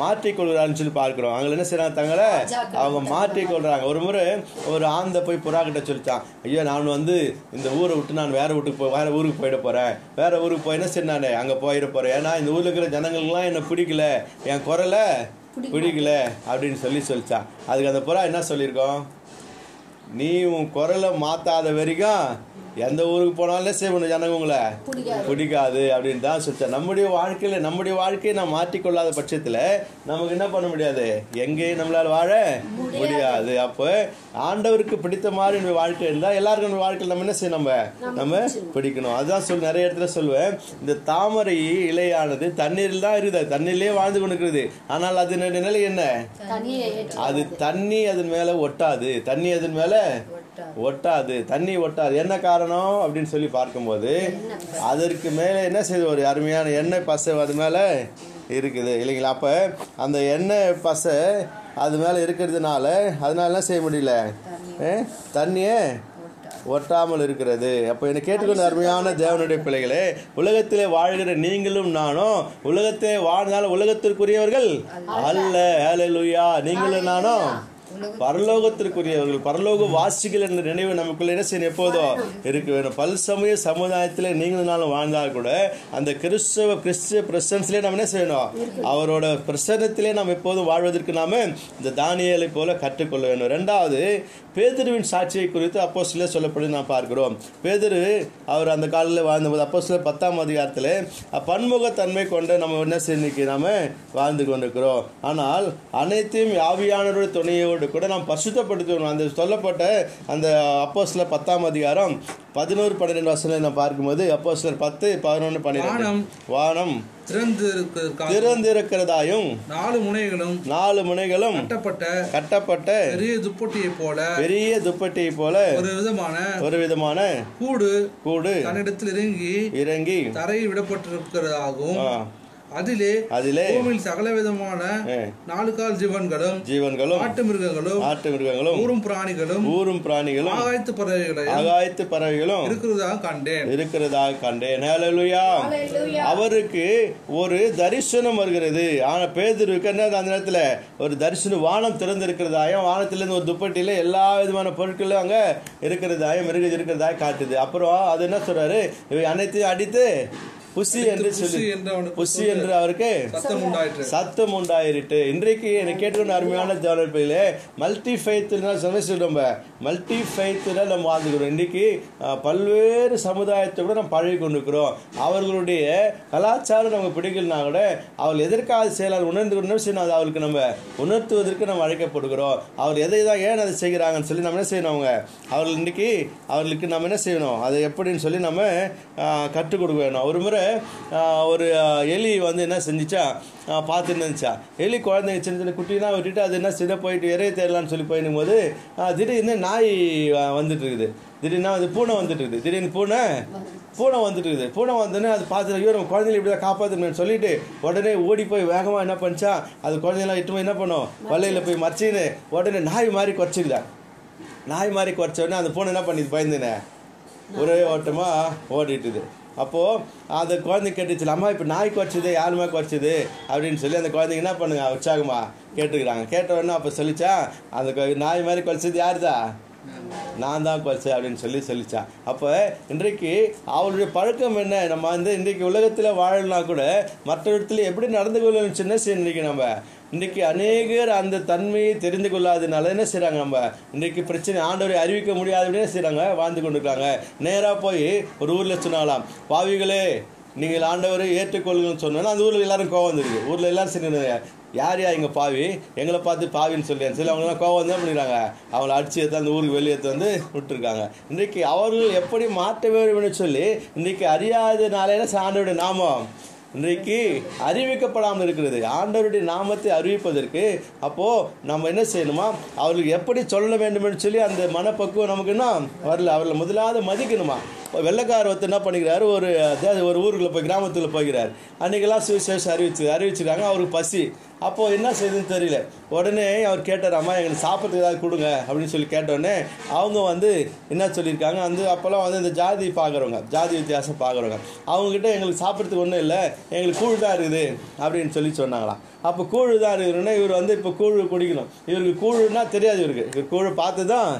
மாற்றிக்கொள்கிறான்னு சொல்லி பார்க்கிறோம். அவங்க என்ன செய்றாங்க தங்களை? அவங்க மாற்றிக்கொள்றாங்க. ஒரு முறை ஒரு ஆந்த போய் புறா கிட்ட சொல்லிச்சான் ஐயோ நான் வந்து இந்த ஊரை விட்டு நான் வேற வீட்டுக்கு போய் வேற ஊருக்கு போயிட போறேன். வேற ஊருக்கு போய் என்ன சரி நான்? அங்க போயிட போறேன். ஏன்னா இந்த ஊர்ல இருக்கிற ஜனங்களுக்குலாம் என்ன பிடிக்கல. என் குரலை பிடிக்க பிடிக்கல. அப்படின்னு சொல்லி சொல்லிச்சான் அதுக்கு அந்த புறா என்ன சொல்லியிருக்கோம்? நீ உன் குரலை மாத்தாத வரைக்கும் எந்த ஊருக்கு போனாலும் செய்யணும் ஜனங்க உங்களை. பிடிக்காது. அப்படின்னு தான் சொல்லிச்சேன் நம்முடைய வாழ்க்கையில நம்முடைய வாழ்க்கையை நாம் மாற்றிக்கொள்ளாத பட்சத்துல நமக்கு என்ன பண்ண முடியாது? எங்கேயும் நம்மளால வாழ முடியாது. அப்போ ஆண்டவருக்கு பிடித்த மாதிரி நம்ம வாழ்க்கை இருந்தா எல்லாருக்கும் நம்ம வாழ்க்கையில் நம்ம என்ன செய்யணும்? நம்ம நம்ம பிடிக்கணும். அதுதான் சொல் நிறைய இடத்துல சொல்லுவேன். இந்த தாமரை இலையானது தண்ணீரில் தான் இருக்குது. தண்ணீர்லயே வாழ்ந்து கொண்டிருக்கிறது. ஆனால் அது நிலை என்ன? அது தண்ணி அதன் மேல ஒட்டாது. தண்ணி அதன் மேல ஒட்டாது. தண்ணி ஒட்டாது. என்ன காரணம் அப்படின்னு சொல்லி பார்க்கும்போது அதற்கு மேலே என்ன செய்யுது ஒரு அருமையான எண்ணெய் பசை அது மேல இருக்குது. இல்லைங்களா? அப்ப அந்த எண்ணெய் பசை அது மேல இருக்கிறதுனால அதனால என்ன செய்ய முடியல? தண்ணியே ஒட்டாமல் இருக்கிறது. அப்போ என்னை கேட்டுக்கொண்ட அருமையான தேவனுடைய பிள்ளைகளே உலகத்திலே வாழ்கிற நீங்களும் நானும் உலகத்தை வாழ்ந்தாலும் உலகத்திற்குரியவர்கள் அல்ல. ஹalleluya. நீங்களும் நானும். பரலோகத்திற்குரியவர்கள் பரலோக வாசிகள் என்ற நினைவு நமக்குள்ள என்ன செய்யணும் எப்போதும் இருக்க வேணும். பல் சமய சமுதாயத்தில் நீங்களும் நாளும் வாழ்ந்தால் கூட அந்த கிறிஸ்தவ கிறிஸ்துவ பிரசன்ஸ்லேயே நம்ம என்ன செய்யணும்? அவரோட பிரசனத்திலே நாம் எப்போதும் வாழ்வதற்கு நாம் இந்த தானியலை போல கற்றுக்கொள்ள வேண்டும். ரெண்டாவது பேதருவின் சாட்சியை குறித்து அப்போ சில சொல்லப்படி நாம் பார்க்கிறோம். பேதரு அவர் அந்த காலத்தில் வாழ்ந்தபோது அப்போ சில பத்தாம் அதிகாரத்தில் பன்முகத்தன்மை கொண்டு நம்ம என்ன செஞ்சு நாம வாழ்ந்து கொண்டிருக்கிறோம். ஆனால் அனைத்தையும் ஆவியானவருடைய துணையோடு கூட நாம் பரிசுத்தப்படுத்தணும் அந்த சொல்லப்பட்ட அந்த அப்போ சில பத்தாம் அதிகாரம் பதினோரு பன்னிரெண்டு வசனம் நான் பார்க்கும்போது அப்போ சிலர் பத்து பதினொன்று பன்னிரெண்டு. வானம் திறந்திருக்கிறதாயும் நாலு முனைகளும் நாலு முனைகளும் கட்டப்பட்ட கட்டப்பட்ட பெரிய துப்பட்டியை போல பெரிய துப்பட்டியை போல ஒரு விதமான ஒரு விதமான கூடு கூடு தன்னிடத்தில் இறங்கி இறங்கி தரையில் விடப்பட்டிருக்கிறதாகவும் அதிலே அதிலே பூமியில் சகல விதமான நாலு கால் ஜீவன்களும் ஜீவன்களும் காட்டு மிருகங்களும் ஆட்டு மிருகங்களும் ஊரும் பிராணிகளும் ஊரும் பிராணிகளும் ஆகாயத்து பறவைகளையும் ஆகாயத்து பறவைகளும் இருக்கிறதாக கண்டேன். இருக்கிறதாக கண்டேன். ஹalleluya. Hallelujah. அவருக்கு ஒரு தரிசனம் வருகிறது. ஆனா பேதுருக்கு என்ன அந்த நேரத்துல? ஒரு தரிசனம் வானம் திறந்திருக்கிறதாயும் வானத்திலிருந்து ஒரு துப்பட்டியில எல்லா விதமான பொருட்களும் அங்க இருக்கிறதாயும் மிருக இருக்கிறதாய் காட்டுது. அப்புறம் அது என்ன சொல்றாரு? இவை அனைத்தையும் அடித்து புசி என்று சொல்லி புசி என்று அவருக்கு சத்தம் உண்டாயிருக்கு இன்றைக்கு எனக்கு கேட்டுக்கொண்ட அருமையான தேவனப்பிலே மல்டி ஃபைத்துல சொல்றோம் மல்டி ஃபைத்துல நம்ம வாழ்ந்துக்கிறோம் இன்றைக்கு பல்வேறு சமுதாயத்தை கூட நம்ம பழகி கொண்டிருக்கிறோம். அவர்களுடைய கலாச்சாரம் நமக்கு பிடிக்கலனா கூட அவர்கள் எதற்காக செய்யலாம் உணர்ந்து கொண்டு அது அவருக்கு நம்ம உணர்த்துவதற்கு நம்ம அழைக்கப்படுகிறோம். அவர் எதை தான் ஏன் அதை செய்கிறாங்கன்னு சொல்லி நம்ம என்ன செய்யணும் அவங்க? அவர்கள் இன்னைக்கு அவர்களுக்கு நம்ம என்ன செய்யணும்? அது எப்படின்னு சொல்லி நம்ம கற்றுக் கொடுக்க வேணும். ஒரு முறை ஒரு எலி வந்து என்ன செஞ்சிச்சா? ஆஹ், பார்த்துட்டு இருந்துச்சா? எலி குழந்தைங்க சின்ன சின்ன குட்டிலாம் விட்டுட்டு அது என்ன சிதை போயிட்டு இறைய தேடலான்னு சொல்லி போயிடும் போது திடீர்னு நாய் வந்துட்டு இருக்குது திடீர்னு அது பூனை வந்துட்டு இருக்குது திடீர்னு பூனை பூனை வந்துட்டு இருக்குது பூனை வந்தோடனே அது பார்த்துட்டு ஐயோ நம்ம குழந்தைங்க இப்படி தான் காப்பாற்றணும்னு சொல்லிட்டு உடனே ஓடி போய் வேகமாக என்ன பண்ணிச்சா? அது குழந்தைங்களாம் இட்டு போய் என்ன பண்ணும்? வலையில் போய் மறைச்சின்னு உடனே நாய் மாதிரி குறைச்சிக்குதா? நாய் மாதிரி குறைச்ச உடனே அந்த பூனை என்ன பண்ணிது? பயந்துனே ஒரே ஓட்டமாக ஓடிட்டுது. அப்போது அந்த குழந்தை கேட்டுச்சு அம்மா இப்போ நாய் குறைச்சது யாருமே குறைச்சது? அப்படின்னு சொல்லி அந்த குழந்தைங்க என்ன பண்ணுங்க உற்சாகமா கேட்டுக்கிறாங்க. கேட்ட உடனே அப்போ சொல்லிச்சா அந்த நாய் மாதிரி குறைச்சது யாருதா? நான் தான் குறைச்சேன் அப்படின்னு சொல்லி சொல்லிச்சான் அப்போ இன்றைக்கு அவளுடைய பழக்கம் என்ன? நம்ம வந்து இன்றைக்கு உலகத்தில் வாழலாம் கூட மற்ற இடத்துல எப்படி நடந்து கொள்ளணும் சின்ன செய்ய இன்றைக்கி நம்ம இன்றைக்கி அநேகர் அந்த தன்மையை தெரிந்து கொள்ளாதனால என்ன செய்கிறாங்க நம்ம. இன்றைக்கு பிரச்சனை ஆண்டவரை அறிவிக்க முடியாதபடி செய்கிறாங்க வாழ்ந்து கொண்டிருக்காங்க நேராக போய் ஒரு ஊரில் சொன்னாலாம் பாவிகளே நீங்கள் ஆண்டவரை ஏற்றுக்கொள்ளுங்கன்னு சொன்னோன்னா அந்த ஊரில் எல்லாரும் கோவம் வந்துருக்கு ஊரில் எல்லாரும் சொன்னாங்க யார் யா இங்கே பாவி? எங்களை பார்த்து பாவின்னு சொல்லி சரி அவங்களாம் கோவம் தான் பண்ணிடுறாங்க? அவங்கள அடிச்சு எடுத்து அந்த ஊருக்கு வெளியே எடுத்து வந்து விட்டுருக்காங்க. இன்றைக்கு அவர்கள் எப்படி மாற்ற வேண்டும்னு சொல்லி இன்றைக்கு அறியாததுனால என்ன ஆண்டவருடைய நாமம். இன்றைக்கு அறிவிக்கப்படாமல் இருக்கிறது. ஆண்டவருடைய நாமத்தை அறிவிப்பதற்கு அப்போது நம்ம என்ன செய்யணுமா? அவர்களுக்கு எப்படி சொல்ல வேண்டும்னு சொல்லி அந்த மனப்பக்குவம் நமக்கு என்ன? வரல. அவர்களை முதலாவது மதிக்கணுமா? இப்போ வெள்ளைக்காரர் ஒருத்தர் என்ன பண்ணிக்கிறாரு? ஒரு அதாவது ஒரு ஊருக்குள்ளே போய் கிராமத்தில் போய்கிறார் அன்றைக்கெல்லாம் சுவிசேஷம் அறிவிச்சு அறிவிச்சிருக்காங்க. அவருக்கு பசி. அப்போது என்ன செய்யுதுன்னு தெரியல. உடனே அவர் கேட்டார் அம்மா எங்களுக்கு சாப்பிட்றதுக்கு ஏதாவது கொடுங்க அப்படின்னு சொல்லி கேட்டோடனே அவங்க வந்து என்ன சொல்லியிருக்காங்க வந்து அப்போல்லாம் வந்து இந்த ஜாதி பார்க்குறவங்க ஜாதி வித்தியாசம் பார்க்குறவங்க அவங்கக்கிட்ட எங்களுக்கு சாப்பிட்றதுக்கு ஒன்றும் இல்லை எங்களுக்கு கூழ் தான் இருக்குது அப்படின்னு சொல்லி சொன்னாங்களாம். அப்போ கூழ் தான் இருக்கிறோன்னா இவர் வந்து இப்போ கூழ் குடிக்கணும். இவருக்கு கூழுன்னா தெரியாது இவருக்கு. இவர் கூழ் பார்த்து தான்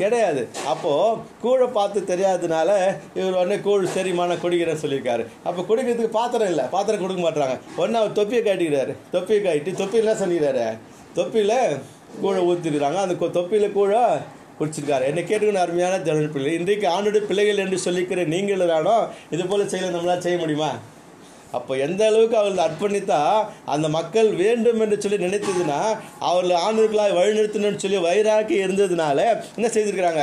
கிடையாது. அப்போது கூழை பார்த்து தெரியாததுனால இவர் உடனே கூழ் சரிம்மா நான் குடிக்கிறேன்னு சொல்லியிருக்காரு. அப்போ குடிக்கிறதுக்கு பாத்திரம் இல்லை. பாத்திரம் கொடுக்க மாட்டாங்க உடனே அவர் தொப்பியை காட்டிக்கிறாரு. தொப்பியை காட்டி தொப்பிலாம் என்ன சொல்லிக்கிறாரு? தொப்பியில் கூழை ஊற்றிருக்காங்க அந்த தொப்பியில் கூழை குடிச்சிருக்காரு. என்னை கேட்டுக்கணும் அருமையான தமிழ் பிள்ளை. இன்றைக்கு ஆணுடைய பிள்ளைகள் என்று சொல்லிக்கிற நீங்கள் தானோ இது போல் செய்யல நம்மளால் செய்ய முடியுமா? அப்போ எந்த அளவுக்கு அவர்கள் அர்ப்பணித்தா அந்த மக்கள் வேண்டும் என்று சொல்லி நினைத்ததுன்னா அவர்கள் ஆண்டவர்களாய் வழிநிறுத்தணும்னு சொல்லி வைராக்கி இருந்ததுனால என்ன செய்திருக்கிறாங்க?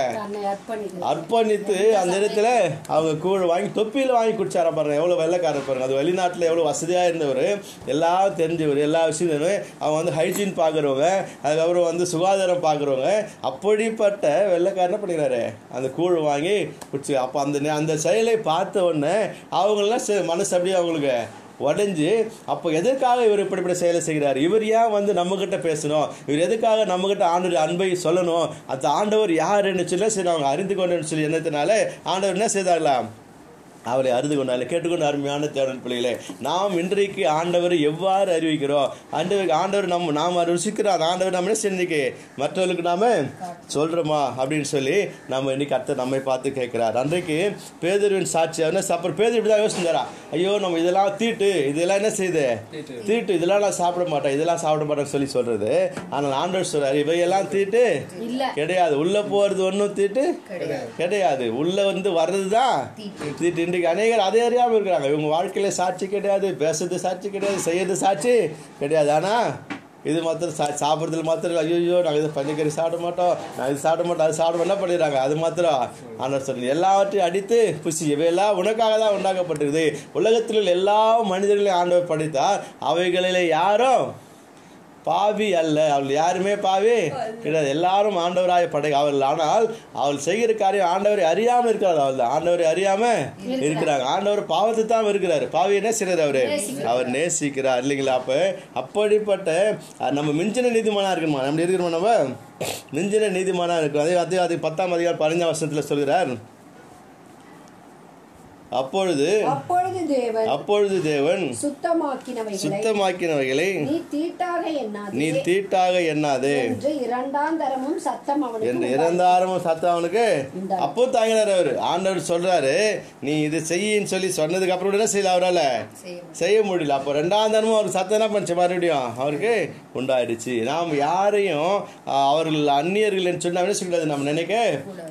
அர்ப்பணித்து அந்த இடத்துல அவங்க கூழ் வாங்கி தொப்பியில் வாங்கி குடிச்சார பாருங்க எவ்வளோ வெள்ளைக்காரர் பாருங்க. அது வெளிநாட்டில் எவ்வளோ வசதியாக இருந்தவர் எல்லாம் தெரிஞ்சவர் எல்லா விஷயம் தெரிஞ்சவர். அவங்க வந்து ஹைஜீன் பார்க்குறவங்க அதுக்கப்புறம் வந்து சுகாதாரம் பார்க்குறவங்க அப்படிப்பட்ட வெள்ளைக்காரர் என்ன பண்ணிக்கிறாரு? அந்த கூழ் வாங்கி குடிச்சு அப்போ அந்த அந்த செயலை பார்த்த உடனே அவங்களாம் மனசு அப்படியே அவங்களுக்கு உடஞ்சி அப்போ எதற்காக இவர் இப்படிப்பட்ட செயலை செய்கிறார்? இவர் ஏன் வந்து நம்மக்கிட்ட பேசணும்? இவர் எதுக்காக நம்மகிட்ட ஆண்டவர் அன்பை சொல்லணும்? அந்த ஆண்டவர் யாருன்னு சொல்லி சரி அவங்க அறிந்து கொண்டேன்னு சொல்லி என்னத்தினால ஆண்டவர் என்ன செய்தார்களாம்? அவளை அறிந்து கொண்டாலே கேட்டுக்கொண்டு அருமையான தேவன் பிள்ளைகளே நாம் இன்றைக்கு ஆண்டவரை எவ்வாறு அறிவிக்கிறோம்? ஆண்டவர் ஆண்டவர் நம்ம நாம் ருசிக்கிறோம் அந்த ஆண்டவர் நம்ம என்ன செஞ்சுக்கு மற்றவர்களுக்கு நாம சொல்றோமா? அப்படின்னு சொல்லி நம்ம இன்னைக்கு அத்தை நம்மை பார்த்து கேட்கிறார். அன்றைக்கு பேதர்வின் சாட்சி என்ன அப்புறம் பேதர் இப்படி தான் யோசிச்சாரா? ஐயோ நம்ம இதெல்லாம் தீட்டு இதெல்லாம் என்ன செய்யுது தீட்டு. இதெல்லாம் நான் சாப்பிட மாட்டேன் இதெல்லாம் சாப்பிட மாட்டேன்னு சொல்லி சொல்றது. ஆனால் ஆண்டவர் சொல்றாரு இவையெல்லாம் தீட்டு? கிடையாது. உள்ள போறது ஒன்றும் தீட்டு? கிடையாது. உள்ள வந்து வர்றது தான் தீட்டு இன்றைக்கு அநேகர் அதே அறியாமல் இருக்கிறாங்க. இவங்க வாழ்க்கையில் சாட்சி கிடையாது பேசுறது சாட்சி கிடையாது செய்யறது சாட்சி கிடையாது. ஆனால் இது மாத்திரம் சா சாப்பிட்றதுல மாத்திரம் ஐயோ நாங்கள் இது பன்னிக்கறி சாப்பிட மாட்டோம் நாங்கள் இது சாப்பிட மாட்டோம் அது சாப்பிட என்ன பண்ணிடுறாங்க? அது மாத்திரம் ஆனால் சொல்லி எல்லாவற்றையும் அடித்து புசி இவையெல்லாம் உனக்காக தான் உண்டாக்கப்பட்டிருக்குது. உலகத்தில் உள்ள எல்லா மனிதர்களையும் ஆண்டவர் படித்தால் அவைகளிலே யாரும் பாவி அல்ல. அவள் யாருமே பாவி கிடையாது. எல்லாரும் ஆண்டவராய படை அவள் ஆனால் அவள் செய்கிற காரியம் ஆண்டவரை அறியாம இருக்கிறார் அவள் தான் ஆண்டவரை அறியாம இருக்கிறாங்க. ஆண்டவர் பாவத்தை தான் இருக்கிறாரு பாவி என்ன செய்யறாரு அவரு? அவர் நேசிக்கிறார். இல்லைங்களா? அப்ப அப்படிப்பட்ட நம்ம மிஞ்சின நீதிமானா இருக்கணுமா? நம்ம இருக்கிறோமா நம்ம? மிஞ்சின நீதிமானா இருக்கிறோம் அதே அதே அது பத்தாம் அதிகாரம் பதினஞ்சாம் வருஷத்துல சொல்கிறார். அப்பொழுது அப்பொழுது தேவன் அப்பொழுது தேவன் சுத்தமாக்கினவைகளை நீ தீட்டாக எண்ணாதே நீ தீட்டாக எண்ணாதே என்று இரண்டாம் தரமும் சத்தம் அவனுக்கு. அப்போ தாங்கினார் அவர். ஆண்டவர் சொல்றாரு நீ இது செய்யின்னு சொல்லி சொன்னதுக்கு அப்புறம் என்ன செய்யல அவரால். செய்ய முடியல. அப்போ ரெண்டாம் தரமும் அவருக்கு சத்தம் என்ன பண்ணுச்சு மறுபடியும்? அவருக்கு உண்டாயிடுச்சு. நாம் யாரையும் அவர்கள் அந்நியர்கள் சொன்னா என்ன சொல்லக்கூடாது நம்ம நினைக்க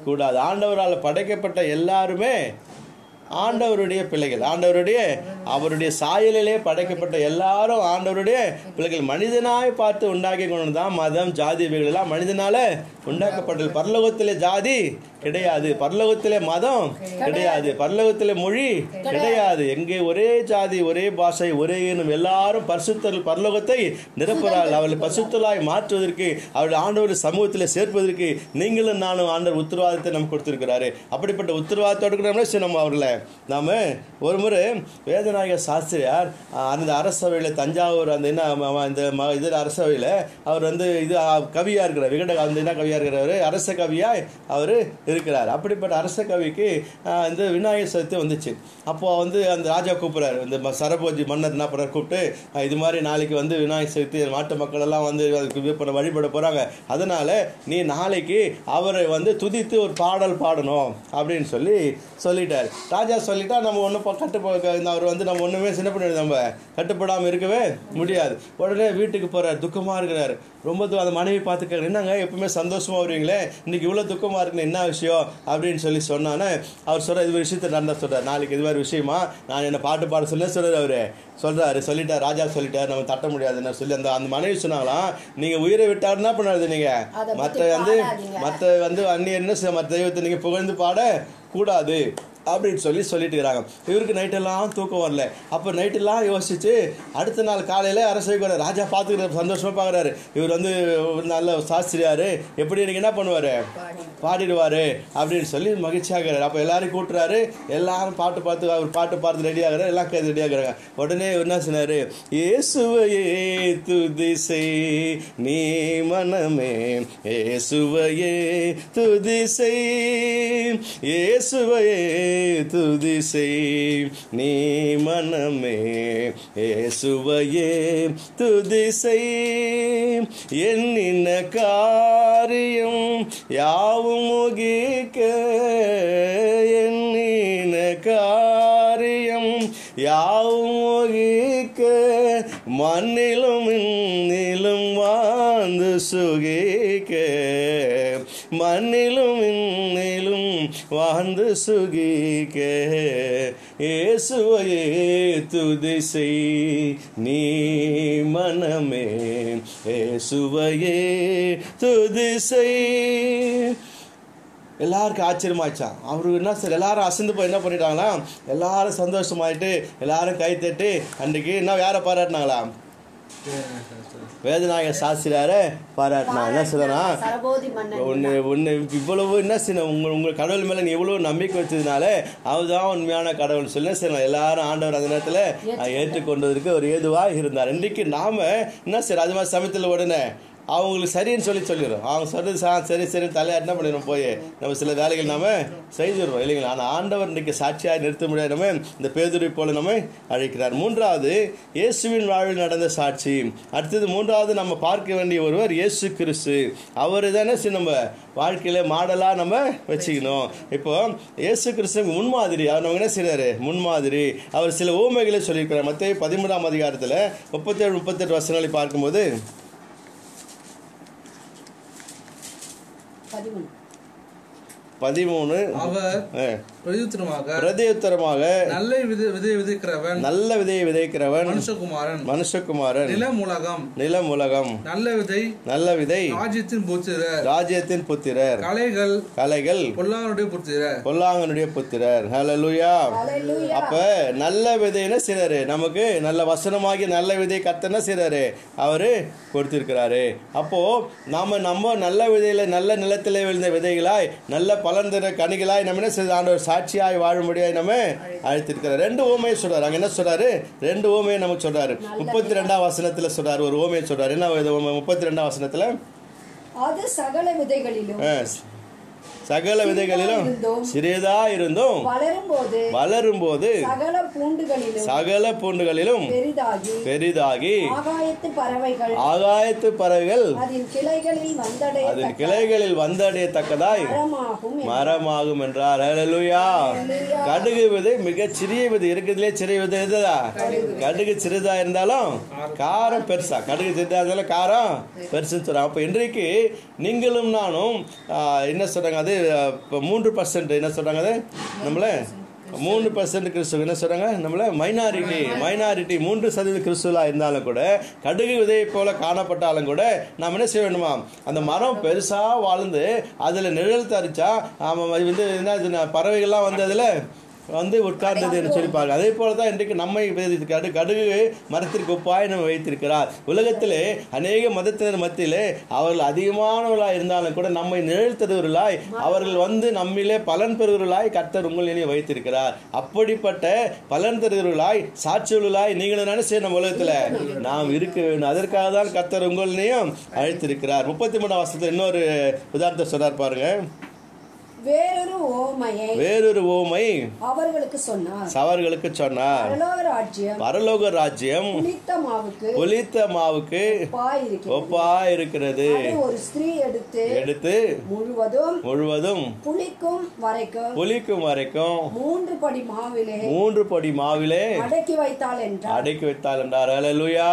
கூடாது. ஆண்டவரால் படைக்கப்பட்ட எல்லாருமே ஆண்டவருடைய பிள்ளைகள் ஆண்டவருடைய அவருடைய சாயலிலே படைக்கப்பட்ட எல்லாரும் ஆண்டவருடைய பிள்ளைகள். மனிதனாய் பார்த்து உண்டாக்கி கொண்டு தான் மதம் ஜாதி இவைகள் எல்லாம் மனிதனால உண்டாக்கப்பட்டது. பரலோகத்திலே ஜாதி கிடையாது. பரலோகத்திலே மதம் கிடையாது. பரலோகத்திலே மொழி கிடையாது. எங்கே ஒரே ஜாதி ஒரே பாஷை ஒரே இனம் எல்லாரும் பரிசுத்தல் பரலோகத்தை நிரப்புறாள் அவளை பரிசுத்தலாய் மாற்றுவதற்கு அவள் ஆண்டவர் சமூகத்தில் சேர்ப்பதற்கு நீங்களும் நானும் ஆண்டவர் உத்தரவாதத்தை நமக்கு கொடுத்துருக்கிறாரு. அப்படிப்பட்ட உத்தரவாதத்தோடு கூட நம்ம அவர்களை. நாம ஒரு முறை வேதநாயக சாஸ்திரியார் அந்த அரசவையில் தஞ்சாவூர் அந்த என்ன ம- இந்த ம- இது அரசவையில் அவர் வந்து இது கவியாக இருக்கிறார். விகட அந்த என்ன கவியாக இருக்கிறவர் அரச கவியாய் அவர் இருக்கிறார். அப்படிப்பட்ட அரச கவிக்கு இந்த விநாயகர் சதுர்த்தி வந்துச்சு. அப்போ வந்து அந்த ராஜா கூப்பிட்றாரு. இந்த ம- சரபோஜி மன்னர் என்ன பண்ணார் கூப்பிட்டு இது மாதிரி நாளைக்கு வந்து விநாயகர் சதுர்த்தி நாட்டு மக்கள் எல்லாம் வந்து அதுக்கு இது பண்ண வழிபட போகிறாங்க அதனால் நீ நாளைக்கு அவரை வந்து துதித்து ஒரு பாடல் பாடணும். அப்படின்னு சொல்லி சொல்லிட்டார். ராஜா சொல்லிட்டா நம்ம ஒன்றும் கட்டு அவர் வந்து நம்ம ஒன்றுமே சின்ன பண்ணி நம்ம கட்டுப்படாமல் இருக்கவே முடியாது. உடனே வீட்டுக்கு போகிறார் துக்கமாக இருக்கிறார். ரொம்ப அந்த மனைவி பார்த்துக்க என்னங்க எப்பவுமே சந்தோஷம் வருவீங்களே? இன்னைக்கு இவ்வளோ துக்கமா இருக்குன்னு என்ன விஷயம்? அப்படின்னு சொல்லி சொன்னானே அவர் சொல்ற இது விஷயத்த நடந்தா சொல்றாரு நாளைக்கு இது மாதிரி விஷயமா? நான் என்ன பாட்டு பாட சொல்ல சொல்றாரு அவரு. சொல்றாரு சொல்லிட்டார் ராஜா சொல்லிட்டார் நம்ம தட்ட முடியாதுன்னு சொல்லி அந்த அந்த மனைவி சொன்னாங்களாம் நீங்க உயிரை விட்டாரு என்ன பண்ணாது நீங்க? அதை பத்தி மற்ற வந்து. மற்ற வந்து அந்நியர் என்ன செய்ய மற்ற தெய்வத்தை நீங்க புகழ்ந்து பாட கூடாது அப்படின்னு சொல்லி சொல்லிட்டு இருக்கிறாங்க இவருக்கு நைட்டெல்லாம் தூக்கம் வரல. அப்போ நைட்டெல்லாம் யோசிச்சு அடுத்த நாள் காலையில் அரசு வர ராஜா பார்த்துக்கிற சந்தோஷமாக பார்க்குறாரு. இவர் வந்து ஒரு நல்ல சாஸ்திரியார். எப்படி எனக்கு என்ன பண்ணுவார்? பாடிடுவார் அப்படின்னு சொல்லி மகிழ்ச்சியாகிறார் அப்போ எல்லாரும் கூட்டுறாரு. எல்லாரும் பாட்டு பார்த்து அவர் பாட்டு பார்த்து ரெடி எல்லாம் கேட்டு ரெடி ஆகுறாங்க. உடனே இவர் என்ன சொன்னார்? இயேசுவையே துதிசை செய் நீ மனமே இயேசுவையே துதி இயேசுவையே துதி செய் நீ மனமே ஏசுவையே துதி செய் எண்ணின காரியம் யாவும் முகிக்க எண்ணின காரியம் யாவும் முகிக்க. மண்ணிலும் இன்னிலும் வாழ்ந்து சுகிக்க மண்ணிலும் இன்னிலும் வாழ்ந்து சுகிக்க இயேசுவையே துதி செய் நீ மனமே இயேசுவையே துதி செய். எல்லாருக்கும் ஆச்சரியமாச்சான் அவரு என்ன சார் எல்லாரும் அசந்து போய் என்ன பண்ணிட்டாங்களாம் எல்லாரும் சந்தோஷமாயிட்டு எல்லாரும் கை தட்டி அன்றைக்கு என்ன யாரை பாராட்டினாங்களா? வேதநாயக சாஸ்திரியார பாராட்டினா என்ன சொல்லனா உன்னை உன்னை இவ்வளவு என்ன செய்யணும் உங்கள் உங்கள் கடவுள் மேலே நீ இவ்வளவு நம்பிக்கை வச்சதுனால அவர்தான் உண்மையான கடவுள். சொல்லி செய்யணும் எல்லாரும் ஆண்டவர் அந்த நேரத்தில் ஏற்றுக்கொண்டதற்கு ஒரு ஏதுவாக இருந்தார். இன்றைக்கு நாம என்ன செய்யறோம் அது மாதிரி சமயத்தில் உடனே அவங்களுக்கு சரின்னு சொல்லி சொல்லிடுறோம். அவங்க சொல்றது சா சரி சரி தலையா என்ன போய்? நம்ம சில வேலைகள் நாம செய்துடுறோம் இல்லைங்களா? ஆனால் ஆண்டவர் இன்றைக்கு சாட்சியாக நிறுத்த முடியாது நம்ம இந்த பேதுரை போல நம்ம அழைக்கிறார். மூன்றாவது இயேசுவின் வாழ்வில் நடந்த சாட்சி. அடுத்தது மூன்றாவது நம்ம பார்க்க வேண்டிய ஒருவர் இயேசு கிறிஸ்து. அவர் தானே நம்ம வாழ்க்கையில் மாடலாக நம்ம வச்சுக்கணும். இப்போ இயேசு கிறிஸ்துவுக்கு முன்மாதிரி அவர் நமக்கு என்ன செய்கிறாரு முன்மாதிரி அவர் சில ஊமைகளை சொல்லியிருக்கிறார். மற்ற பதிமூணாம் அதிகாரத்தில் முப்பத்தேழு முப்பத்தெட்டு வசனங்களை பார்க்கும்போது பதிமூணு. அவர் பிரதியுத்தரமாக நல்ல விதை விதை விதைக்கிறவன் நல்ல விதையை விதைக்கிறவன் மனுஷகுமாரன் மனுஷகுமாரன் நிலம் உலகம் நிலம் உலகம் நல்ல விதை நல்ல விதை ராஜ்யத்தின் புத்திரர் ராஜ்யத்தின் புத்திரர் கலைகள் கலைகள் பொல்லாருடைய புத்திரர். பொல்லாங்கனுடைய புத்திரர். ஹalleluya Hallelujah. அப்ப நல்ல விதை என்ன செய்றாரு நமக்கு நல்ல வசனமாகி நல்ல விதை கத்த என்ன செய்றாரு அவரு கொடுத்திருக்கிறாரு. அப்போ நாம நம்ம நல்ல விதையில நல்ல நிலத்திலே விழுந்த விதைகளாய் நல்ல பலன் தர கனிகளாய் நம்ம என்ன செய்த ஆண்டவர் சாட்சியாய் வாழும்படியாய் நம்ம அழைத்திருக்கிறார். ரெண்டு ஓமையை சொல்றாரு. அங்க என்ன சொல்றாரு? ரெண்டு ஓமையை நமக்கு சொல்றாரு. முப்பத்தி ரெண்டாம் வசனத்துல சொல்றாரு. ஒரு ஓமையை சொல்றாரு. என்ன? முப்பத்தி ரெண்டாம் வசனத்துல? அது சகல விதைகளிலும். சகல விதைகளிலும் சிறியதா இருந்தும். வளரும் போது சகல பூண்டுகளிலும் பெரிதாகி ஆகாயத்து பறவைகள் அதன் கிளைகளில் வந்தடையத்தக்கதாய் மரமாகும் என்றார். கடுகு விதை மிக சிறிய விதை இருக்கிறதுலே சிறிய விதை எதுதா கடுகு. சிறிதா இருந்தாலும் காரம் பெருசா. கடுகு சிறிதா இருந்தாலும் காரம் பெருசுன்னு சொல்றாங்க. அப்போ இன்றைக்கு நீங்களும் நானும் என்ன சொல்றாங்க அது இப்போ மூன்று பர்சன்ட் என்ன சொல்கிறாங்க அது? நம்மள மூணு பர்சன்ட் கிறிஸ்துவ என்ன சொல்கிறாங்க நம்மள மைனாரிட்டி மைனாரிட்டி மூன்று சதவீத கிறிஸ்துவலாக இருந்தாலும் கூட கடுகு விதையை போல காணப்பட்டாலும் கூட நாம் என்ன செய்ய வேண்டுமா? அந்த மரம் பெருசாக வாழ்ந்து அதில் நிழல் தரிச்சா ஆமாம் அது வந்து என்ன பறவைகள்லாம் வந்து அதில் வந்து உட்கார்ந்தது என்று சொல்லிப்பாங்க அதே போல தான் இன்றைக்கு நம்மை விதைத்து கடுகு மரத்திற்கு ஒப்பாய் நம்ம வைத்திருக்கிறார். உலகத்திலே அநேக மதத்தினர் மத்தியிலே அவர்கள் அதிகமானவர்களாய் இருந்தாலும் கூட நம்மை நிழல்த்ததவர்களாய் அவர்கள் வந்து நம்மிலே பலன் பெறுவர்களாய் கர்த்தர் உங்களிலே வைத்திருக்கிறார். அப்படிப்பட்ட பலன் தருகிறவர்களாய் சாட்சிகளாய் நீங்களும் நினைச்சு நம்ம உலகத்தில்? நாம் இருக்க வேண்டும். அதற்காக தான் கர்த்தர் உங்களையும் அழைத்திருக்கிறார். முப்பத்தி மூணாம் வருஷத்தில் இன்னொரு உதாரணத்தை சொல்றார் பாருங்கள் வேறொரு ஓமையை வேறொரு ஓமை அவர்களுக்கு சொன்னார். அவர்களுக்கு சொன்னார். பரலோக ராஜ்யம் பரலோக ராஜ்யம் புளித்த மாவுக்கு புளித்த மாவுக்கு ஒப்பா இருக்கிறது ஒரு ஸ்திரீ எடுத்து எடுத்து முழுவதும் முழுவதும் புளிக்கும் வரைக்கும் புளிக்கும் வரைக்கும் மூன்று படி மாவிலே மூன்று படி மாவிலே அடக்கி வைத்தாள் என்றார். அடக்கி வைத்தால் என்றார். ஹalleluya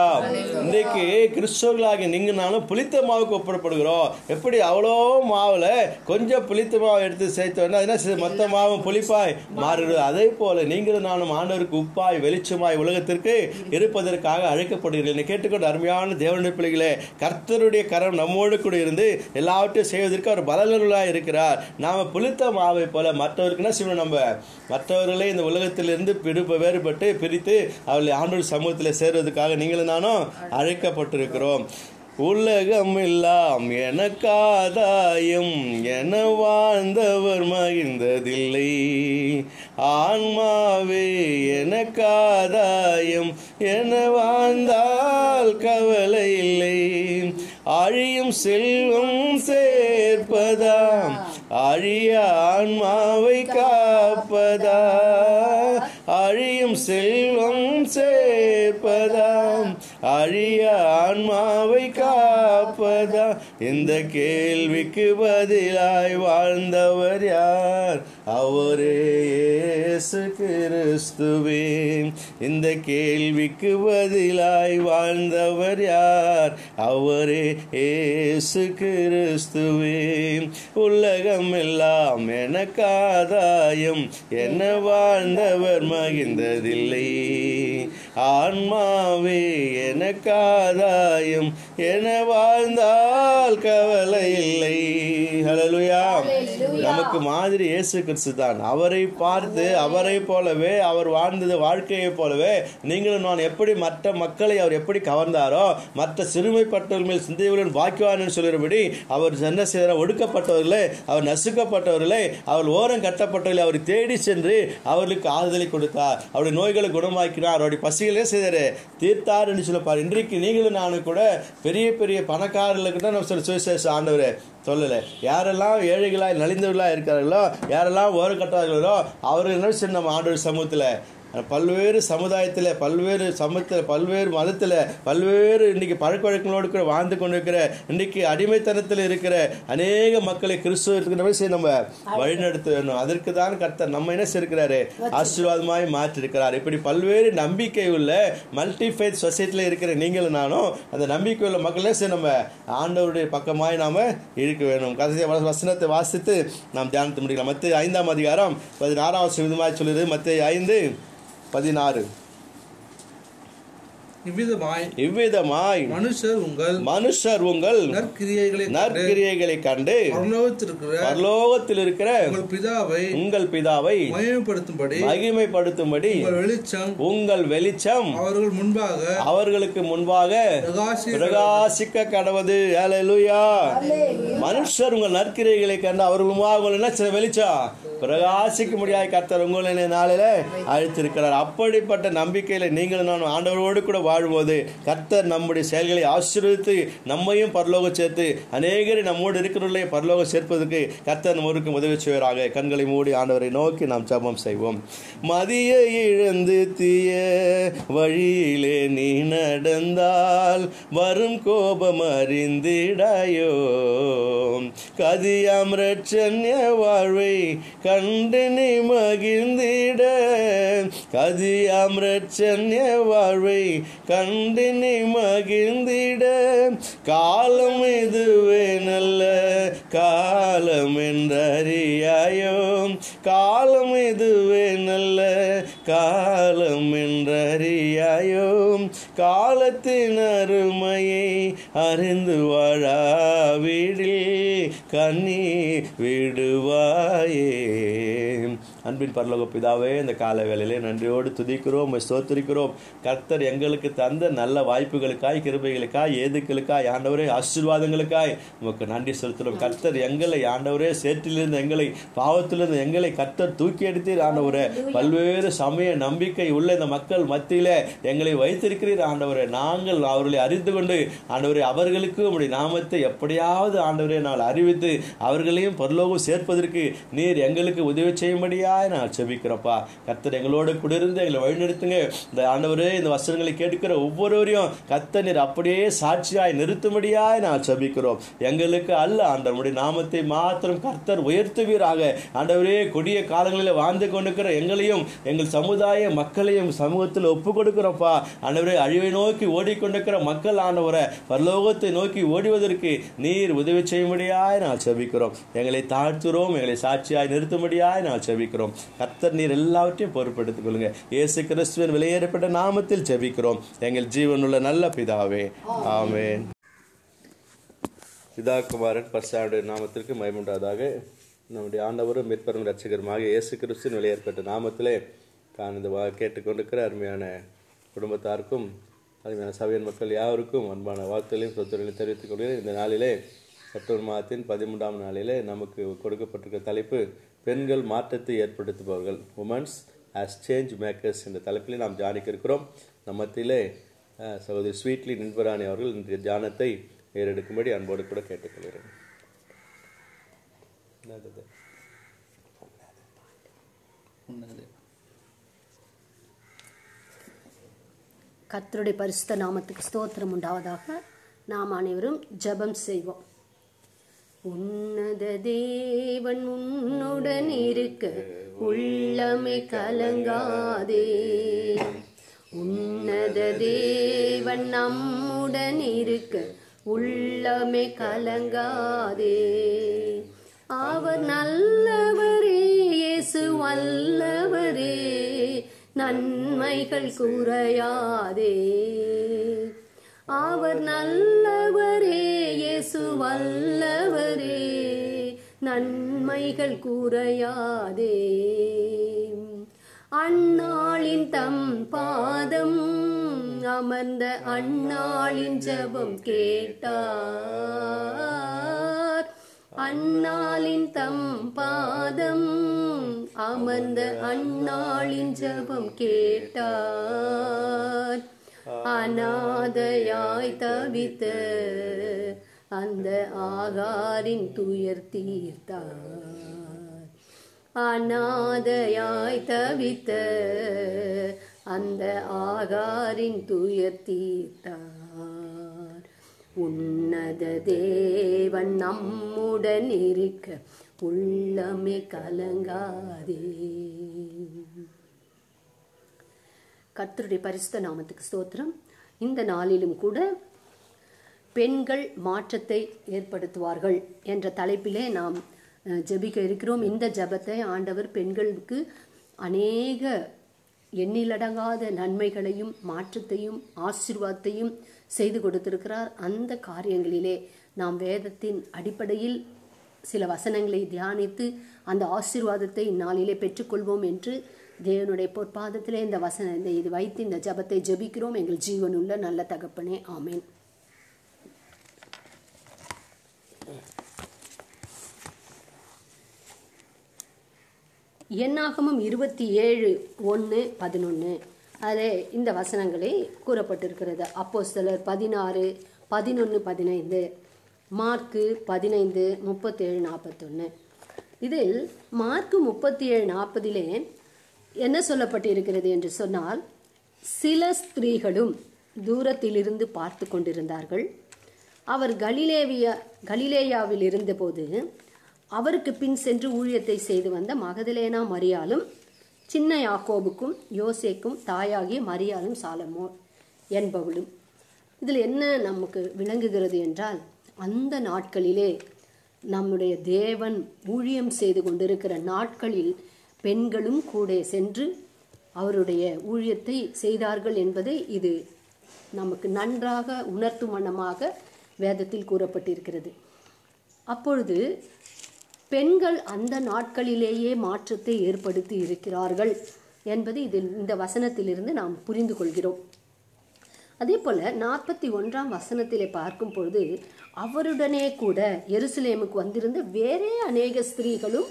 இன்றைக்கு கிறிஸ்தவர்களாகிய நீங்க நானும் புளித்த மாவுக்கு ஒப்பிடப்படுகிறோம். எப்படி அவ்வளோ மாவுல கொஞ்சம் புளித்த மாவு எடுத்து சேர்த்து வேணா என்ன செய்ய? மொத்தமாகவும் புளிப்பாய் மாறுது அதே போல நீங்களும் நானும் ஆண்டவருக்கு உப்பாய் வெளிச்சமாய் உலகத்திற்கு இருப்பதற்காக அழைக்கப்படுகிறீர்கள். கேட்டுக்கொண்டு அருமையான தேவனுடைய பிள்ளைகளே கர்த்தருடைய கரம் நம்மோடு கூட இருந்து எல்லாவற்றையும் செய்வதற்கு அவர் பலனர்களாக இருக்கிறார். நாம் புளித்த மாவை போல மற்றவருக்கு என்ன செய்யணும் நம்ம? மற்றவர்களே இந்த உலகத்திலிருந்து பிடிப்ப வேறுபட்டு பிரித்து அவர்களை ஆண்டோர் சமூகத்தில் சேர்வதற்காக நீங்களும் நானும் அழைக்கப்பட்டிருக்கிறோம். உலகம் எல்லாம் எனக்காதாயம் என வாழ்ந்தவர் மகிழ்ந்ததில்லை. ஆன்மாவே எனக்காதாயம் என வாழ்ந்தால் கவலை இல்லை. அழியும் செல்வம் சேர்ப்பதாம் அழிய ஆன்மாவை காப்பதா அழியும் செல்வம் சேர்ப்பதாம் அழிய ஆன்மாவை கா இந்த கேள்விக்கு பதிலாய் வாழ்ந்தவர் யார்? அவரே இயேசு கிறிஸ்துவே. இந்த கேள்விக்கு பதிலாய் வாழ்ந்தவர் யார்? அவரே இயேசு கிறிஸ்துவே. உலகம் எல்லாம் எனக்காதாயம் என்ன வாழ்ந்தவர் மகிழ்ந்ததில்லை ஆன்மாவே எனக்காதாயம் என வாழ்ந்தால் கவலை இல்லை. ஹalleluya நமக்கு மாதிரி இயேசு கிறிஸ்து தான். அவரை பார்த்து அவரை போலவே அவர் வாழ்ந்தது வாழ்க்கையை போலவே நீங்களும் நான் எப்படி மற்ற மக்களை அவர் எப்படி கவர்ந்தாரோ மற்ற சிறுமைப்பட்டவர்கள் மேல் சிந்தையுடன் பாக்கியவான் சொல்கிறபடி அவர் என்ன செய்தார் ஒடுக்கப்பட்டவர்களே அவர் நசுக்கப்பட்டவர்களே அவர் ஓரம் கட்டப்பட்டவர்களை அவர் தேடி சென்று அவர்களுக்கு ஆறுதலை கொடுத்தார். அவருடைய நோய்களை குணமாக்கினார். அவருடைய பசிகளே செய்தார்? தீர்த்தார் என்று சொல்லப்பார் இன்றைக்கு நீங்களும் நானும் கூட பெரிய பெரிய பணக்காரர்களுக்கு தான் நம்ம சொல்ல சுவிசேஷ ஆண்டவர் சொல்லலை. யாரெல்லாம் ஏழைகளாய் நலிந்தவர்களாக இருக்கிறார்களோ யாரெல்லாம் ஓரக்கட்டார்களோ அவர்கள் என்ன நம்ம ஆண்டவர் சமூகத்தில்? பல்வேறு சமுதாயத்தில் பல்வேறு சமத்தில் பல்வேறு மதத்தில் பல்வேறு இன்றைக்கி பழக்க வழக்கங்களோடு கூட வாழ்ந்து கொண்டிருக்கிற இன்றைக்கி அடிமைத்தனத்தில் இருக்கிற அநேக மக்களை கிறிஸ்துவ செய்ய நம்ம வழிநடத்த வேணும் அதற்கு தான் கர்த்தர் நம்ம என்ன செய்யிருக்கிறாரு ஆசீர்வாதமாய் மாற்றிருக்கிறார். இப்படி பல்வேறு நம்பிக்கை உள்ள மல்டிஃபைத் சொசைட்டியில் இருக்கிற நீங்களும் நானும் அந்த நம்பிக்கை உள்ள மக்களே சரி நம்ம ஆண்டவருடைய பக்கமாய் நாம் இருக்க வேணும் கடைசி வசனத்தை வாசித்து நாம் தியானத்தை முடிக்கலாம். மற்ற ஐந்தாம் அதிகாரம் பதினாறாம் விதமாக சொல்லுது. மற்ற ஐந்து பதினாறு இவ்விதமாய் இவ்விதமாய் மனுஷர் உங்கள் மனுஷர் உங்கள் நற்கிரியைகளை நற்கிரியைகளை கண்டு பரலோகத்திற்கிற பரலோகத்தில் இருக்கிற உங்கள் பிதாவை உங்கள் பிதாவை மகிமைப்படுத்தும்படி மகிமைப்படுத்தும்படி உங்கள் வெளிச்சம் உங்கள் வெளிச்சம் அவர்கள் முன்பாக அவர்களுக்கு முன்பாக பிரகாசி பிரகாசிக்க கடவுது. ஹalleluya மனுஷர் உங்கள் நற்கிரைகளை கண்டு அவர்களுமாக உங்கள் என்ன செய்ய வெளிச்சம். பிரகாசிக்க முடியாத கர்த்தர் உங்களை நாளில அழைத்திருக்கிறார். அப்படிப்பட்ட நம்பிக்கையில நீங்கள் நான் ஆண்டவரோடு கூட வாழ்வது. கர்த்தர் நம்முடைய செயல்களை ஆசீர்வதித்து நம்மையும் பரலோகம் சேர்த்து அநேகரை நம்மோடு இருக்கிறவர்களே பரலோக சேர்ப்பதற்கு கர்த்தர் நம்மருக்கும் உதவி செய்வராக. கண்களை மூடி ஆண்டவரை நோக்கி நாம் ஜபம் செய்வோம். மதிய இழந்து தீய வழியிலே நீ நடந்தால் வரும் கோபம் அறிந்திடாயோ கதியாம் ரட்சன்ய வாழ்வை கண்டு நீ மகிழ்ந்திட. கதியாம் ரட்சன்ய வாழ்வை கண்டு நீ மகிழ்ந்திட. காலம் இதுவே நல்ல காலம் என்றறியாயோ காலம் இதுவே நல்ல காலம் என்றறியாயோ காலத்தின் அருமையை அறிந்து வாழா வீடில் கண்ணீர் விடுவாயே. அன்பின் பரலோக பிதாவே இந்த கால வேலையிலே நன்றியோடு துதிக்கிறோம் ஸ்தோத்திரிக்கிறோம். கர்த்தர் எங்களுக்கு தந்த நல்ல வாய்ப்புகளுக்காய் கிருபைகளுக்காய் ஏதுக்களுக்காய் ஆண்டவரே ஆசீர்வாதங்களுக்காய் உமக்கு நன்றி செலுத்துகிறோம். கர்த்தர் எங்களை ஆண்டவரே சேற்றிலிருந்து எங்களை பாவத்திலிருந்து எங்களை கர்த்தர் தூக்கி எடுத்தீர் ஆண்டவரே. பல்வேறு சமய நம்பிக்கை உள்ள இந்த மக்கள் மத்தியில் எங்களை வைத்திருக்கிறீர் ஆண்டவரே. நாங்கள் அவர்களை அறிந்து கொண்டு ஆண்டவரே அவர்களுக்கு உடைய நாமத்தை எப்படியாவது ஆண்டவரே நாங்கள் அறிவித்து அவர்களையும் பரலோகம் சேர்ப்பதற்கு நீர் எங்களுக்கு உதவி செய்யும்படியா செய்யும்படியாய் நான் செபிக்கிறப்பா கர்த்தர் எங்களோடு கூடிருந்து எங்களை வழிநடத்துங்க இந்த ஆண்டவரே இந்த வசனங்களை கேட்கிற ஒவ்வொருவரையும் கர்த்தர் நீர் அப்படியே சாட்சியாய் நிறுத்தும்படியாய் நான் செபிக்கிறோம். எங்களுக்கு அல்ல ஆண்டவருடைய நாமத்தை மாத்திரம் கர்த்தர் உயர்த்துவீராக. ஆண்டவரே கொடிய காலங்களில் வாழ்ந்து கொண்டிருக்கிற எங்களையும் எங்கள் சமுதாய மக்களையும் சமூகத்தில் ஒப்பு கொடுக்கிறோம்ப்பா ஆண்டவரே அழிவை நோக்கி ஓடிக்கொண்டிருக்கிற மக்கள் ஆண்டவரை பரலோகத்தை நோக்கி ஓடுவதற்கு நீர் உதவி செய்யும்படியாய் நான் செபிக்கிறோம். எங்களை தாழ்த்துறோம் எங்களை சாட்சியாய் நிறுத்தும்படியாய் நான் செபிக்கிறோம். கர்த்தர் நீர் எல்லாவற்றையும் பொறுப்பெடுத்துக் கொள்ளுங்க. இயேசு கிறிஸ்துவின் வெளியேறப்பட்ட நாமத்தில் ஜெபிக்கிறோம். எங்கள் ஜீவனுள்ள நல்ல பிதாவே. ஆமேன். பிதா குமாரன் பர்சாவுடைய நாமத்திற்கு மயமுண்டாதாக நம்முடைய ஆண்டவரும் மீட்பரும் ரட்சகருமாக இயேசு கிறிஸ்துவின் வெளியேற்பட்ட நாமத்திலே தான் இந்த வா- கேட்டுக்கொண்டிருக்கிற அருமையான குடும்பத்தாருக்கும் அருமையான சபையின் மக்கள் யாவருக்கும் அன்பான வாழ்த்துகளையும் சொத்துகளையும் தெரிவித்துக் கொள்கிறேன். இந்த நாளிலே செப்டம்பர் மாதத்தின் பதிமூன்றாம் நாளிலே நமக்கு கொடுக்கப்பட்டிருக்கிற தலைப்பு பெண்கள் மாற்றத்தை ஏற்படுத்துபவர்கள் உமன்ஸ் ஆஸ் சேஞ்ச் மேக்கர்ஸ் என்ற தலைப்பிலே நாம் தியானிக்க இருக்கிறோம் நம் மத்தியிலே அஹ், சகோதரி ஸ்வீட்லி நின்பராணி அவர்கள் இன்றைய தியானத்தை ஏறெடுக்கும்படி அன்போடு கூட கேட்டுக்கொள்கிறேன். கர்த்தருடைய பரிசுத்த நாமத்துக்கு ஸ்தோத்திரம் உண்டாவதாக நாம் அனைவரும் ஜெபம் செய்வோம். உன்னத தேவன் உன்னுடன் இருக்க உள்ளமே கலங்காதே. உன்னத தேவன் நம்முடன் இருக்க உள்ளமே கலங்காதே. அவர் நல்லவரே இயேசு வல்லவரே. நன்மைகள் குறையாதே. அவர் நல்லவரே இயேசு வல்லவரே. நன்மைகள் குறையாதே. அந்நாளின் தம் பாதம் அமர்ந்த அந்நாளின் ஜபம் கேட்டார். அந்நாளின் தம் பாதம் அமர்ந்த அந்நாளின் ஜபம் கேட்டார். அநாதையாய் தவித்த அந்த ஆகாரின் துயர் தீர்த்தார். அநாதையாய் தவித்த அந்த ஆகாரின் துயர் தீர்த்தார். உன்னத தேவன் நம்முடன் இருக்க உள்ளமே கலங்காதே. கர்த்தருடைய பரிசுத்த நாமத்துக்கு ஸ்தோத்திரம். இந்த நாளிலும் கூட பெண்கள் மாற்றத்தை ஏற்படுத்துவார்கள் என்ற தலைப்பிலே நாம் ஜபிக்க ஜெபிக்க இருக்கிறோம். இந்த ஜெபத்தை ஆண்டவர் பெண்களுக்கு அநேக எண்ணிலடங்காத நன்மைகளையும் மாற்றத்தையும் ஆசிர்வாதத்தையும் செய்து கொடுத்திருக்கிறார். அந்த காரியங்களிலே நாம் வேதத்தின் அடிப்படையில் சில வசனங்களை தியானித்து அந்த ஆசீர்வாதத்தை இந்நாளிலே பெற்றுக்கொள்வோம் என்று தேவனுடைய பொற்பாதத்திலே இந்த வசன இந்த இது வைத்து இந்த ஜெபத்தை ஜெபிக்கிறோம். எங்கள் ஜீவனுள்ள நல்ல தகப்பனே ஆமேன். என்னாகமும் இருபத்தி ஏழு ஒன்று பதினொன்று அதில் இந்த வசனங்களே கூறப்பட்டிருக்கிறது. அப்போ சிலர் பதினாறு பதினொன்று பதினைந்து. மார்க்கு பதினைந்து முப்பத்தேழு நாற்பத்தொன்று இதில் மார்க்கு முப்பத்தி ஏழு நாற்பதிலே என்ன சொல்லப்பட்டிருக்கிறது என்று சொன்னால் சில ஸ்திரீகளும் தூரத்திலிருந்து பார்த்து கொண்டிருந்தார்கள். அவர் கலிலேவியா கலிலேயாவில் இருந்தபோது அவருக்கு பின் சென்று ஊழியத்தை செய்து வந்த மகதலேனா மரியாலும் சின்ன யாக்கோபுக்கும் யோசேக்கும் தாயாகிய மரியாலும் சாலமோ என்பவளும். இதில் என்ன நமக்கு விளங்குகிறது என்றால் அந்த நாட்களிலே நம்முடைய தேவன் ஊழியம் செய்து கொண்டிருக்கிற நாட்களில் பெண்களும் கூட சென்று அவருடைய ஊழியத்தை செய்தார்கள் என்பதை இது நமக்கு நன்றாக உணர்த்தும் வண்ணமாக வேதத்தில் கூறப்பட்டிருக்கிறது. அப்பொழுது பெண்கள் அந்த நாட்களிலேயே மாற்றத்தை ஏற்படுத்தி இருக்கிறார்கள் என்பது இதில் இந்த வசனத்திலிருந்து நாம் புரிந்து கொள்கிறோம். அதே போல நாற்பத்தி ஒன்றாம் வசனத்திலே பார்க்கும் பொழுது அவருடனே கூட எருசலேமுக்கு வந்திருந்த வேறே அநேக ஸ்திரீகளும்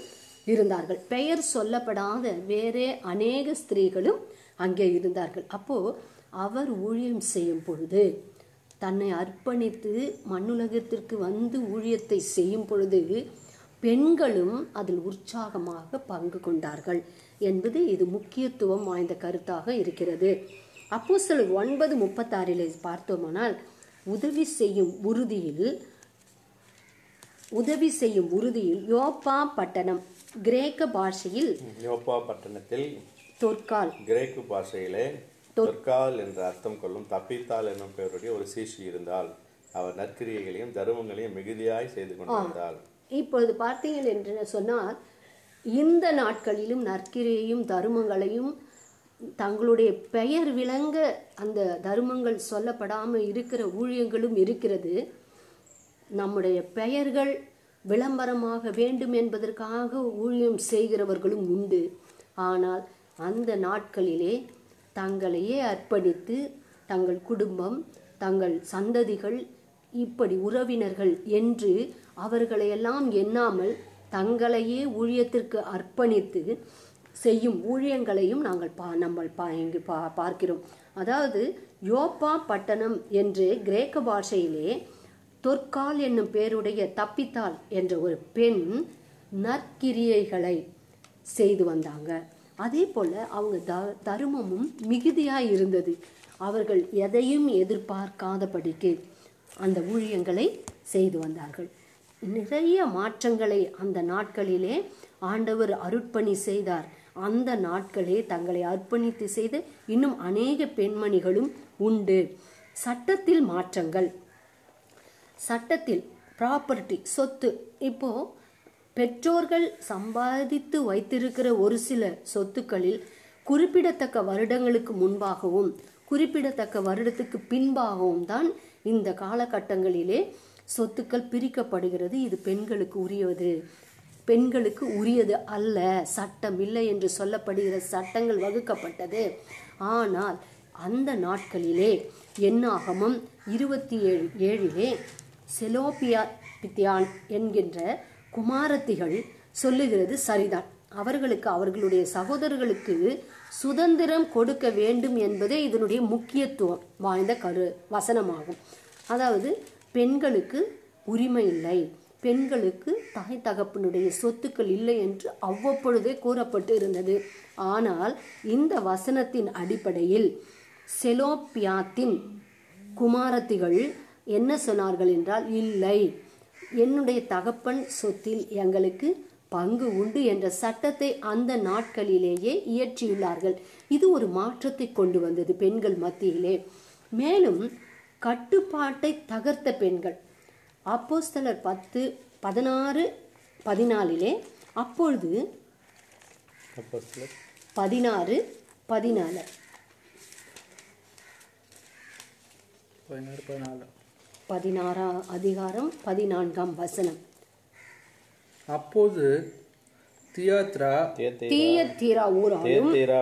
இருந்தார்கள். பெயர் சொல்லப்படாத வேறே அநேக ஸ்திரீகளும் அங்கே இருந்தார்கள். அப்போ அவர் ஊழியம் செய்யும் பொழுது தன்னை அர்ப்பணித்து மண்ணுலகத்திற்கு வந்து ஊழியத்தை செய்யும் பொழுது பெண்களும் அதில் உற்சாகமாக பங்கு கொண்டார்கள் என்பது இது முக்கியத்துவம் வாய்ந்த கருத்தாக இருக்கிறது. அப்போ சில ஒன்பது முப்பத்தாறில் பார்த்தோமானால் உதவி செய்யும் உறுதியில் உதவி செய்யும் உறுதியில் யோப்பா பட்டணம் கிரேக்க பாஷையில் யோப்பா பட்டணத்தில் தொற்கால். கிரேக்கு பாஷையிலே தொற்கால் என்ற அர்த்தம் கொள்ளும் தப்பித்தாள் என்னும் பெயருடைய ஒரு சீஷி இருந்தால் அவர் நற்கிரியைகளையும் தருமங்களையும் மிகுதியாய் செய்து கொண்டிருந்தாள் இப்பொழுது பார்த்தீங்கள் என்று சொன்னால் இந்த நாட்களிலும் நற்கிரையையும் தருமங்களையும் தங்களுடைய பெயர் விளங்க அந்த தருமங்கள் சொல்லப்படாமல் இருக்கிற ஊழியங்களும் இருக்கிறது. நம்முடைய பெயர்கள் விளம்பரமாக வேண்டும் என்பதற்காக ஊழியம் செய்கிறவர்களும் உண்டு. ஆனால் அந்த நாட்களிலே தங்களையே அர்ப்பணித்து தங்கள் குடும்பம் தங்கள் சந்ததிகள் இப்படி உறவினர்கள் என்று அவர்களையெல்லாம் எண்ணாமல் தங்களையே ஊழியத்திற்கு அர்ப்பணித்து செய்யும் ஊழியங்களையும் நாங்கள் பா நம்ம பா இங்கு பா பார்க்கிறோம். அதாவது யோப்பா பட்டணம் என்று கிரேக்க பாஷையிலே தொற்கால் என்னும் பேருடைய தப்பித்தாள் என்ற ஒரு பெண் நற்கிரியைகளை செய்து வந்தாங்க. அதே போல அவங்க த தருமமும் மிகுதியாக இருந்தது. அவர்கள் எதையும் எதிர்பார்க்காதபடிக்கு அந்த ஊழியங்களை செய்து வந்தார்கள். நிறைய மாற்றங்களை அந்த நாட்களிலே ஆண்டவர் அருட்பணி செய்தார். அந்த நாட்களே தங்களை அர்ப்பணித்து செய்த இன்னும் அநேக பெண்மணிகளும் உண்டு. சட்டத்தில் மாற்றங்கள். சட்டத்தில் ப்ராப்பர்ட்டி சொத்து. இப்போ பெற்றோர்கள் சம்பாதித்து வைத்திருக்கிற ஒரு சில சொத்துக்களில் குறிப்பிடத்தக்க வருடங்களுக்கு முன்பாகவும் குறிப்பிடத்தக்க வருடத்துக்கு பின்பாகவும் தான் இந்த காலகட்டங்களிலே சொத்துக்கள் பிரிக்கப்படுகிறது. இது பெண்களுக்கு உரியது. பெண்களுக்கு உரியது அல்ல. சட்டம் இல்லை என்று சொல்லப்படுகிற சட்டங்கள் வகுக்கப்பட்டது. ஆனால் அந்த நாட்களிலே என்னாகமும் இருபத்தி ஏழு ஏழிலே செலோபியா பித்தியான் என்கின்ற குமாரத்திகள் சொல்லுகிறது சரிதான். அவர்களுக்கு அவர்களுடைய சகோதரர்களுக்கு சுதந்திரம் கொடுக்க வேண்டும் என்பதே இதனுடைய முக்கியத்துவம் வாய்ந்த கரு வசனமாகும். அதாவது பெண்களுக்கு உரிமை இல்லை. பெண்களுக்கு தாய் தகப்பனுடைய சொத்துக்கள் இல்லை என்று அவ்வப்பொழுதே கூறப்பட்டு இருந்தது. ஆனால் இந்த வசனத்தின் அடிப்படையில் செலோப்பியாத்தின் குமாரத்திகள் என்ன சொன்னார்கள் என்றால் இல்லை. என்னுடைய தகப்பன் சொத்தில் எங்களுக்கு பங்கு உண்டு என்ற சட்டத்தை அந்த நாட்களிலேயே இயற்றியுள்ளார்கள். இது ஒரு மாற்றத்தை கொண்டு வந்தது பெண்கள் மத்தியிலே. மேலும் கட்டுப்பாட்டை தகர்த்த பெண்கள். அப்போஸ்தலர் பத்து பதினாறு பதினாலிலே அப்பொழுது பதினாறு பதினாலு. பதினாறு பதினாலு. பதினாறாம் அதிகாரம் பதினான்காம் வசனம். அப்போது தியாத்ரா ஊராலும் தேத்தீரா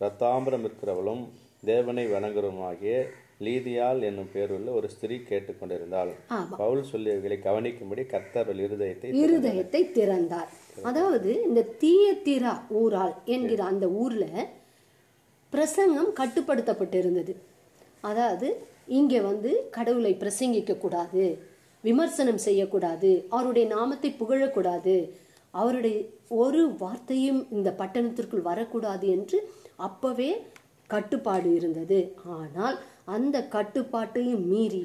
ரத்தாம்பரம் இருக்கிறவளும் தேவனை வணங்குறவுமாகிய லீதியால் என்னும் பேருள்ள ஒரு ஸ்திரீ கேட்டுக்கொண்டிருந்தாள். ஆமா. பவுல் சொல்லியவைகளை கவனிக்கும்படி கர்த்தர் அவள் இருதயத்தை இருதயத்தை திறந்தார். அதாவது இந்த தீயத்திரா ஊரால் என்கிற அந்த ஊர்ல பிரசங்கம் கட்டுப்படுத்தப்பட்டிருந்தது. அதாவது இங்கே வந்து கடவுளை பிரசங்கிக்க கூடாது விமர்சனம் செய்யக்கூடாது அவருடைய நாமத்தை புகழக்கூடாது அவருடைய ஒரு வார்த்தையும் இந்த பட்டணத்திற்குள் வரக்கூடாது என்று அப்பவே கட்டுப்பாடு இருந்தது. ஆனால் அந்த கட்டுப்பாட்டையும் மீறி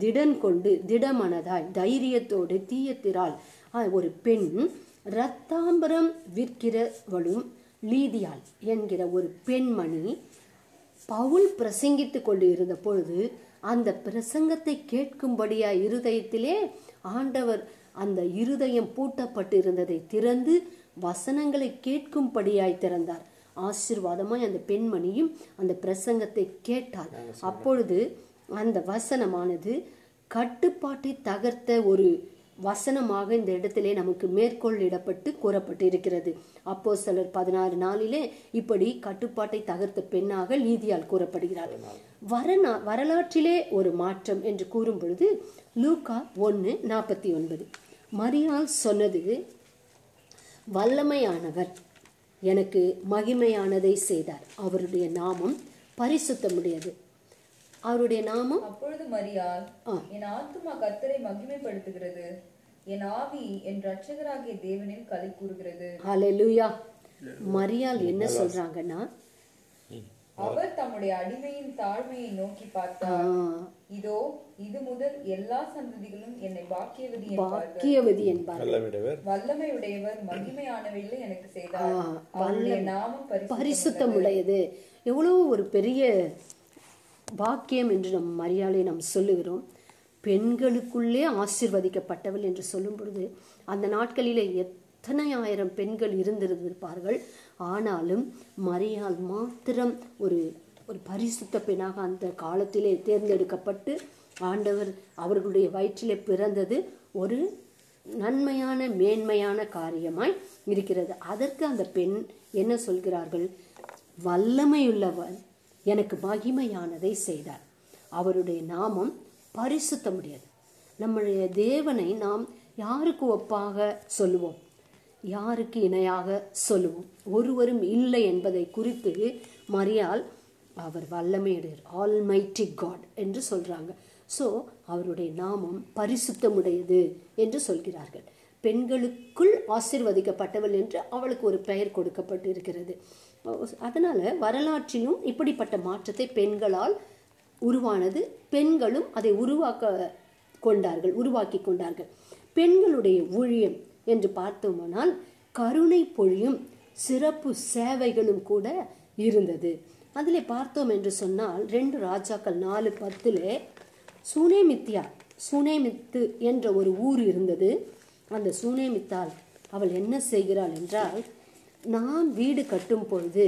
திடன் கொண்டு திடமனதாய் தைரியத்தோடு தீயத்திரால் ஒரு பெண் இரத்தாம்பரம் விற்கிறவளும் லீதியாள் என்கிற ஒரு பெண்மணி பவுல் பிரசங்கித்துக் கொண்டு இருந்த பொழுது அந்த பிரசங்கத்தை கேட்கும்படியா இருதயத்திலே ஆண்டவர் அந்த இருதயம் பூட்டப்பட்டு இருந்ததை திறந்து வசனங்களை கேட்கும்படியாய் திறந்தார். ஆசீர்வாதமாய் அந்த பெண்மணியும் அந்த பிரசங்கத்தை கேட்டார். அப்பொழுது அந்த வசனமானது கட்டுப்பாட்டை தகர்த்த ஒரு வசனமாக இந்த இடத்திலே நமக்கு மேற்கோளிடப்பட்டு கூறப்பட்டு இருக்கிறது அப்போ சிலர் பதினாறு நாளிலே இப்படி கட்டுப்பாட்டை தகர்த்த பெண்ணாக லீதியால் கூறப்படுகிறார். வரநா வரலாற்றிலே ஒரு மாற்றம் என்று கூறும் பொழுது லூக்கா ஒன்று நாற்பத்தி ஒன்பது. மரியாள் சொன்னது வல்லமையானவர் எனக்கு மகிமையானதை செய்தார். அவருடைய நாமம் பரிசுத்தமுடையது. அவருடைய நாமம்? அப்பொழுது மரியாள் என் ஆத்துமா கர்த்தரை மகிமைப்படுத்துகிறது. என் ஆவி என் ரட்சகராகிய தேவனில் களி கூறுகிறது. ஹalleluya மரியாள் என்ன சொல்றாங்கன்னா அவர் தம்முடைய அடிமையின் தாழ்மையை நோக்கி பார்த்தார். இதோ இது முதல் எல்லா சந்ததிகளும் என்னை பாக்கியவதி என்பார்கள். பாக்கியவதி என்பார் வல்லமிடவர் வல்லமையுடையவர் மகிமையானவைகளை எனக்கு செய்தார். அவருடைய நாமம் பரிசு பரிசுத்தம் உடையது எவ்வளவு ஒரு பெரிய பாக்கியம் என்று நம் மரியாதை நாம் சொல்லுகிறோம். பெண்களுக்குள்ளே ஆசிர்வதிக்கப்பட்டவள் என்று சொல்லும் பொழுது அந்த நாட்களிலே எத்தனை ஆயிரம் பெண்கள் இருந்திருந்திருப்பார்கள். ஆனாலும் மரியால் மாத்திரம் ஒரு ஒரு பரிசுத்த பெண்ணாக அந்த காலத்திலே தேர்ந்தெடுக்கப்பட்டு ஆண்டவர் அவர்களுடைய வயிற்றிலே பிறந்தது ஒரு நன்மையான மேன்மையான காரியமாய் இருக்கிறது. அதற்கு அந்த பெண் என்ன சொல்கிறார்கள்? வல்லமையுள்ளவர் எனக்கு மகிமையானதை செய்தார் அவருடைய நாமம் பரிசுத்தமுடையது நம்முடைய தேவனை நாம் யாருக்கு ஒப்பாக சொல்லுவோம்? யாருக்கு இணையாக சொல்லுவோம்? ஒருவரும் இல்லை என்பதை குறித்து மரியால் அவர் வல்லமையுடையர் ஆல்மைட்டி காட் என்று சொல்கிறாங்க ஸோ அவருடைய நாமம் பரிசுத்தமுடையது என்று சொல்கிறார்கள். பெண்களுக்குள் ஆசிர்வதிக்கப்பட்டவள் என்று அவளுக்கு ஒரு பெயர் கொடுக்கப்பட்டு இருக்கிறது அதனால் வரலாற்றிலும் இப்படிப்பட்ட மாற்றத்தை பெண்களால் உருவானது பெண்களும் அதை உருவாக்க கொண்டார்கள் உருவாக்கி கொண்டார்கள். பெண்களுடைய ஊழியம் என்று பார்த்தோமானால் கருணை பொழியும் சிறப்பு சேவைகளும் கூட இருந்தது. அதில் பார்த்தோம் என்று சொன்னால் ரெண்டு ராஜாக்கள் நாலு பத்தில் சுனேமித்தியா சுனேமித்து என்ற ஒரு ஊர் இருந்தது. அந்த சுனேமித்தால் அவள் என்ன செய்கிறாள் என்றால் நான் வீடு கட்டும் பொழுது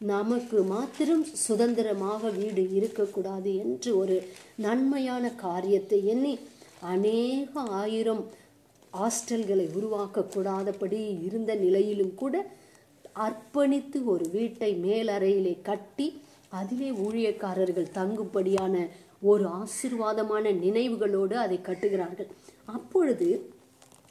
நமக்கு மாத்திரம் சுதந்திரமாக வீடு இருக்கக்கூடாது என்று ஒரு நன்மையான காரியத்தை எண்ணி அநேக ஆயிரம் ஹாஸ்டல்களை உருவாக்கக்கூடாதபடி இருந்த நிலையிலும் கூட அர்ப்பணித்து ஒரு வீட்டை மேலறையிலே கட்டி அதிலே ஊழியக்காரர்கள் தங்கும்படியான ஒரு ஆசீர்வாதமான நினைவுகளோடு அதை கட்டுகிறார்கள். அப்பொழுது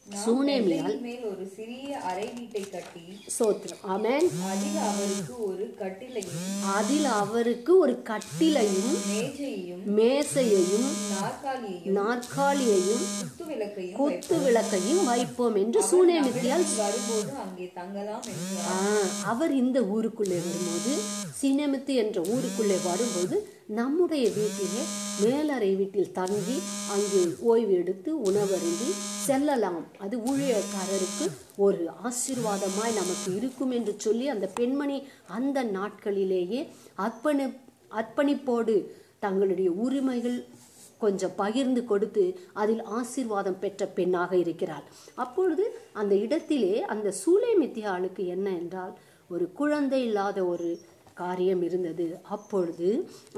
சூனேமியால் மேல் ஒரு சிறிய அறை வீட்டை கட்டி சோத்திரம். ஆமென். அதில் அவருக்கு ஒரு கட்டிலையும் அதில் அவருக்கு ஒரு கட்டிலையும் மேஜையையும் மேசையையும் நாற்காலியையும் நாற்காலியையும் குத்து விளக்கையும் குத்து விளக்கையும் வைப்போம் என்று சூனேமித்தியால் வரும்போது அங்கே தங்கலாம் அவர் இந்த ஊருக்குள்ளே வரும்போது சினமித்து என்ற ஊருக்குள்ளே வரும்போது நம்முடைய வீட்டிலே மேலறை வீட்டில் தங்கி அங்கு ஓய்வு எடுத்து உணவருந்தி செல்லலாம். அது ஊழியக்காரருக்கு ஒரு ஆசீர்வாதமாய் நமக்கு இருக்கும் என்று சொல்லி அந்த பெண்மணி அந்த நாட்களிலேயே அர்ப்பணி அர்ப்பணிப்போடு தங்களுடைய உரிமைகள் கொஞ்சம் பகிர்ந்து கொடுத்து அதில் ஆசீர்வாதம் பெற்ற பெண்ணாக இருக்கிறாள். அப்பொழுது அந்த இடத்திலே அந்த சூளை மித்தியாளுக்கு என்ன என்றால் ஒரு குழந்தை இல்லாத ஒரு காரியம் இருந்தது. அப்பொழுது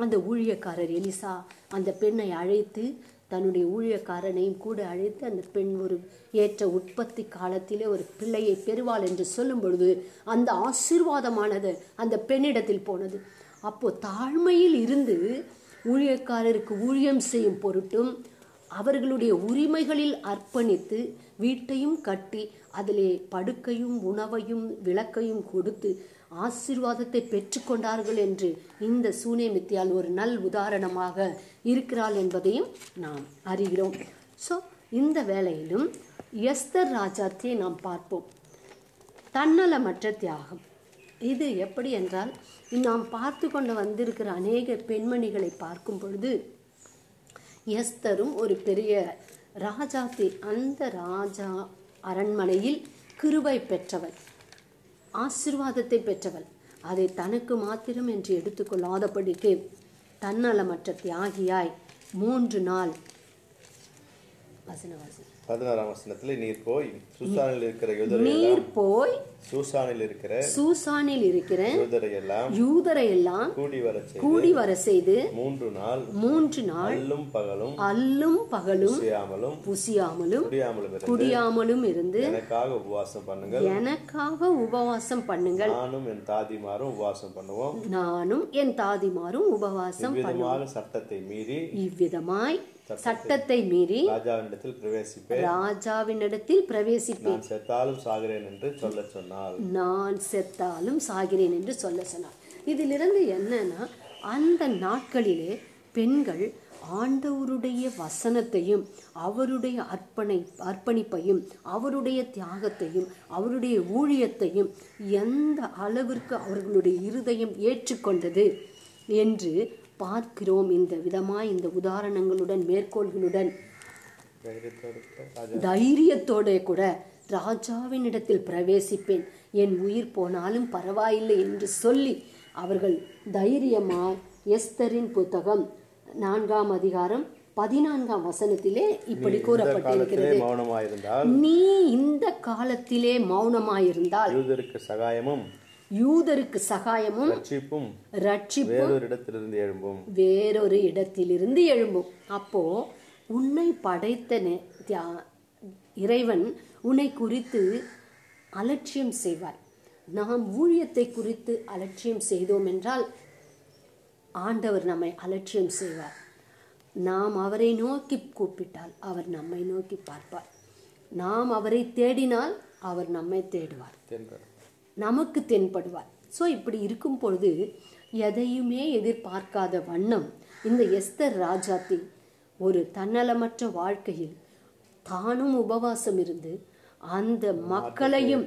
அந்த ஊழியக்காரர் எலிசா அந்த பெண்ணை அழைத்து தன்னுடைய ஊழியக்காரனையும் கூட அழைத்து அந்த பெண் ஒரு ஏற்ற உற்பத்தி காலத்திலே ஒரு பிள்ளையை பெறுவாள் என்று சொல்லும் பொழுது அந்த ஆசீர்வாதமானது அந்த பெண்ணிடத்தில் போனது. அப்போ தாழ்மையில் இருந்து ஊழியக்காரருக்கு ஊழியம் செய்யும் பொருட்டும் அவர்களுடைய உரிமைகளில் அர்ப்பணித்து வீட்டையும் கட்டி அதிலே படுக்கையும் உணவையும் விளக்கையும் கொடுத்து ஆசீர்வாதத்தை பெற்றுக்கொண்டார்கள் என்று இந்த சூனேமித்தியால் ஒரு நல் உதாரணமாக இருக்கிறாள் என்பதையும் நாம் அறிகிறோம். ஸோ இந்த வேளையிலும் எஸ்தர் ராஜாத்தியை நாம் பார்ப்போம். தன்னலமற்ற தியாகம். இது எப்படி என்றால் நாம் பார்த்து கொண்டு வந்திருக்கிற அநேக பெண்மணிகளை பார்க்கும் பொழுது எஸ்தரும் ஒரு பெரிய ராஜாத்தி அந்த ராஜா அரண்மனையில் கிருபை பெற்றவள் ஆசிர்வாதத்தை பெற்றவள். அதை தனக்கு மாத்திரம் என்று எடுத்துக்கொள்ளாதபடிக்கு தன்னலமற்ற தியாகியாய் மூன்று நாள் வசன பதினாறாம் வசனத்துல நீர் போய் சூசானில் இருக்கிற யூதரை நீர் போய் சூசானில் இருக்கிற சூசானில் இருக்கிற யூதரை எல்லாம் கூடி வர கூடி வர செய்து மூன்று நாள் மூன்று நாள் அல்லும் பகலும் அல்லும் பகலும் செய்யாமலும் புசியாமலும் குடியாமலும் குடியாமலும் இருந்து எனக்காக உபவாசம் பண்ணுங்கள். எனக்காக உபவாசம் பண்ணுங்கள். நானும் என் தாதிமாரும் உபவாசம் பண்ணுவோம். நானும் என் தாதிமாரும் உபவாசம் விதமாக சட்டத்தை மீறி இவ்விதமாய் சட்டத்தை மீறி ராஜாவினிடத்தில் பிரவேசிப்பேன். ராஜாவினிடத்தில் பிரவேசிப்பேன். நான் செத்தாலும் சாகிறேன் என்று சொல்லச் சொன்னாள். நான் செத்தாலும் சாகிறேன் என்று சொல்ல சொன்னார் இதிலிருந்து என்னன்னா அந்த நாட்களிலே பெண்கள் ஆண்டவருடைய வசனத்தையும் அவருடைய அர்ப்பணை அர்ப்பணிப்பையும் அவருடைய தியாகத்தையும் அவருடைய ஊழியத்தையும் எந்த அளவிற்கு அவர்களுடைய இருதயம் ஏற்றுக்கொண்டது என்று பார்க்கிறோம் இந்த விதமாய் இந்த உதாரணங்களுடன் மேற்கோள்களுடன். தைரியத்தோடு கூட ராஜாவினிடத்தில் பிரவேசிப்பேன். என் உயிர் போனாலும் பரவாயில்லை என்று சொல்லி அவர்கள் தைரியமாய் எஸ்தரின் புத்தகம் நான்காம் அதிகாரம் பதினான்காம் வசனத்திலே இப்படி கூறப்பட்டிருக்கிறது. நீ இந்த காலத்திலே மௌனமாயிருந்தால் சகாயமும் யூதருக்கு சகாயமும் ரட்சிப்பும் ரட்சிப்பும் வேறொரு இடத்திலிருந்து எழும்பும். வேறொரு இடத்திலிருந்து எழும்பும். அப்போ உன்னை படைத்த இறைவன் உன்னை குறித்து அலட்சியம் செய்வார். நாம் ஊழியத்தை குறித்து அலட்சியம் செய்தோம் என்றால் ஆண்டவர் நம்மை அலட்சியம் செய்வார். நாம் அவரை நோக்கி கூப்பிட்டால் அவர் நம்மை நோக்கி பார்ப்பார். நாம் அவரை தேடினால் அவர் நம்மை தேடுவார். நமக்கு தென்படுவார். ஸோ இப்படி இருக்கும் பொழுது எதையுமே எதிர்பார்க்காத வண்ணம் இந்த எஸ்தர் ராஜாத்தி ஒரு தன்னலமற்ற வாழ்க்கையில் தானும் உபவாசம் இருந்து அந்த மக்களையும்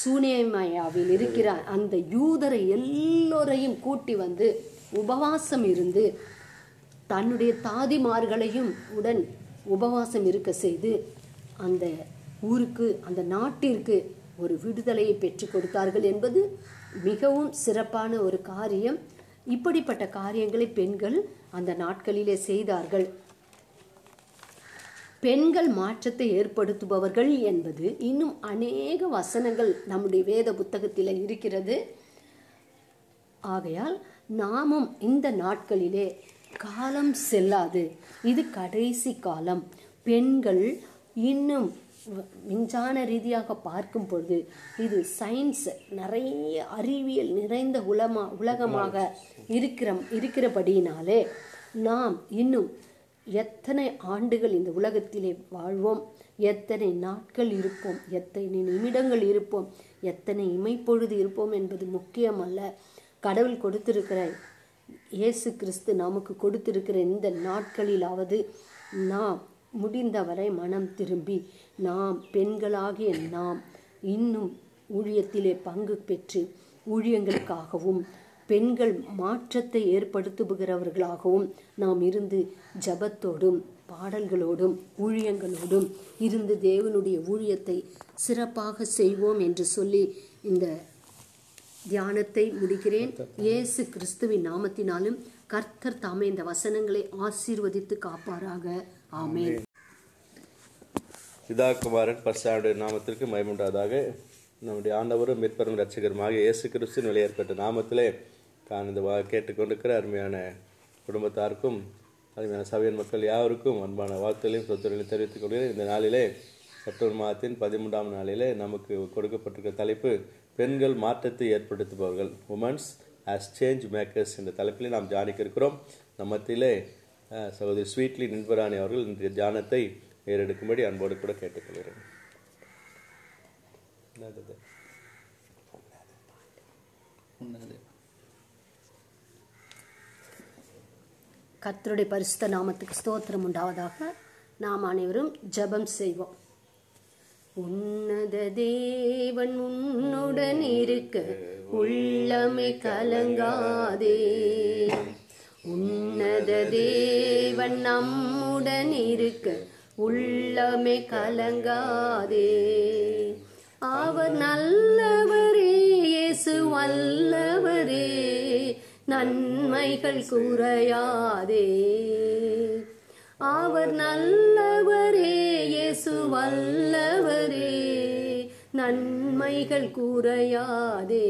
சூனேமயாவில் இருக்கிற அந்த யூதரை எல்லோரையும் கூட்டி வந்து உபவாசம் இருந்து தன்னுடைய தாதிமார்களையும் உடன் உபவாசம் இருக்க செய்து அந்த ஊருக்கு அந்த நாட்டிற்கு ஒரு விடுதலையை பெற்றுக் கொடுத்தார்கள் என்பது மிகவும் சிறப்பான ஒரு காரியம். இப்படிப்பட்ட காரியங்களை பெண்கள் அந்த நாட்களிலே செய்தார்கள். பெண்கள் மாற்றத்தை ஏற்படுத்துபவர்கள் என்பது இன்னும் அநேக வசனங்கள் நம்முடைய வேத புத்தகத்தில் இருக்கிறது. ஆகையால் நாமும் இந்த நாட்களிலே காலம் செல்லாது. இது கடைசி காலம். பெண்கள் இன்னும் விஞ்ஞான ரீதியாக பார்க்கும் பொழுது இது சயின்ஸ் நிறைய அறிவியல் நிறைந்த உலமா உலகமாக இருக்கிற இருக்கிறபடியினாலே நாம் இன்னும் எத்தனை ஆண்டுகள் இந்த உலகத்திலே வாழ்வோம் எத்தனை நாட்கள் இருப்போம் எத்தனை நிமிடங்கள் இருப்போம் எத்தனை இமைப்பொழுது இருப்போம் என்பது முக்கியமல்ல. கடவுள் கொடுத்திருக்கிற இயேசு கிறிஸ்து நமக்கு கொடுத்திருக்கிற இந்த நாட்களிலாவது நாம் முடிந்தவரை மனம் திரும்பி நாம் பெண்களாகிய நாம் இன்னும் ஊழியத்திலே பங்கு பெற்று ஊழியங்களுக்காகவும் பெண்கள் மாற்றத்தை ஏற்படுத்துகிறவர்களாகவும் நாம் இருந்து ஜபத்தோடும் பாடல்களோடும் ஊழியங்களோடும் இருந்து தேவனுடைய ஊழியத்தை சிறப்பாக செய்வோம் என்று சொல்லி இந்த தியானத்தை முடிக்கிறேன். இயேசு கிறிஸ்துவின் நாமத்தினாலும் கர்த்தர் தாமே இந்த வசனங்களை ஆசீர்வதித்து காப்பாராக. ஆமேன். பிதா குமாரன் நாமத்திற்கு மயமுண்டாதாக நம்முடைய ஆண்டவரும் மீட்பரும் ரட்சகருமாக இயேசு கிறிஸ்துவின் ஏற்பட்ட நாமத்திலே தான் இந்த வா கேட்டுக்கொண்டிருக்கிற அருமையான குடும்பத்தாருக்கும் அருமையான சபையின் மக்கள் யாவருக்கும் அன்பான வாழ்த்துகளையும் சொத்துகளையும் தெரிவித்துக் கொள்கிறேன். இந்த நாளிலே செப்டம்பர் மாதத்தின் பதிமூன்றாம் நாளிலே நமக்கு கொடுக்கப்பட்டிருக்கிற தலைப்பு பெண்கள் மாற்றத்தை ஏற்படுத்துபவர்கள் உமன்ஸ் ஆஸ் சேஞ்ச் மேக்கர்ஸ் என்ற தலைப்பிலே நாம் தியானிக்க இருக்கிறோம். நம்ம மத்தியிலே சகோதரி ஸ்வீட்லி நின்பராணி அவர்கள் இன்றைய தியானத்தை ஏறெடுக்கும்படி அன்போடு கூட கேட்டுக்கொள்கிறேன். கர்த்தருடைய பரிசுத்த நாமத்துக்கு ஸ்தோத்திரம் உண்டாவதாக நாம் அனைவரும் ஜெபம் செய்வோம். உன்னத தேவன் உன்னுடன் இருக்க உள்ளமே கலங்காதே. உன்னத தேவன் நம்முடன் இருக்க உள்ளமே கலங்காதே. அவர் நல்லவரே இயேசு வல்லவரே நன்மைகள் குறையாதே. அவர் நல்லவரே இயேசு வல்லவரே நன்மைகள் குறையாதே.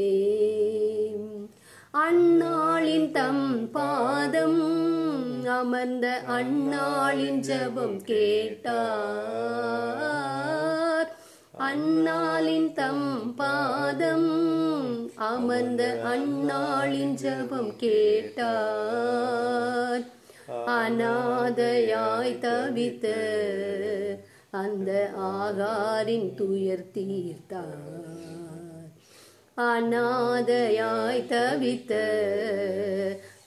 அந்நாளின் தம் பாதம் அமர்ந்த அந்நாளின் ஜபம் கேட்டார். அந்நாளின் தம் பாதம் அமர்ந்த அந்நாளின் ஜபம் கேட்டார். அநாதையாய் தவித்த அந்த ஆகாரின் துயர் தீர்த்தார். அநாதையாய் தவித்த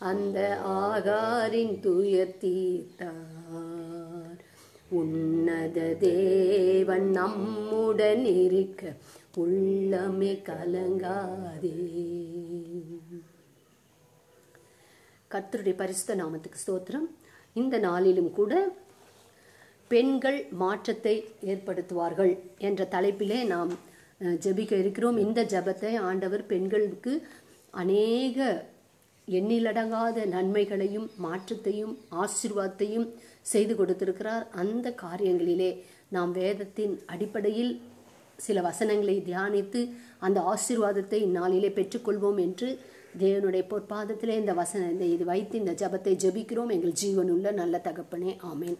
அந்த ஆகாரின் துயர் தீர்த்தார். உன்னத தேவன் நம்முடன் இருக்க உள்ளமே கலங்காதே. கர்த்தருடைய பரிசுத்த நாமத்துக்கு ஸ்தோத்திரம். இந்த நாளிலும் கூட பெண்கள் மாற்றத்தை ஏற்படுத்துவார்கள் என்ற தலைப்பிலே நாம் ஜெபிக்க இருக்கிறோம். இந்த ஜெபத்தை ஆண்டவர் பெண்களுக்கு அநேக எண்ணிலடங்காத நன்மைகளையும் மாற்றத்தையும் ஆசீர்வாதத்தையும் செய்து கொடுத்திருக்கிறார். அந்த காரியங்களிலே நாம் வேதத்தின் அடிப்படையில் சில வசனங்களை தியானித்து அந்த ஆசீர்வாதத்தை இந்நாளிலே பெற்றுக்கொள்வோம் என்று தேவனுடைய பொற்பாதத்திலே இந்த வசன இந்த இது வைத்து இந்த ஜெபத்தை ஜெபிக்கிறோம். எங்கள் ஜீவனுள்ள நல்ல தகப்பனே. ஆமேன்.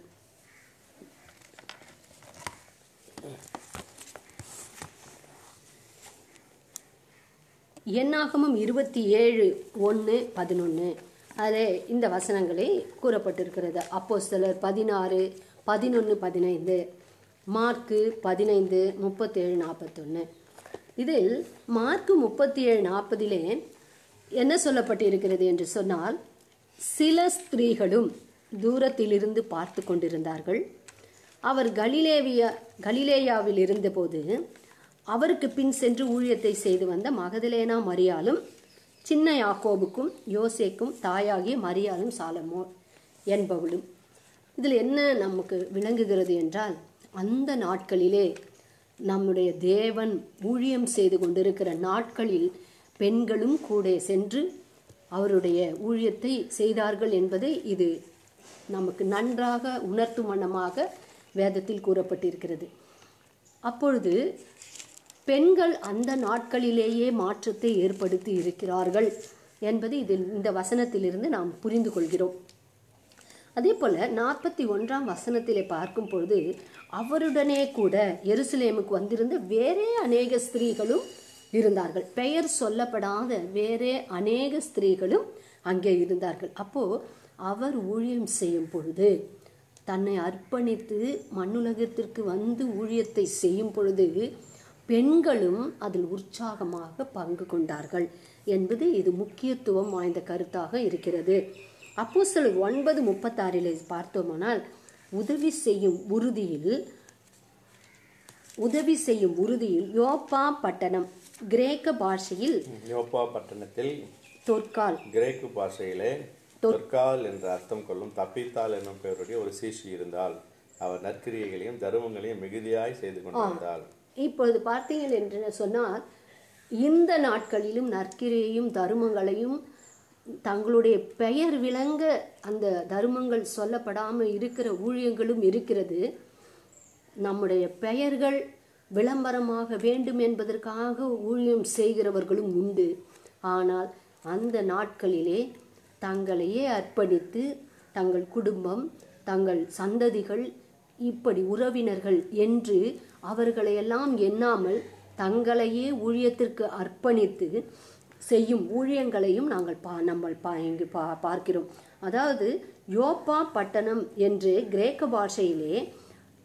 எண்ணாகமும் இருபத்தி ஏழு ஒன்று பதினொன்று அதில் இந்த வசனங்களே கூறப்பட்டிருக்கிறது. சிலர் பதினாறு பதினொன்று பதினைந்து. மார்க்கு பதினைந்து முப்பத்தேழு நாற்பத்தொன்று இதில் மார்க்கு முப்பத்தி ஏழு நாற்பதிலே என்ன சொல்லப்பட்டிருக்கிறது என்று சொன்னால் சில ஸ்திரீகளும் தூரத்திலிருந்து பார்த்து கொண்டிருந்தார்கள். அவர் கலிலேவியா கலிலேயாவில் இருந்தபோது அவருக்கு பின் சென்று ஊழியத்தை செய்து வந்த மகதலேனா மரியாலும் சின்ன யாக்கோபுக்கும் யோசேக்கும் தாயாகிய மரியாலும் சாலமோ என்பவளும். இதில் என்ன நமக்கு விளங்குகிறது என்றால் அந்த நாட்களிலே நம்முடைய தேவன் ஊழியம் செய்து கொண்டிருக்கிற நாட்களில் பெண்களும் கூட சென்று அவருடைய ஊழியத்தை செய்தார்கள் என்பதை இது நமக்கு நன்றாக உணர்த்தும் வண்ணமாக வேதத்தில் கூறப்பட்டிருக்கிறது. அப்பொழுது பெண்கள் அந்த நாட்களிலேயே மாற்றத்தை ஏற்படுத்தி இருக்கிறார்கள் என்பது இதில் இந்த வசனத்திலிருந்து நாம் புரிந்து கொள்கிறோம். அதே போல நாற்பத்தி ஒன்றாம் வசனத்திலே பார்க்கும் பொழுது அவருடனே கூட எருசலேமுக்கு வந்திருந்த வேறே அநேக ஸ்திரீகளும் இருந்தார்கள். பெயர் சொல்லப்படாத வேறே அநேக ஸ்திரீகளும் அங்கே இருந்தார்கள். அப்போ அவர் ஊழியம் செய்யும் பொழுது தன்னை அர்ப்பணித்து மண்ணுலகத்திற்கு வந்து ஊழியத்தை செய்யும் பொழுது பெண்களும் அதில் உற்சாகமாக பங்கு கொண்டார்கள் என்பது இது முக்கியத்துவம் வாய்ந்த கருத்தாக இருக்கிறது. அப்போ சில ஒன்பது முப்பத்தாறிலே பார்த்தோமானால் உதவி செய்யும் உறுதியில் உதவி செய்யும் உறுதியில் யோப்பா பட்டணம் கிரேக்க பாஷையில் யோப்பா பட்டணத்தில் தொற்கால். கிரேக்கு பாஷையிலே தொற்கால் என்ற அர்த்தம் கொள்ளும் தப்பித்தால் என்னும் பெயருடைய ஒரு சீஷி இருந்தால் அவர் நற்கிரியைகளையும் தருமங்களையும் மிகுதியாய் செய்து கொண்டிருந்தாள். இப்பொழுது பார்த்தீங்கள் என்று சொன்னால் இந்த நாட்களிலும் நற்கிரையையும் தருமங்களையும் தங்களுடைய பெயர் விளங்க அந்த தருமங்கள் சொல்லப்படாமல் இருக்கிற ஊழியங்களும் இருக்கிறது. நம்முடைய பெயர்கள் விளம்பரமாக வேண்டும் என்பதற்காக ஊழியம் செய்கிறவர்களும் உண்டு. ஆனால் அந்த நாட்களிலே தங்களையே அர்ப்பணித்து தங்கள் குடும்பம் தங்கள் சந்ததிகள் இப்படி உறவினர்கள் என்று அவர்களையெல்லாம் எண்ணாமல் தங்களையே ஊழியத்திற்கு அர்ப்பணித்து செய்யும் ஊழியங்களையும் நாங்கள் பா நம்ம பா இங்கு பா பார்க்கிறோம். அதாவது யோப்பா பட்டணம் என்று கிரேக்க பாஷையிலே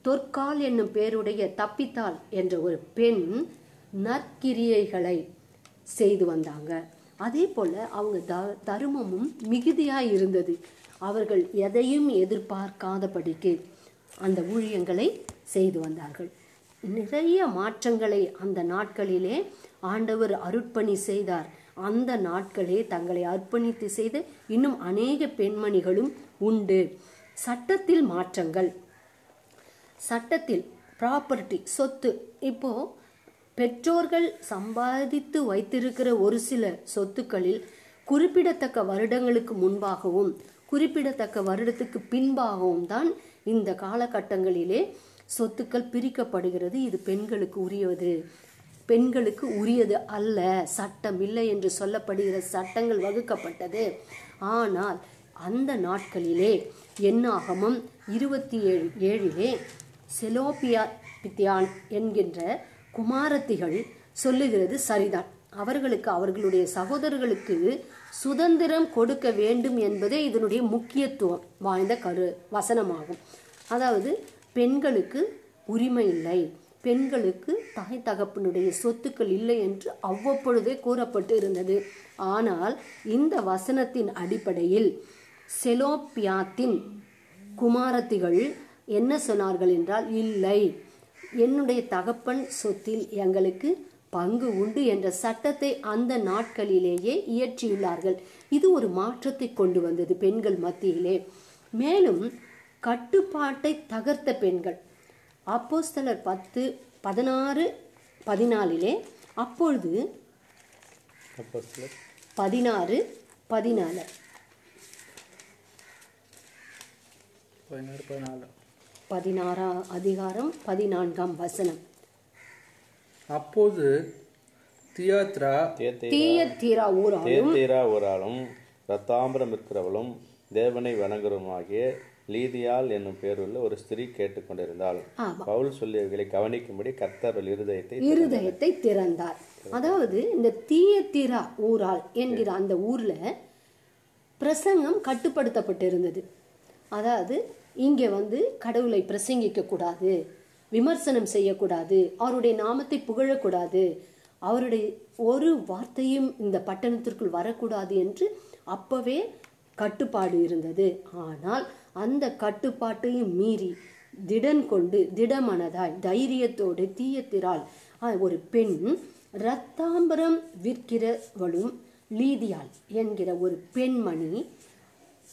தொற்கால் என்னும் பேருடைய தப்பித்தாள் என்ற ஒரு பெண் நற்கிரியைகளை செய்து வந்தாங்க. அதே போல் அவங்க த தருமமும் மிகுதியாக இருந்தது. அவர்கள் எதையும் எதிர்பார்க்காதபடிக்கு அந்த ஊழியங்களை செய்து வந்தார்கள். நிறைய மாற்றங்களை அந்த நாட்களிலே ஆண்டவர் அருட்பணி செய்தார். அந்த நாட்களே தங்களை அர்ப்பணித்து செய்த இன்னும் அநேக பெண்மணிகளும் உண்டு. சட்டத்தில் மாற்றங்கள். சட்டத்தில் ப்ராப்பர்ட்டி சொத்து. இப்போ பெற்றோர்கள் சம்பாதித்து வைத்திருக்கிற ஒரு சில சொத்துக்களில் குறிப்பிடத்தக்க வருடங்களுக்கு முன்பாகவும் குறிப்பிடத்தக்க வருடத்துக்கு பின்பாகவும் தான் இந்த காலகட்டங்களிலே சொத்துக்கள் பிரிக்கப்படுகிறது இது பெண்களுக்கு உரியது. பெண்களுக்கு உரியது அல்ல சட்டம் இல்லை என்று சொல்லப்படுகிற சட்டங்கள் வகுக்கப்பட்டது. ஆனால் அந்த நாட்களிலே என்னாகமும் இருபத்தி ஏழு ஏழிலே செலோபியா பித்தியான் என்கின்ற குமாரத்திகள் சொல்லுகிறது சரிதான். அவர்களுக்கு அவர்களுடைய சகோதரர்களுக்கு சுதந்திரம் கொடுக்க வேண்டும் என்பதே இதனுடைய முக்கியத்துவம் வாய்ந்த கரு வசனமாகும். அதாவது பெண்களுக்கு உரிமை இல்லை. பெண்களுக்கு தாய் தகப்பனுடைய சொத்துக்கள் இல்லை என்று அவ்வப்பொழுதே கூறப்பட்டு இருந்தது. ஆனால் இந்த வசனத்தின் அடிப்படையில் செலோப்பியாத்தின் குமாரத்திகள் என்ன சொன்னார்கள் என்றால் இல்லை என்னுடைய தகப்பன் சொத்தில் எங்களுக்கு பங்கு உண்டு என்ற சட்டத்தை அந்த நாட்களிலேயே இயற்றியுள்ளார்கள். இது ஒரு மாற்றத்தை கொண்டு வந்தது பெண்கள் மத்தியிலே. மேலும் கட்டுப்பாட்டை தகர்த்த பெண்கள். அப்போஸ்தலர் பத்து பதினாறு பதினாலிலே அப்பொழுது அப்போஸ்தலர். பதினாறு பதினாலு. பதினாறு பதினாலு. பதினாறாம் அதிகாரம் பதினான்காம் வசனம். அப்போது தியாத்ரா தீய தீரா ஊராலும் ரத்தாம்பரம் இருக்கிறவளும் தேவனை வணங்குறவுமாகிய லீதியால் என்னும் பேருள்ள ஒரு ஸ்திரீ கேட்டுக்கொண்டிருந்தாள். பவுல் சொல்லியவைகளை கவனிக்கும்படி கர்த்தர் இருதயத்தை இருதயத்தை திறந்தார். அதாவது இந்த தீயத்தீரா ஊரால் என்கிற அந்த ஊர்ல பிரசங்கம் கட்டுப்படுத்தப்பட்டிருந்தது. அதாவது இங்கே வந்து கடவுளை பிரசங்கிக்க கூடாது விமர்சனம் செய்யக்கூடாது அவருடைய நாமத்தை புகழக்கூடாது அவருடைய ஒரு வார்த்தையும் இந்த பட்டணத்திற்குள் வரக்கூடாது என்று அப்பவே கட்டுப்பாடு இருந்தது. ஆனால் அந்த கட்டுப்பாட்டையும் மீறி திடன் கொண்டு திடமனதாய் தைரியத்தோடு தீயத்திரால் ஒரு பெண் இரத்தாம்பரம் விற்கிறவளும் லீதியாள் என்கிற ஒரு பெண்மணி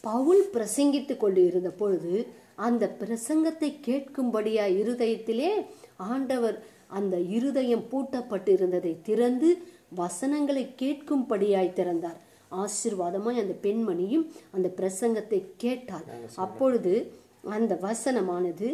பவுல் பிரசங்கித்துக் கொண்டு இருந்த பொழுது அந்த பிரசங்கத்தை கேட்கும்படியா இருதயத்திலே ஆண்டவர் அந்த இருதயம் பூட்டப்பட்டிருந்ததை திறந்து வசனங்களை கேட்கும்படியாய் திறந்தார். ஆசீர்வாதமாய் அந்த பெண்மணியும் அந்த பிரசங்கத்தை கேட்டாள். அப்பொழுது அந்த வசனமானது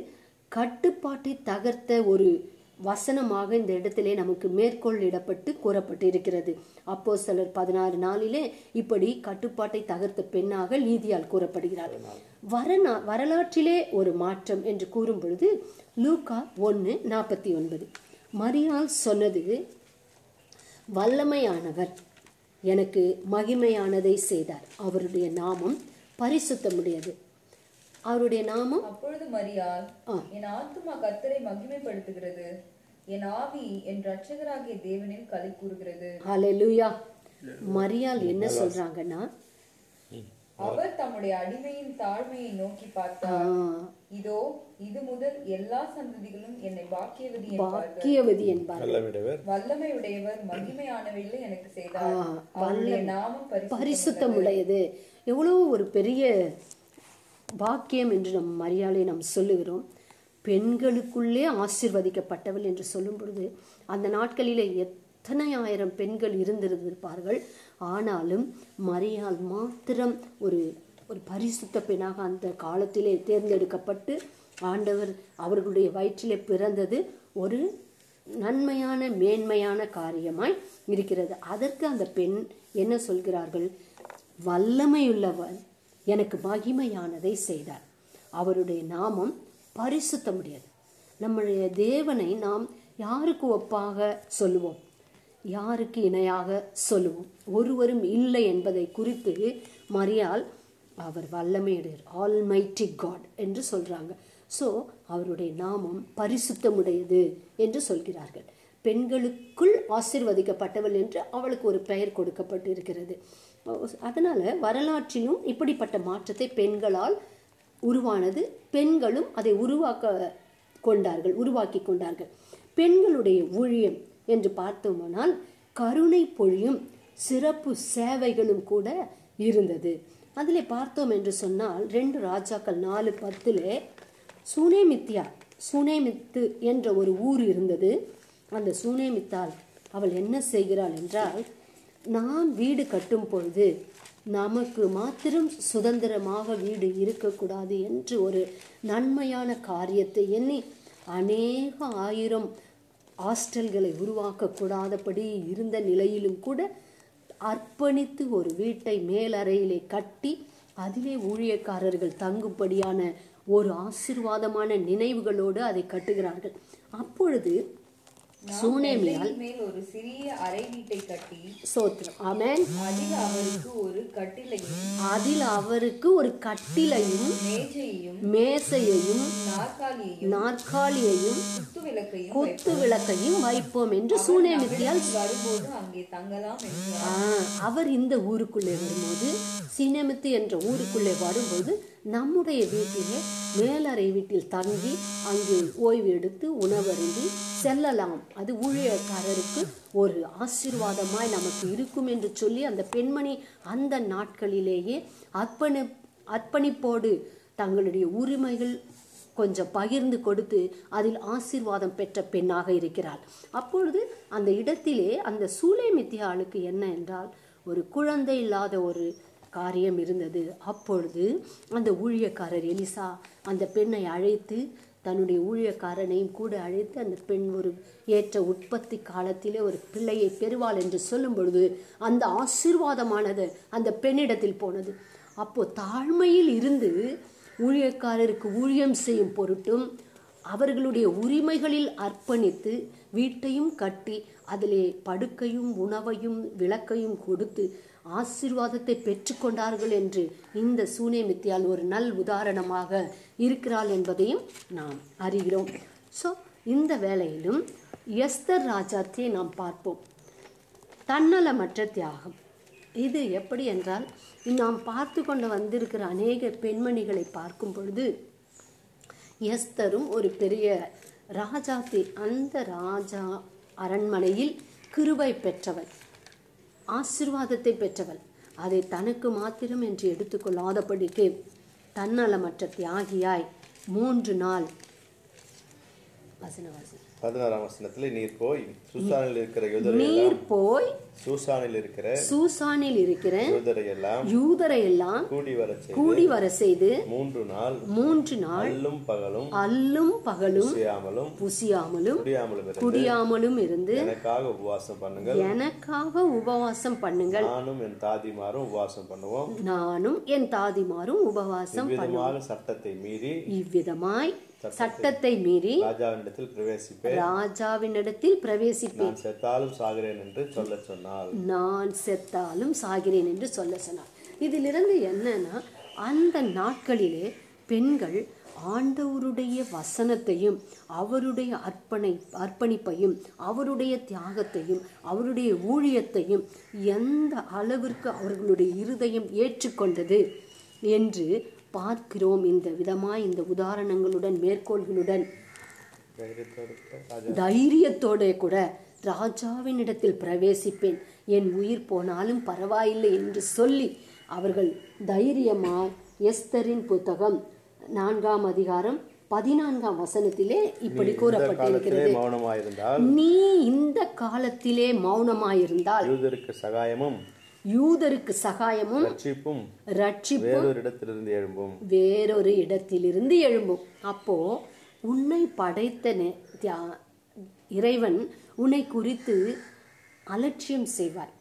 கட்டுப்பாட்டை தகர்த்த ஒரு வசனமாக இந்த இடத்திலே நமக்கு மேற்கோளிடப்பட்டு கூறப்பட்டு இருக்கிறது அப்போ சிலர் பதினாறு நாளிலே இப்படி கட்டுப்பாட்டை தகர்த்த பெண்ணாக லீதியால் கூறப்படுகிறார். வரநா வரலாற்றிலே ஒரு மாற்றம் என்று கூறும் பொழுது லூக்கா ஒன்று நாற்பத்தி ஒன்பது. மரியாள் சொன்னது வல்லமையானவர். எனக்கு மகிமையானதை செய்தார். அவருடைய நாமம் பரிசுத்தமுடையது. அவருடைய நாமம் அப்பொழுது மரியாள் என் ஆத்துமா கர்த்தரை மகிமைப்படுத்துகிறது. என் ஆவி என் ரட்சகராகிய தேவனில் களி கூறுகிறது. ஹalleluya. மரியாள் என்ன சொல்றாங்கன்னா அவர் தம்முடைய அடிமையின் தாழ்மையை நோக்கி பார்த்தார். இதோ இது முதல் எல்லா சந்ததிகளும் என்னை பாக்கியவதி பாக்கியவதி என்பார் வல்லமையுடையவர். வல்லமையுடையவர் மகிமையானவைகளை எனக்கு செய்தார். அவருடைய நாமம் பரிசு பரிசுத்தமுடையது. எவ்வளோ ஒரு பெரிய பாக்கியம் என்று நம் மரியாதை நாம் சொல்லுகிறோம். பெண்களுக்குள்ளே ஆசீர்வதிக்கப்பட்டவள் என்று சொல்லும் பொழுது அந்த நாட்களிலே எத்தனை ஆயிரம் பெண்கள் இருந்திருந்திருப்பார்கள்? ஆனாலும் மரியால் மாத்திரம் ஒரு ஒரு பரிசுத்த பெண்ணாக அந்த காலத்திலே தேர்ந்தெடுக்கப்பட்டு ஆண்டவர் அவர்களுடைய வயிற்றிலே பிறந்தது ஒரு நன்மையான மேன்மையான காரியமாய் இருக்கிறது. அதற்கு அந்த பெண் என்ன சொல்கிறார்கள்? வல்லமையுள்ளவர் எனக்கு மகிமையானதை செய்தார். அவருடைய நாமம் பரிசுத்தமுடையது. நம்முடைய தேவனை நாம் யாருக்கு ஒப்பாக சொல்லுவோம்? யாருக்கு இணையாக சொல்லுவோம்? ஒருவரும் இல்லை என்பதை குறித்து மரியால் அவர் வல்லமையுடையர் ஆல்மைட்டி காட் என்று சொல்றாங்க. ஸோ அவருடைய நாமம் பரிசுத்தமுடையது என்று சொல்கிறார்கள். பெண்களுக்குள் ஆசிர்வதிக்கப்பட்டவள் என்று அவளுக்கு ஒரு பெயர் கொடுக்கப்பட்டு இருக்கிறது அதனால வரலாற்றிலும் இப்படிப்பட்ட மாற்றத்தை பெண்களால் உருவானது பெண்களும் அதை உருவாக்க கொண்டார்கள் உருவாக்கி கொண்டார்கள். பெண்களுடைய ஊழியம் என்று பார்த்தோமானால் கருணை பொழியும் சிறப்பு சேவைகளும் கூட இருந்தது. அதில் பார்த்தோம் என்று சொன்னால் ரெண்டு ராஜாக்கள் நாலு பத்திலே சூனேமித்தியா சூனேமித்து என்ற ஒரு ஊர் இருந்தது. அந்த சுனேமித்தால் அவள் என்ன செய்கிறாள் என்றால் நாம் வீடு கட்டும் பொழுது நமக்கு மாத்திரம் சுதந்திரமாக வீடு இருக்கக்கூடாது என்று ஒரு நன்மையான காரியத்தை எண்ணி அநேக ஆயிரம் ஹாஸ்டல்களை உருவாக்கக்கூடாதபடி இருந்த நிலையிலும் கூட அர்ப்பணித்து ஒரு வீட்டை மேலறையிலே கட்டி அதிலே ஊழியக்காரர்கள் தங்கும்படியான ஒரு ஆசிர்வாதமான நினைவுகளோடு அதை கட்டுகிறார்கள். அப்பொழுது சூனேமியால் மேல் ஒரு சிறிய அறை வீட்டை கட்டி சோத்திரம். ஆமென். அதில் அவருக்கு ஒரு கட்டிலையும் அதில் அவருக்கு ஒரு கட்டிலையும் மேஜையையும் மேசையையும் நாற்காலியையும் நாற்காலியையும் குத்து விளக்கையும் குத்து விளக்கையும் வைப்போம் என்று சூனேமித்தியால் வரும்போது அங்கே தங்கலாம் அவர் இந்த ஊருக்குள்ளே வரும்போது சீனமித்து என்ற ஊருக்குள்ளே வரும்போது நம்முடைய வீட்டிலே மேலறை வீட்டில் தங்கி அங்கு ஓய்வு எடுத்து உணவருந்தி செல்லலாம். அது ஊழியக்காரருக்கு ஒரு ஆசீர்வாதமாய் நமக்கு இருக்கும் என்று சொல்லி அந்த பெண்மணி அந்த நாட்களிலேயே அர்ப்பணி அர்ப்பணிப்போடு தங்களுடைய உரிமைகள் கொஞ்சம் பகிர்ந்து கொடுத்து அதில் ஆசீர்வாதம் பெற்ற பெண்ணாக இருக்கிறாள். அப்பொழுது அந்த இடத்திலே அந்த சூளை மித்தியாளுக்கு என்ன என்றால் ஒரு குழந்தை இல்லாத ஒரு காரியம் இருந்தது. அப்பொழுது அந்த ஊழியக்காரர் எலிசா அந்த பெண்ணை அழைத்து தன்னுடைய ஊழியக்காரனையும் கூட அழைத்து அந்த பெண் ஒரு ஏற்ற உற்பத்தி காலத்திலே ஒரு பிள்ளையை பெறுவாள் என்று சொல்லும் பொழுது அந்த ஆசீர்வாதமானது அந்த பெண்ணிடத்தில் போனது. அப்போ தாழ்மையில் இருந்து ஊழியக்காரருக்கு ஊழியம் செய்யும் பொருட்டும் அவர்களுடைய உரிமைகளில் அர்ப்பணித்து வீட்டையும் கட்டி அதிலே படுக்கையும் உணவையும் விளக்கையும் கொடுத்து ஆசீர்வாதத்தை பெற்றுக்கொண்டார்கள் என்று இந்த சூனேமித்தியால் ஒரு நல் உதாரணமாக இருக்கிறாள் என்பதையும் நாம் அறிகிறோம். ஸோ இந்த வேளையிலும் எஸ்தர் ராஜாத்தியை நாம் பார்ப்போம். தன்னலமற்ற தியாகம். இது எப்படி என்றால் நாம் பார்த்து கொண்டு வந்திருக்கிற அநேக பெண்மணிகளை பார்க்கும் பொழுது எஸ்தரும் ஒரு பெரிய ராஜாத்தி அந்த ராஜா அரண்மனையில் கிருபை பெற்றவர். ஆசிர்வாதத்தை பெற்றவள். அதை தனக்கு மாத்திரம் என்று எடுத்துக்கொள்ளாதபடிக்கு தன்னலமற்ற தியாகியாய் மூன்று நாள் வசன வசனம் பதினாறாம் வசனத்துல நீர் போய் சூசானில் இருக்கிற நீர் போய் சூசானில் இருக்கிற சூசானில் இருக்கிற யூதரை எல்லாம் கூடி வர கூடி வர செய்து மூன்று நாள் மூன்று நாள் அல்லும் பகலும் அல்லும் பகலும் செய்யாமலும் புசியாமலும் குடியாமலும் இருந்து குடியாமலும் இருந்து எனக்காக உபவாசம் பண்ணுங்கள். எனக்காக உபவாசம் பண்ணுங்கள். நானும் என் தாதிமாரும் உபவாசம் பண்ணுவோம். நானும் என் தாதிமாரும் உபவாசம் விதமாக சட்டத்தை மீறி இவ்விதமாய் சட்டத்தை மீறி ராஜாவினிடத்தில் பிரவேசிப்பேன். ராஜாவினிடத்தில் பிரவேசிப்பேன். நான் செத்தாலும் சாகிறேன் என்று சொல்லச் சொன்னால் நான் செத்தாலும் சாகிறேன் என்று சொல்ல சொன்னார் இதிலிருந்து என்னன்னா அந்த நாட்களிலே பெண்கள் ஆண்டவருடைய வசனத்தையும் அவருடைய அர்ப்பணை அர்ப்பணிப்பையும் அவருடைய தியாகத்தையும் அவருடைய ஊழியத்தையும் எந்த அளவிற்கு அவர்களுடைய இருதயம் ஏற்றுக்கொண்டது என்று பார்க்கிறோம் இந்த விதமாய் இந்த உதாரணங்களுடன் மேற்கோள்களுடன். தைரியத்தோடு கூட ராஜாவினிடத்தில் பிரவேசிப்பேன். என் உயிர் போனாலும் பரவாயில்லை என்று சொல்லி அவர்கள் தைரியமாய் எஸ்தரின் புத்தகம் நான்காம் அதிகாரம் பதினான்காம் வசனத்திலே இப்படி கூறப்பட்டிருக்கிறது. நீ இந்த காலத்திலே மௌனமாயிருந்தால் யூதருக்கு சகாயமும் யூதருக்கு சகாயமும் ரட்சிப்பும் ரட்சிப்பும் வேறொரு இடத்திலிருந்து எழும்பும். வேறொரு இடத்திலிருந்து எழும்பும். அப்போ உன்னை படைத்த இறைவன் உன்னை குறித்து அலட்சியம் செய்வார்.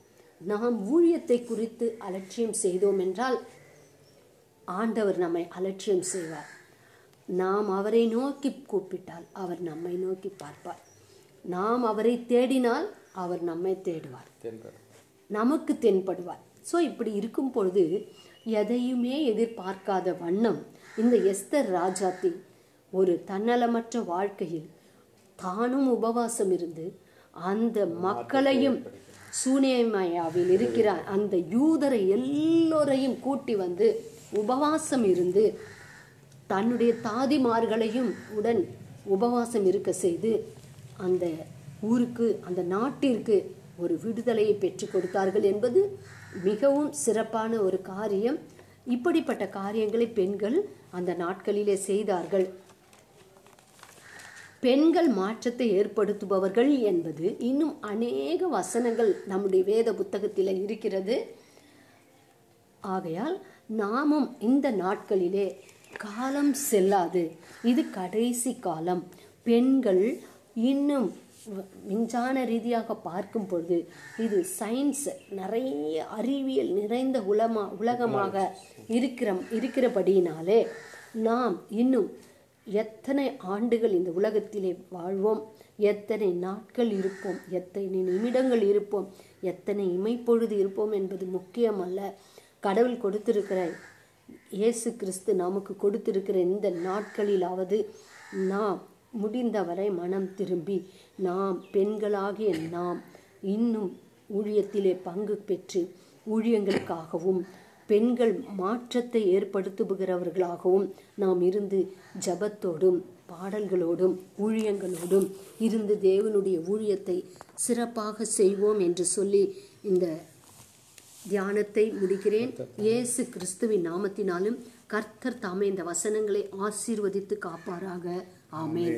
நாம் ஊழியத்தை குறித்து அலட்சியம் செய்தோம் என்றால் ஆண்டவர் நம்மை அலட்சியம் செய்வார். நாம் அவரை நோக்கி கூப்பிட்டால் அவர் நம்மை நோக்கி பார்ப்பார். நாம் அவரை தேடினால் அவர் நம்மை தேடுவார். நமக்கு தென்படுவார். ஸோ இப்படி இருக்கும் பொழுது எதையுமே எதிர்பார்க்காத வண்ணம் இந்த எஸ்தர் ராஜாத்தி ஒரு தன்னலமற்ற வாழ்க்கையில் தானும் உபவாசம் இருந்து அந்த மக்களையும் சூனேமயாவில் இருக்கிற அந்த யூதரை எல்லோரையும் கூட்டி வந்து உபவாசம் இருந்து தன்னுடைய தாதிமார்களையும் உடன் உபவாசம் இருக்க செய்து அந்த ஊருக்கு அந்த நாட்டிற்கு ஒரு விடுதலையை பெற்றுக் கொடுத்தார்கள் என்பது மிகவும் சிறப்பான ஒரு காரியம். இப்படிப்பட்ட காரியங்களை பெண்கள் அந்த நாட்களிலே செய்தார்கள். பெண்கள் மாற்றத்தை ஏற்படுத்துபவர்கள் என்பது இன்னும் அநேக வசனங்கள் நம்முடைய வேத புத்தகத்தில் இருக்கிறது. ஆகையால் நாமும் இந்த நாட்களிலே காலம் செல்லாது. இது கடைசி காலம். பெண்கள் இன்னும் விஞ்ஞான ரீதியாக பார்க்கும் பொழுது இது சயின்ஸ் நிறைய அறிவியல் நிறைந்த உலமா உலகமாக இருக்கிற இருக்கிறபடியினாலே நாம் இன்னும் எத்தனை ஆண்டுகள் இந்த உலகத்திலே வாழ்வோம் எத்தனை நாட்கள் இருப்போம் எத்தனை நிமிடங்கள் இருப்போம் எத்தனை இமைப்பொழுது இருப்போம் என்பது முக்கியமல்ல. கடவுள் கொடுத்திருக்கிற இயேசு கிறிஸ்து நமக்கு கொடுத்திருக்கிற இந்த நாட்களிலாவது நாம் முடிந்தவரை மனம் திரும்பி நாம் பெண்களாகிய நாம் இன்னும் ஊழியத்திலே பங்கு பெற்று ஊழியங்களுக்காகவும் பெண்கள் மாற்றத்தை ஏற்படுத்துகிறவர்களாகவும் நாம் இருந்து ஜபத்தோடும் பாடல்களோடும் ஊழியங்களோடும் இருந்து தேவனுடைய ஊழியத்தை சிறப்பாக செய்வோம் என்று சொல்லி இந்த தியானத்தை முடிக்கிறேன். இயேசு கிறிஸ்துவின் நாமத்தினாலும் கர்த்தர் தாமே இந்த வசனங்களை ஆசீர்வதித்து காப்பாராக. ஆமேன்.